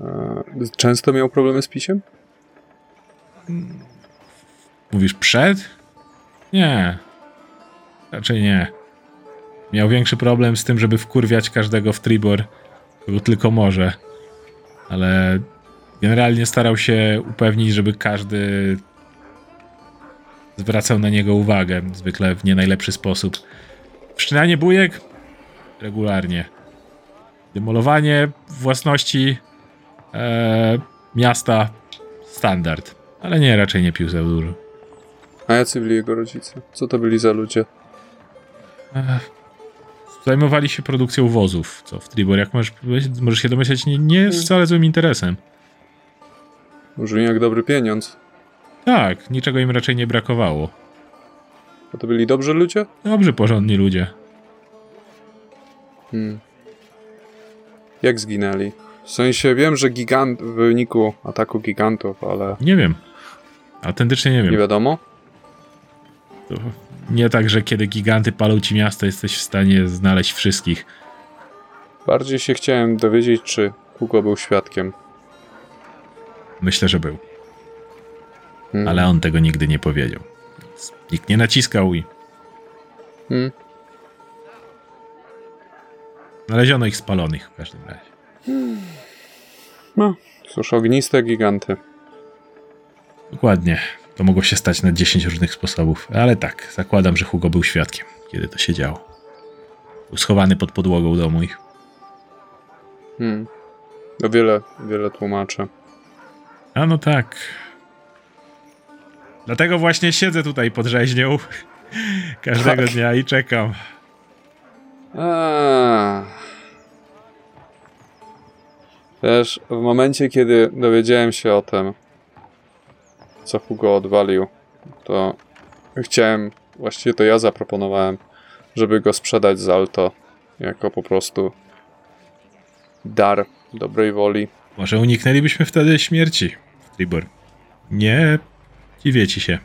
e, często miał problemy z pisiem? Mówisz przed? Nie. Raczej nie. Miał większy problem z tym, żeby wkurwiać każdego w Tribor, kogo tylko może. Ale generalnie starał się upewnić, żeby każdy zwracał na niego uwagę, zwykle w nie najlepszy sposób. Wszczynanie bujek? Regularnie. Demolowanie własności e, miasta? Standard. Ale nie, raczej nie pił za dużo. A jacy byli jego rodzice? Co to byli za ludzie? Ech, Zajmowali się produkcją wozów, co w Tribor, jak możesz, możesz się domyśleć, nie, nie jest wcale złym interesem. Brzmi jak dobry pieniądz. Tak, niczego im raczej nie brakowało. A to byli dobrzy ludzie? Dobrzy, porządni ludzie. Hmm. Jak zginęli? W sensie wiem, że gigant w wyniku ataku gigantów, ale Nie wiem. Autentycznie nie wiem. nie wiadomo. To nie tak, że kiedy giganty palą ci miasto, jesteś w stanie znaleźć wszystkich. Bardziej się chciałem dowiedzieć, czy Hugo był świadkiem. Myślę, że był. Hmm. Ale on tego nigdy nie powiedział. Więc Nikt nie naciskał i Hmm. znaleziono ich spalonych w każdym razie. No, cóż, ogniste giganty. Dokładnie. To mogło się stać na 10 różnych sposobów. Ale tak, zakładam, że Hugo był świadkiem, kiedy to się działo. Był schowany pod podłogą domu ich. Hmm. To wiele, wiele tłumaczy. A no tak. Dlatego właśnie siedzę tutaj pod rzeźnią *laughs* każdego Tak. dnia i czekam. Wiesz, w momencie, kiedy dowiedziałem się o tym, co Hugo odwalił, to chciałem, właściwie to ja zaproponowałem, żeby go sprzedać z Alto jako po prostu dar dobrej woli. Może uniknęlibyśmy wtedy śmierci w Tribor. Nie dziwię ci się.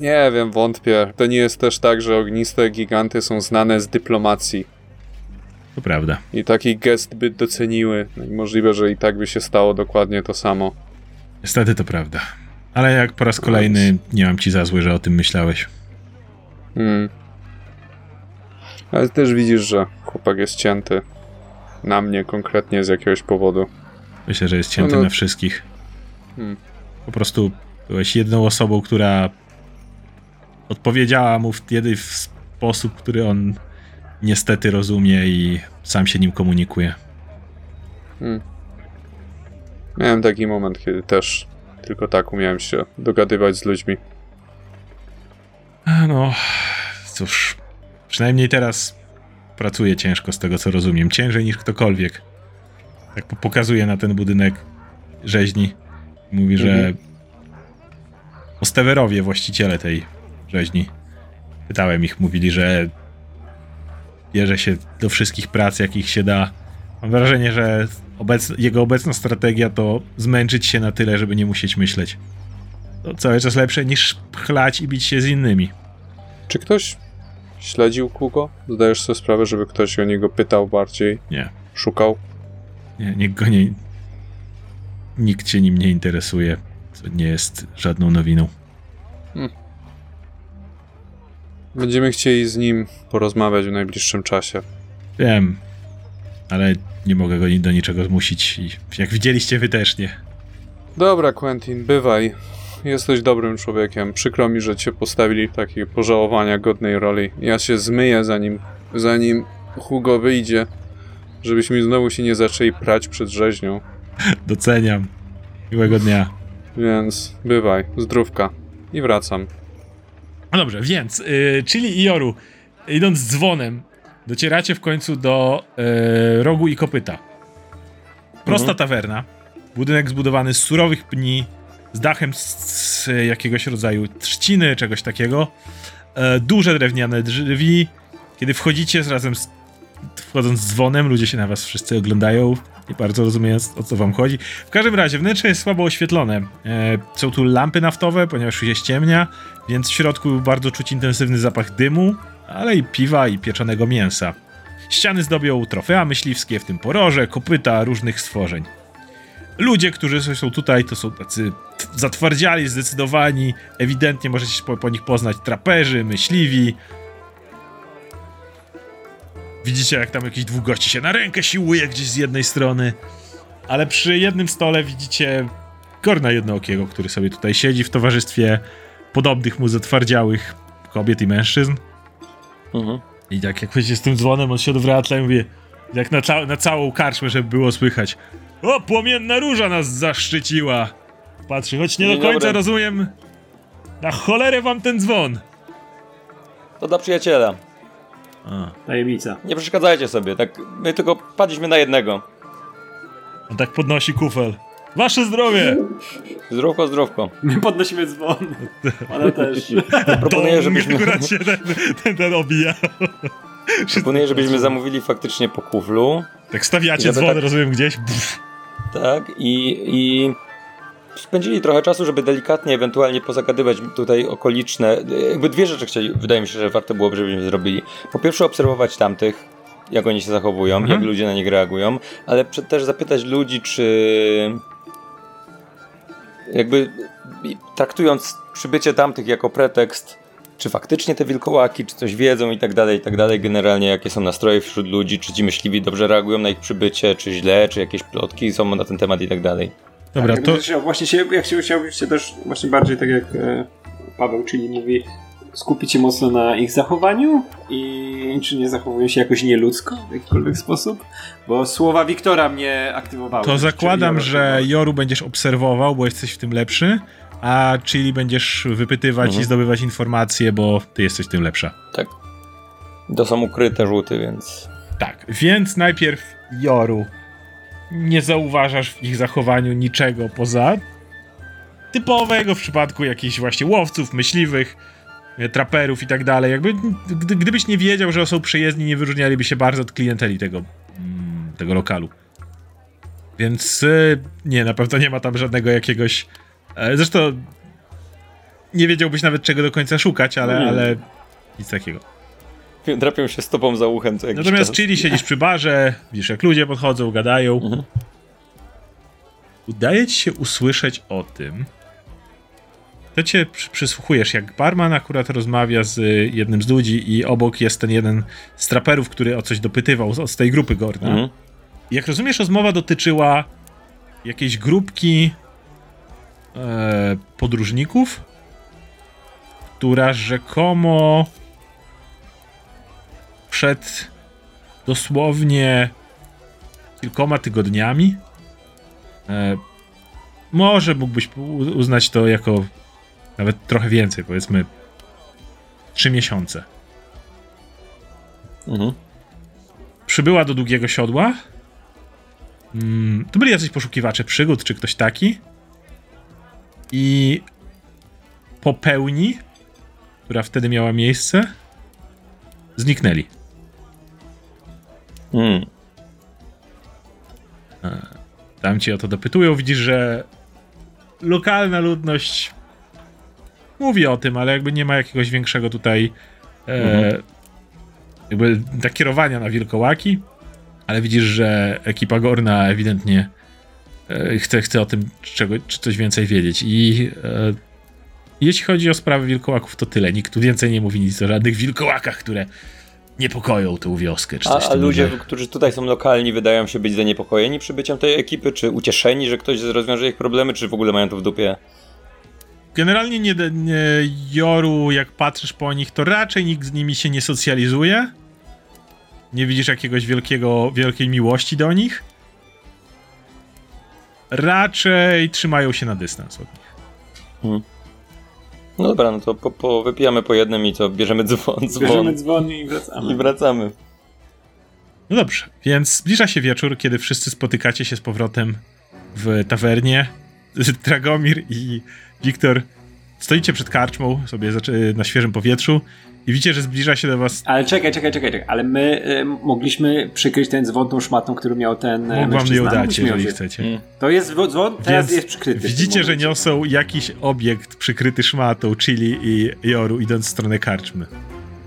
Nie wiem, wątpię. To nie jest też tak, że ogniste giganty są znane z dyplomacji. To prawda. I taki gest by doceniły. No i możliwe, że i tak by się stało dokładnie to samo. Niestety to prawda. Ale jak po raz kolejny nie mam ci za złe, że o tym myślałeś. Mm. Ale też widzisz, że chłopak jest cięty. Na mnie konkretnie z jakiegoś powodu. Myślę, że jest cięty No, no. na wszystkich. Hmm. Po prostu byłeś jedną osobą, która odpowiedziała mu w, jedy, w sposób, który on niestety rozumie i sam się nim komunikuje. Hmm. Miałem taki moment, kiedy też tylko tak umiałem się dogadywać z ludźmi. No, cóż, przynajmniej teraz pracuję ciężko z tego, co rozumiem. Ciężej niż ktokolwiek. Tak po- pokazuje na ten budynek rzeźni. Mówi, że Mhm. Ostewerowie, właściciele tej rzeźni. Pytałem ich, mówili, że bierze się do wszystkich prac, jakich się da. Mam wrażenie, że obecn- jego obecna strategia to zmęczyć się na tyle, żeby nie musieć myśleć. To cały czas lepsze niż chlać i bić się z innymi. Czy ktoś śledził Kugo? Zdajesz sobie sprawę, żeby ktoś o niego pytał bardziej, Nie, szukał? nie, nikt go nie. Nikt się nim nie interesuje, co nie jest żadną nowiną. Będziemy chcieli z nim porozmawiać w najbliższym czasie. Wiem, ale nie mogę go do niczego zmusić i jak widzieliście, wy też nie. Dobra, Quentin, bywaj. Jesteś dobrym człowiekiem. Przykro mi, że cię postawili w takiej pożałowania godnej roli. Ja się zmyję zanim, zanim Hugo wyjdzie, żebyśmy znowu się nie zaczęli prać przed rzeźnią. *laughs* Doceniam. Miłego dnia. Więc bywaj, zdrówka. I wracam. No dobrze, więc, yy, czyli Ioru, idąc dzwonem, docieracie w końcu do yy, rogu i kopyta. Prosta tawerna, budynek zbudowany z surowych pni, z dachem z, z jakiegoś rodzaju trzciny, czegoś takiego. E, duże drewniane drzwi. Kiedy wchodzicie z razem z, wchodząc z dzwonem, ludzie się na was wszyscy oglądają, nie bardzo rozumiejąc o co wam chodzi. W każdym razie wnętrze jest słabo oświetlone. E, są tu lampy naftowe, ponieważ się ściemnia, więc w środku bardzo czuć intensywny zapach dymu, ale i piwa i pieczonego mięsa. Ściany zdobią trofea myśliwskie, w tym poroże, kopyta różnych stworzeń. Ludzie, którzy są tutaj, to są tacy zatwardziali, zdecydowani. Ewidentnie możecie po, po nich poznać traperzy, myśliwi. Widzicie, jak tam jakiś dwóch gości się na rękę siłuje gdzieś z jednej strony. Ale przy jednym stole widzicie Gorna Jednookiego, który sobie tutaj siedzi w towarzystwie podobnych mu zatwardziałych kobiet i mężczyzn. Mhm. I tak jak wiecie z tym dzwonem, on się odwraca i mówi, jak na, ca- na całą karczmę, żeby było słychać. O, płomienna róża nas zaszczyciła! Patrzy, choć nie Dzień do końca dobry. rozumiem. Na cholerę wam ten dzwon! To dla przyjaciela. A, Tajemnica. Nie przeszkadzajcie sobie, tak my tylko padliśmy na jednego. on tak podnosi kufel. Wasze zdrowie! Zdrówko, zdrówko. My podnosimy dzwon. Ona też. *laughs* Proponuję, żebyśmy, akurat się ten, ten, ten obija. proponuję, żebyśmy zamówili faktycznie po kuflu. Tak stawiacie dzwon, tak- rozumiem, gdzieś. Pff. Tak, i, i spędzili trochę czasu, żeby delikatnie ewentualnie pozagadywać tutaj okoliczne. Jakby dwie rzeczy chcieli, wydaje mi się, że warto byłoby, żebyśmy zrobili. Po pierwsze, obserwować tamtych, jak oni się zachowują, Mhm. jak ludzie na nich reagują, ale też zapytać ludzi, czy jakby traktując przybycie tamtych jako pretekst, czy faktycznie te wilkołaki, czy coś wiedzą i tak dalej, i tak dalej, generalnie jakie są nastroje wśród ludzi, czy ci myśliwi dobrze reagują na ich przybycie, czy źle, czy jakieś plotki są na ten temat i tak dalej. Dobra, tak, to. chciał- Właśnie się, jak się chciałbym się też właśnie bardziej tak jak e, Paweł, czyli mówi skupić się mocno na ich zachowaniu i czy nie zachowują się jakoś nieludzko w jakikolwiek sposób, bo słowa Wiktora mnie aktywowały. To zakładam, Joro że. Joru będziesz obserwował, bo jesteś w tym lepszy, a czyli będziesz wypytywać Mhm. i zdobywać informacje, bo ty jesteś w tym lepsza. Tak. To są ukryte rzuty, więc. Tak, więc najpierw Joru. Nie zauważasz w ich zachowaniu niczego poza typowego w przypadku jakichś właśnie łowców, myśliwych, e, traperów i tak dalej. Jakby gdy, gdybyś nie wiedział, że są przyjezdni, nie wyróżnialiby się bardzo od klienteli tego, mm, tego lokalu. Więc y, nie, na pewno nie ma tam żadnego jakiegoś. E, zresztą nie wiedziałbyś nawet czego do końca szukać, ale, Nie. ale nic takiego. Drapią się z tobą za uchem co Natomiast czas. Chili siedzisz przy barze, widzisz jak ludzie podchodzą, gadają. Udaje ci się usłyszeć o tym, to cię przy, przysłuchujesz, jak barman akurat rozmawia z y, jednym z ludzi i obok jest ten jeden z traperów, który o coś dopytywał z, z tej grupy Gorna. Mhm. Jak rozumiesz, rozmowa dotyczyła jakiejś grupki e, podróżników, która rzekomo przed dosłownie kilkoma tygodniami e, może mógłbyś uznać to jako nawet trochę więcej, powiedzmy trzy miesiące. Mhm. przybyła do długiego siodła. Mm, to byli jacyś poszukiwacze przygód, czy ktoś taki. I po pełni, która wtedy miała miejsce, zniknęli. Mm. Tam ci o to dopytują. Widzisz, że lokalna ludność mówi o tym, ale jakby nie ma jakiegoś większego tutaj e, jakby nakierowania na wilkołaki. Ale widzisz, że ekipa Gorna ewidentnie e, chce, chce o tym czego, czy coś więcej wiedzieć. I e, jeśli chodzi o sprawy wilkołaków, to tyle. Nikt tu więcej nie mówi nic o żadnych wilkołakach, które niepokoją tę wioskę. Czy A, coś a tym ludzie, którzy tutaj są lokalni, wydają się być zaniepokojeni przybyciem tej ekipy, czy ucieszeni, że ktoś rozwiąże ich problemy, czy w ogóle mają to w dupie? Generalnie nie, nie, Joru, jak patrzysz po nich, to raczej nikt z nimi się nie socjalizuje. Nie widzisz jakiegoś wielkiego, wielkiej miłości do nich. Raczej trzymają się na dystans od nich. No dobra, no to po, po, wypijamy po jednym i co, bierzemy dzwon, Bierzemy dzwon dzwon i wracamy. i wracamy. No dobrze, więc zbliża się wieczór, kiedy wszyscy spotykacie się z powrotem w tawernie. *laughs* Dragomir i Wiktor stoicie przed karczmą, sobie na świeżym powietrzu i widzicie, że zbliża się do was Ale czekaj, czekaj, czekaj, czekaj. Ale my y, mogliśmy przykryć ten dzwon tą szmatą, którą miał ten e, Mógł wam ją dać, jeżeli chcecie. Mm. To jest wo- dzwon, teraz Więc jest przykryty. Widzicie, że niosą jakiś obiekt przykryty szmatą, Chili i Joru, idąc w stronę karczmy.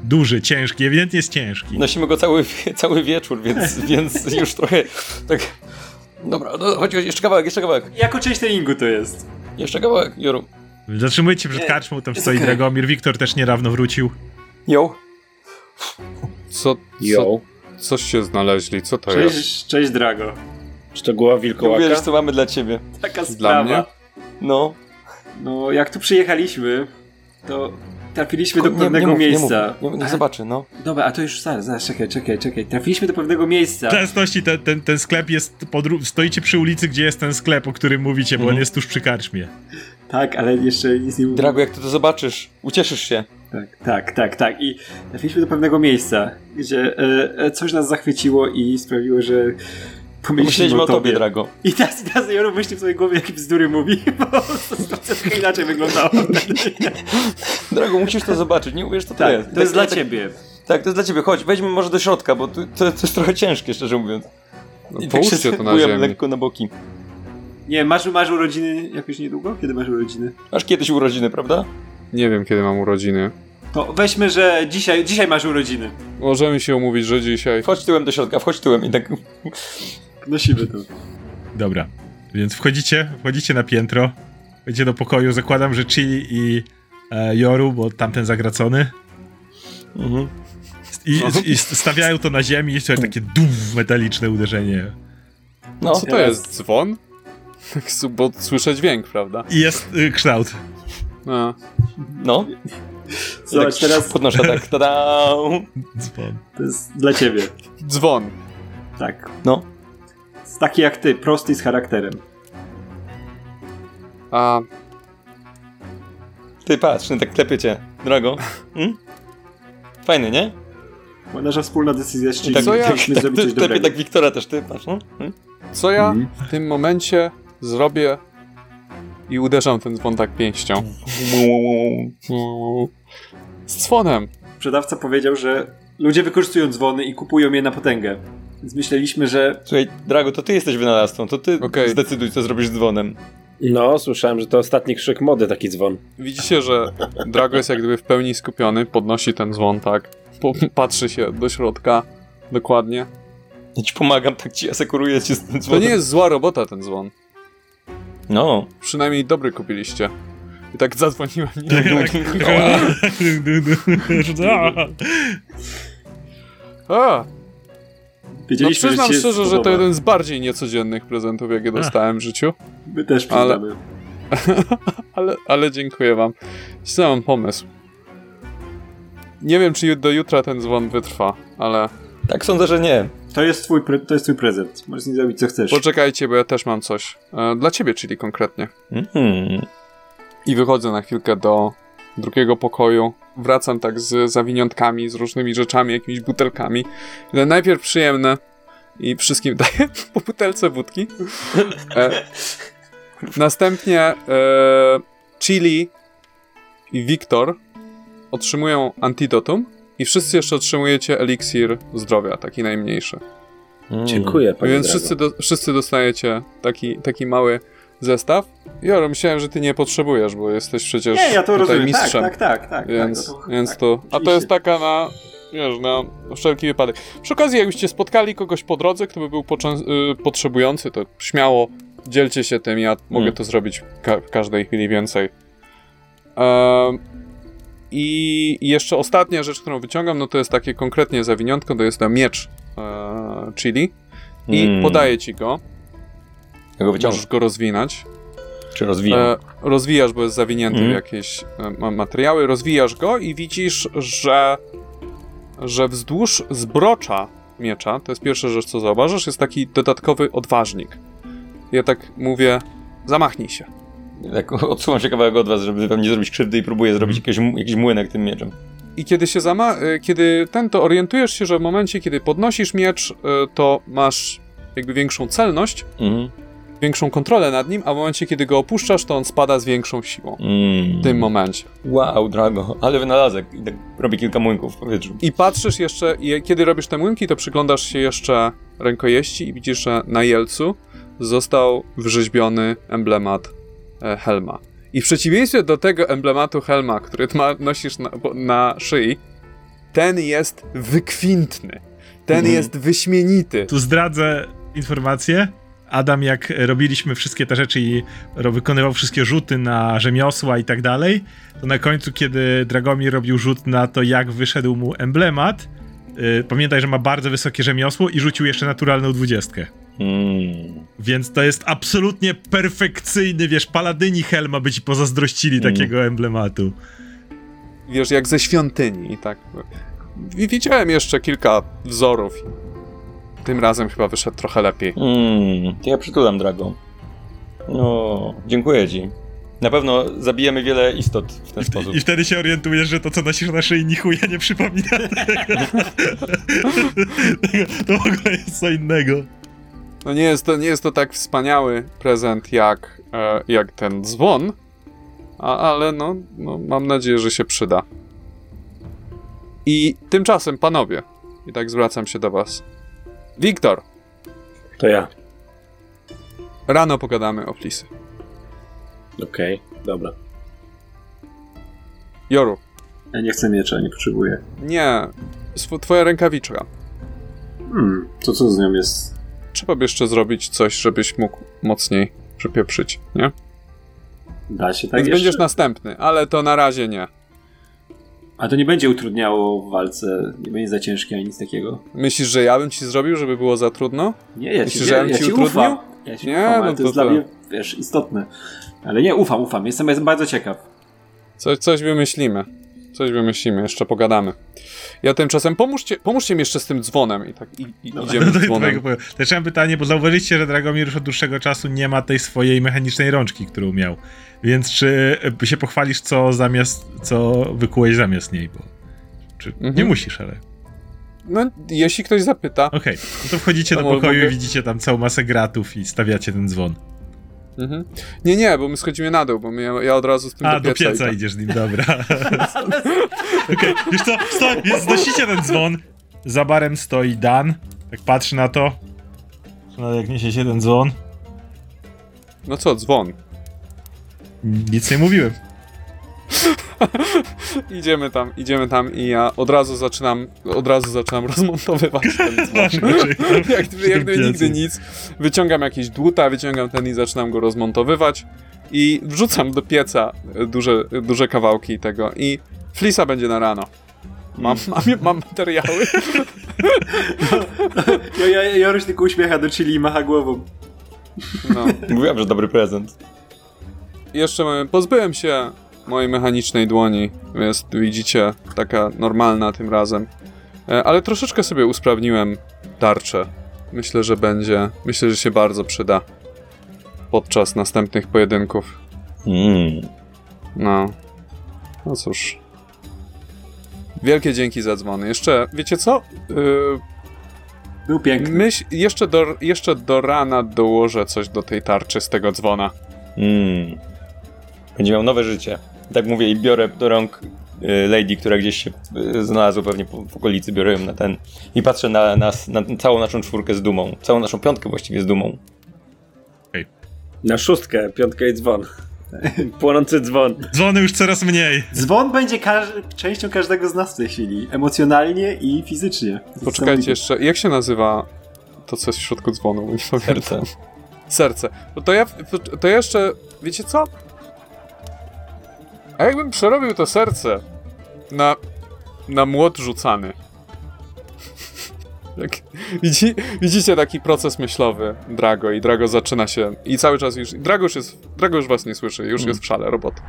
Duży, ciężki, ewidentnie jest ciężki. Nosimy go cały, *laughs* cały wieczór, więc, *laughs* więc już trochę tak... Dobra, no, chodź, chodź, jeszcze kawałek, jeszcze kawałek, Jako część treningu to jest. jeszcze kawałek, Joru. Zatrzymujecie przed karczmą, tam stoi. Dragomir. Wiktor też niedawno wrócił. Jo. Co, co, Yo. coście znaleźli? Co to jest? Cześć, cześć Drago. Czy to głowa Wiesz, wilkołaka? co mamy dla ciebie. Taka Dla sprawa. mnie? No. No, jak tu przyjechaliśmy, to trafiliśmy do Nie- pewnego nie mów, miejsca. Nie mów, nie, niech Ale- zobaczy, no. Dobra, a to już zaraz, zaraz, czekaj, czekaj, czekaj. Trafiliśmy do pewnego miejsca. W częstości ten, ten, ten sklep jest. Podru- stoicie przy ulicy, gdzie jest ten sklep, o którym mówicie, bo on Mhm. jest tuż przy karczmie. Tak, ale jeszcze nic nie mówię. Drago, jak ty to zobaczysz, ucieszysz się. Tak, tak, tak, tak. I trafiliśmy do pewnego miejsca, gdzie e, e, coś nas zachwyciło i sprawiło, że pomyśleliśmy Myśleliśmy o o tobie, Drago. I teraz, teraz Joru myśli w swojej głowie, jakie bzdury mówi, *laughs* bo to troszeczkę inaczej wyglądało. *laughs* Drago, musisz to zobaczyć, nie uwierz, to to tak, jest. to jest Tak, dla tak, ciebie. Tak, to jest dla ciebie. Chodź, weźmy może do środka, bo to, to jest trochę ciężkie, szczerze mówiąc. No, I tak połóżcie się to na ziemi. lekko na boki. Nie, masz, masz urodziny jakoś niedługo? Kiedy masz urodziny? Masz kiedyś urodziny, prawda? Nie wiem, kiedy mam urodziny. To weźmy, że dzisiaj, dzisiaj masz urodziny. Możemy się umówić, że dzisiaj... Wchodź tyłem do środka, wchodź tyłem i tak... Nosimy to. Dobra. Więc wchodzicie, wchodzicie na piętro. Wchodzicie do pokoju. Zakładam, że Chili i e, Joru, bo tamten zagracony. Mhm. I, I stawiają to na ziemi i słychać takie dum metaliczne uderzenie. No, Co to jest? Dzwon? Bo słyszę dźwięk, prawda? I jest y, kształt. No. no. Zobacz, tak teraz Podnoszę tak, tada! Dzwon. to jest dla ciebie. Dzwon. Tak. No. Jest taki jak ty, prosty z charakterem. A Ty patrz, no tak klepie cię. Drago. Hmm? Fajny, nie? Bo nasza wspólna decyzja Chili, tak, Co ja? tak, musimy tak, zrobić tak, tak Wiktora też, ty patrz, no. Hmm? co ja Mhm. w tym momencie zrobię i uderzam ten dzwon tak pięścią. Z dzwonem. Sprzedawca powiedział, że ludzie wykorzystują dzwony i kupują je na potęgę. Więc myśleliśmy, że Słuchaj, Drago, to ty jesteś wynalazcą, to ty Okej. zdecyduj, co zrobisz z dzwonem. No, słyszałem, że to ostatni krzyk mody, taki dzwon. Widzicie, że Drago jest jak gdyby w pełni skupiony, podnosi ten dzwon tak, po- patrzy się do środka dokładnie. Ja ci pomagam, tak ci asekuruję cię z tym To dzwonem. nie jest zła robota ten dzwon. No. Przynajmniej dobry kupiliście. I tak zadzwoniłem. *laughs* A, no Wiedzieliśmy, przyznam że ci się szczerze, że to spodoba. jeden z bardziej niecodziennych prezentów, jakie dostałem w życiu. My też ale- przyznamy. *laughs* ale, ale dziękuję wam. Mam pomysł. Nie wiem, czy do jutra ten dzwon wytrwa, ale Tak sądzę, że nie. To jest twój, pre- to jest twój prezent. Możesz z nim zrobić co chcesz. poczekajcie, bo ja też mam coś. E, dla ciebie, czyli konkretnie. Mhm. I wychodzę na chwilkę do drugiego pokoju. Wracam tak z zawiniątkami, z różnymi rzeczami, jakimiś butelkami. Ale najpierw przyjemne i wszystkim *laughs* daję po butelce wódki. E, następnie e, Chili i Wiktor otrzymują antidotum i wszyscy jeszcze otrzymujecie eliksir zdrowia, taki najmniejszy. Mm. Dziękuję, panie Więc wszyscy, do, wszyscy dostajecie taki, taki mały zestaw. Joro, myślałem, że ty nie potrzebujesz, bo jesteś przecież Nie, ja to tutaj rozumiem. mistrzem. Tak, tak, tak. tak Więc, tak, no to- więc tak, to. A to jest taka na. Wiesz, na wszelki wypadek. Przy okazji, jakbyście spotkali kogoś po drodze, kto by był poczę- y, potrzebujący, to śmiało dzielcie się tym. Ja mogę Mm. to zrobić ka- w każdej chwili więcej. Em, I jeszcze ostatnia rzecz, którą wyciągam, no to jest takie konkretnie zawiniątko, to jest to miecz e, chili. I Mm. podaję ci go. Ja go wyciągnę. Możesz go rozwinąć. Czy rozwijam? E, rozwijasz, bo jest zawinięty Mhm. w jakieś e, ma- materiały, rozwijasz go i widzisz, że, że wzdłuż zbrocza miecza, to jest pierwsza rzecz, co zauważysz, jest taki dodatkowy odważnik. Ja tak mówię, zamachnij się. Tak *laughs* odsuwam się kawałek od was, żeby wam nie zrobić krzywdy i próbuję zrobić Mhm. jakieś, jakiś młynek tym mieczem. I kiedy się zama e, kiedy ten, to orientujesz się, że w momencie, kiedy podnosisz miecz, e, to masz jakby większą celność, Mhm. większą kontrolę nad nim, a w momencie, kiedy go opuszczasz, to on spada z większą siłą. Mm. W tym momencie. Wow, Drago, ale wynalazek. I tak robię kilka młynków w powietrzu. I patrzysz jeszcze, i kiedy robisz te młynki, to przyglądasz się jeszcze rękojeści i widzisz, że na jelcu został wyrzeźbiony emblemat Helma. I w przeciwieństwie do tego emblematu Helma, który ma, nosisz na, na szyi, ten jest wykwintny. Ten Mhm. jest wyśmienity. Tu zdradzę informację. Adam, jak robiliśmy wszystkie te rzeczy i wykonywał wszystkie rzuty na rzemiosła i tak dalej, to na końcu, kiedy Dragomir robił rzut na to, jak wyszedł mu emblemat, yy, pamiętaj, że ma bardzo wysokie rzemiosło i rzucił jeszcze naturalną dwudziestkę. Mm. Więc to jest absolutnie perfekcyjny, wiesz, paladyni Helma by ci pozazdrościli Mm. takiego emblematu. Wiesz, jak ze świątyni. i Tak. I widziałem jeszcze kilka wzorów. Tym razem chyba wyszedł trochę lepiej. Mm. To ja przytulam Drago. No, dziękuję ci. Na pewno zabijemy wiele istot w ten sposób. I wtedy się orientujesz, że to, co nosisz na szyi, chuja nie przypomina *laughs* *laughs* tego. to w ogóle jest co innego. No nie jest to, nie jest to tak wspaniały prezent jak, e, jak ten dzwon, a, ale no, no mam nadzieję, że się przyda. I tymczasem, panowie, i tak zwracam się do was. Wiktor, To ja. rano pogadamy o flisy. Okej, dobra. Joru, Ja nie chcę miecza, nie potrzebuję. nie, twoja rękawiczka. Hmm, to co z nią jest? Trzeba by jeszcze zrobić coś, żebyś mógł mocniej przypieprzyć, nie? Da się tak Więc jeszcze? będziesz następny, ale to na razie nie. A to nie będzie utrudniało w walce, nie będzie za ciężkie ani nic takiego. Myślisz, że ja bym ci zrobił, żeby było za trudno? Nie, ja ci, Myślisz, że ja ja, bym ci ci utrudnił? ufam. Ja ci Nie, ufam, no to jest to dla to- mnie, wiesz, istotne. Ale nie, ufam, ufam. Jestem, jestem bardzo ciekaw. Coś, coś wymyślimy. Coś wymyślimy, jeszcze pogadamy. Ja tymczasem pomóżcie, pomóżcie mi jeszcze z tym dzwonem i tak i, i Dobra. idziemy No z to, dzwonem. jeszcze mam pytanie, bo zauważyliście, że Dragomir już od dłuższego czasu nie ma tej swojej mechanicznej rączki, którą miał. Więc czy y, się pochwalisz, co zamiast, co wykułeś zamiast niej? Bo, czy, Mhm. Nie musisz, ale... No, jeśli ktoś zapyta. Okej, no to wchodzicie To do mogę- pokoju i widzicie tam całą masę gratów i stawiacie ten dzwon. Mhm. Nie, nie, bo my schodzimy na dół, bo my, ja od razu z tym A, do do pieca, pieca idę. idziesz z nim, dobra. *laughs* Okej, wiesz co, stoi, więc znosicie ten dzwon. Za barem stoi Dan. Tak patrzy na to. No, jak niesiecie ten dzwon. No co, dzwon. Nic nie mówiłem. *laughs* Idziemy tam, idziemy tam i ja od razu zaczynam, od razu zaczynam *laughs* rozmontowywać ten dzwon. *laughs* Jak jak nigdy nic. Wyciągam jakieś dłuta, wyciągam ten i zaczynam go rozmontowywać. I wrzucam do pieca duże, duże kawałki tego i flisa będzie na rano. Mam, mam, mam materiały. Ja, ja, Joruś tylko uśmiecha do chili i macha głową. No. Mówiłem, że dobry prezent. Jeszcze mamy, pozbyłem się mojej mechanicznej dłoni. Jest, widzicie, taka normalna tym razem. E, Ale troszeczkę sobie usprawniłem tarczę. Myślę, że będzie, myślę, że się bardzo przyda podczas następnych pojedynków. Mm. No. No cóż. Wielkie dzięki za dzwony. Jeszcze, wiecie co? Yy, Był piękny. myśl, jeszcze, do, jeszcze do rana dołożę coś do tej tarczy z tego dzwona. Mm. Będzie miał nowe życie. Tak mówię i biorę do rąk y, lady, która gdzieś się y, znalazła pewnie po, w okolicy, biorę ją na ten i patrzę na nas, na całą naszą czwórkę z dumą. Całą naszą piątkę właściwie z dumą. Na szóstkę, piątkę i dzwon. *laughs* Płonący dzwon. Dzwony już coraz mniej. Dzwon będzie każ częścią każdego z nas w tej chwili. Emocjonalnie i fizycznie. Poczekajcie jeszcze, jak się nazywa to, co jest w środku dzwonu? Nie. Serce. Serce. No to ja, to ja jeszcze, wiecie co? A jakbym przerobił to serce na, na młot rzucany? Jak, widzi, widzicie taki proces myślowy Drago i Drago zaczyna się i cały czas już, Drago już jest, Drago już was nie słyszy, już jest w szale roboty.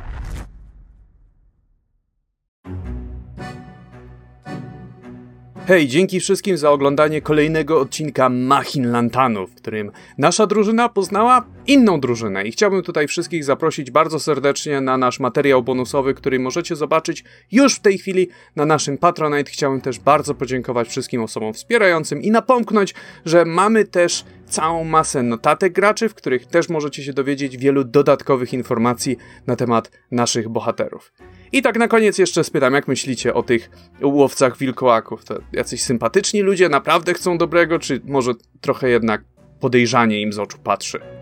Hej, dzięki wszystkim za oglądanie kolejnego odcinka Machin Lantanów, w którym nasza drużyna poznała inną drużynę. I chciałbym tutaj wszystkich zaprosić bardzo serdecznie na nasz materiał bonusowy, który możecie zobaczyć już w tej chwili na naszym Patronite. Chciałbym też bardzo podziękować wszystkim osobom wspierającym i napomknąć, że mamy też całą masę notatek graczy, w których też możecie się dowiedzieć wielu dodatkowych informacji na temat naszych bohaterów. I tak na koniec jeszcze spytam, jak myślicie o tych łowcach wilkołaków? To jacyś sympatyczni ludzie naprawdę chcą dobrego, czy może trochę jednak podejrzanie im z oczu patrzy?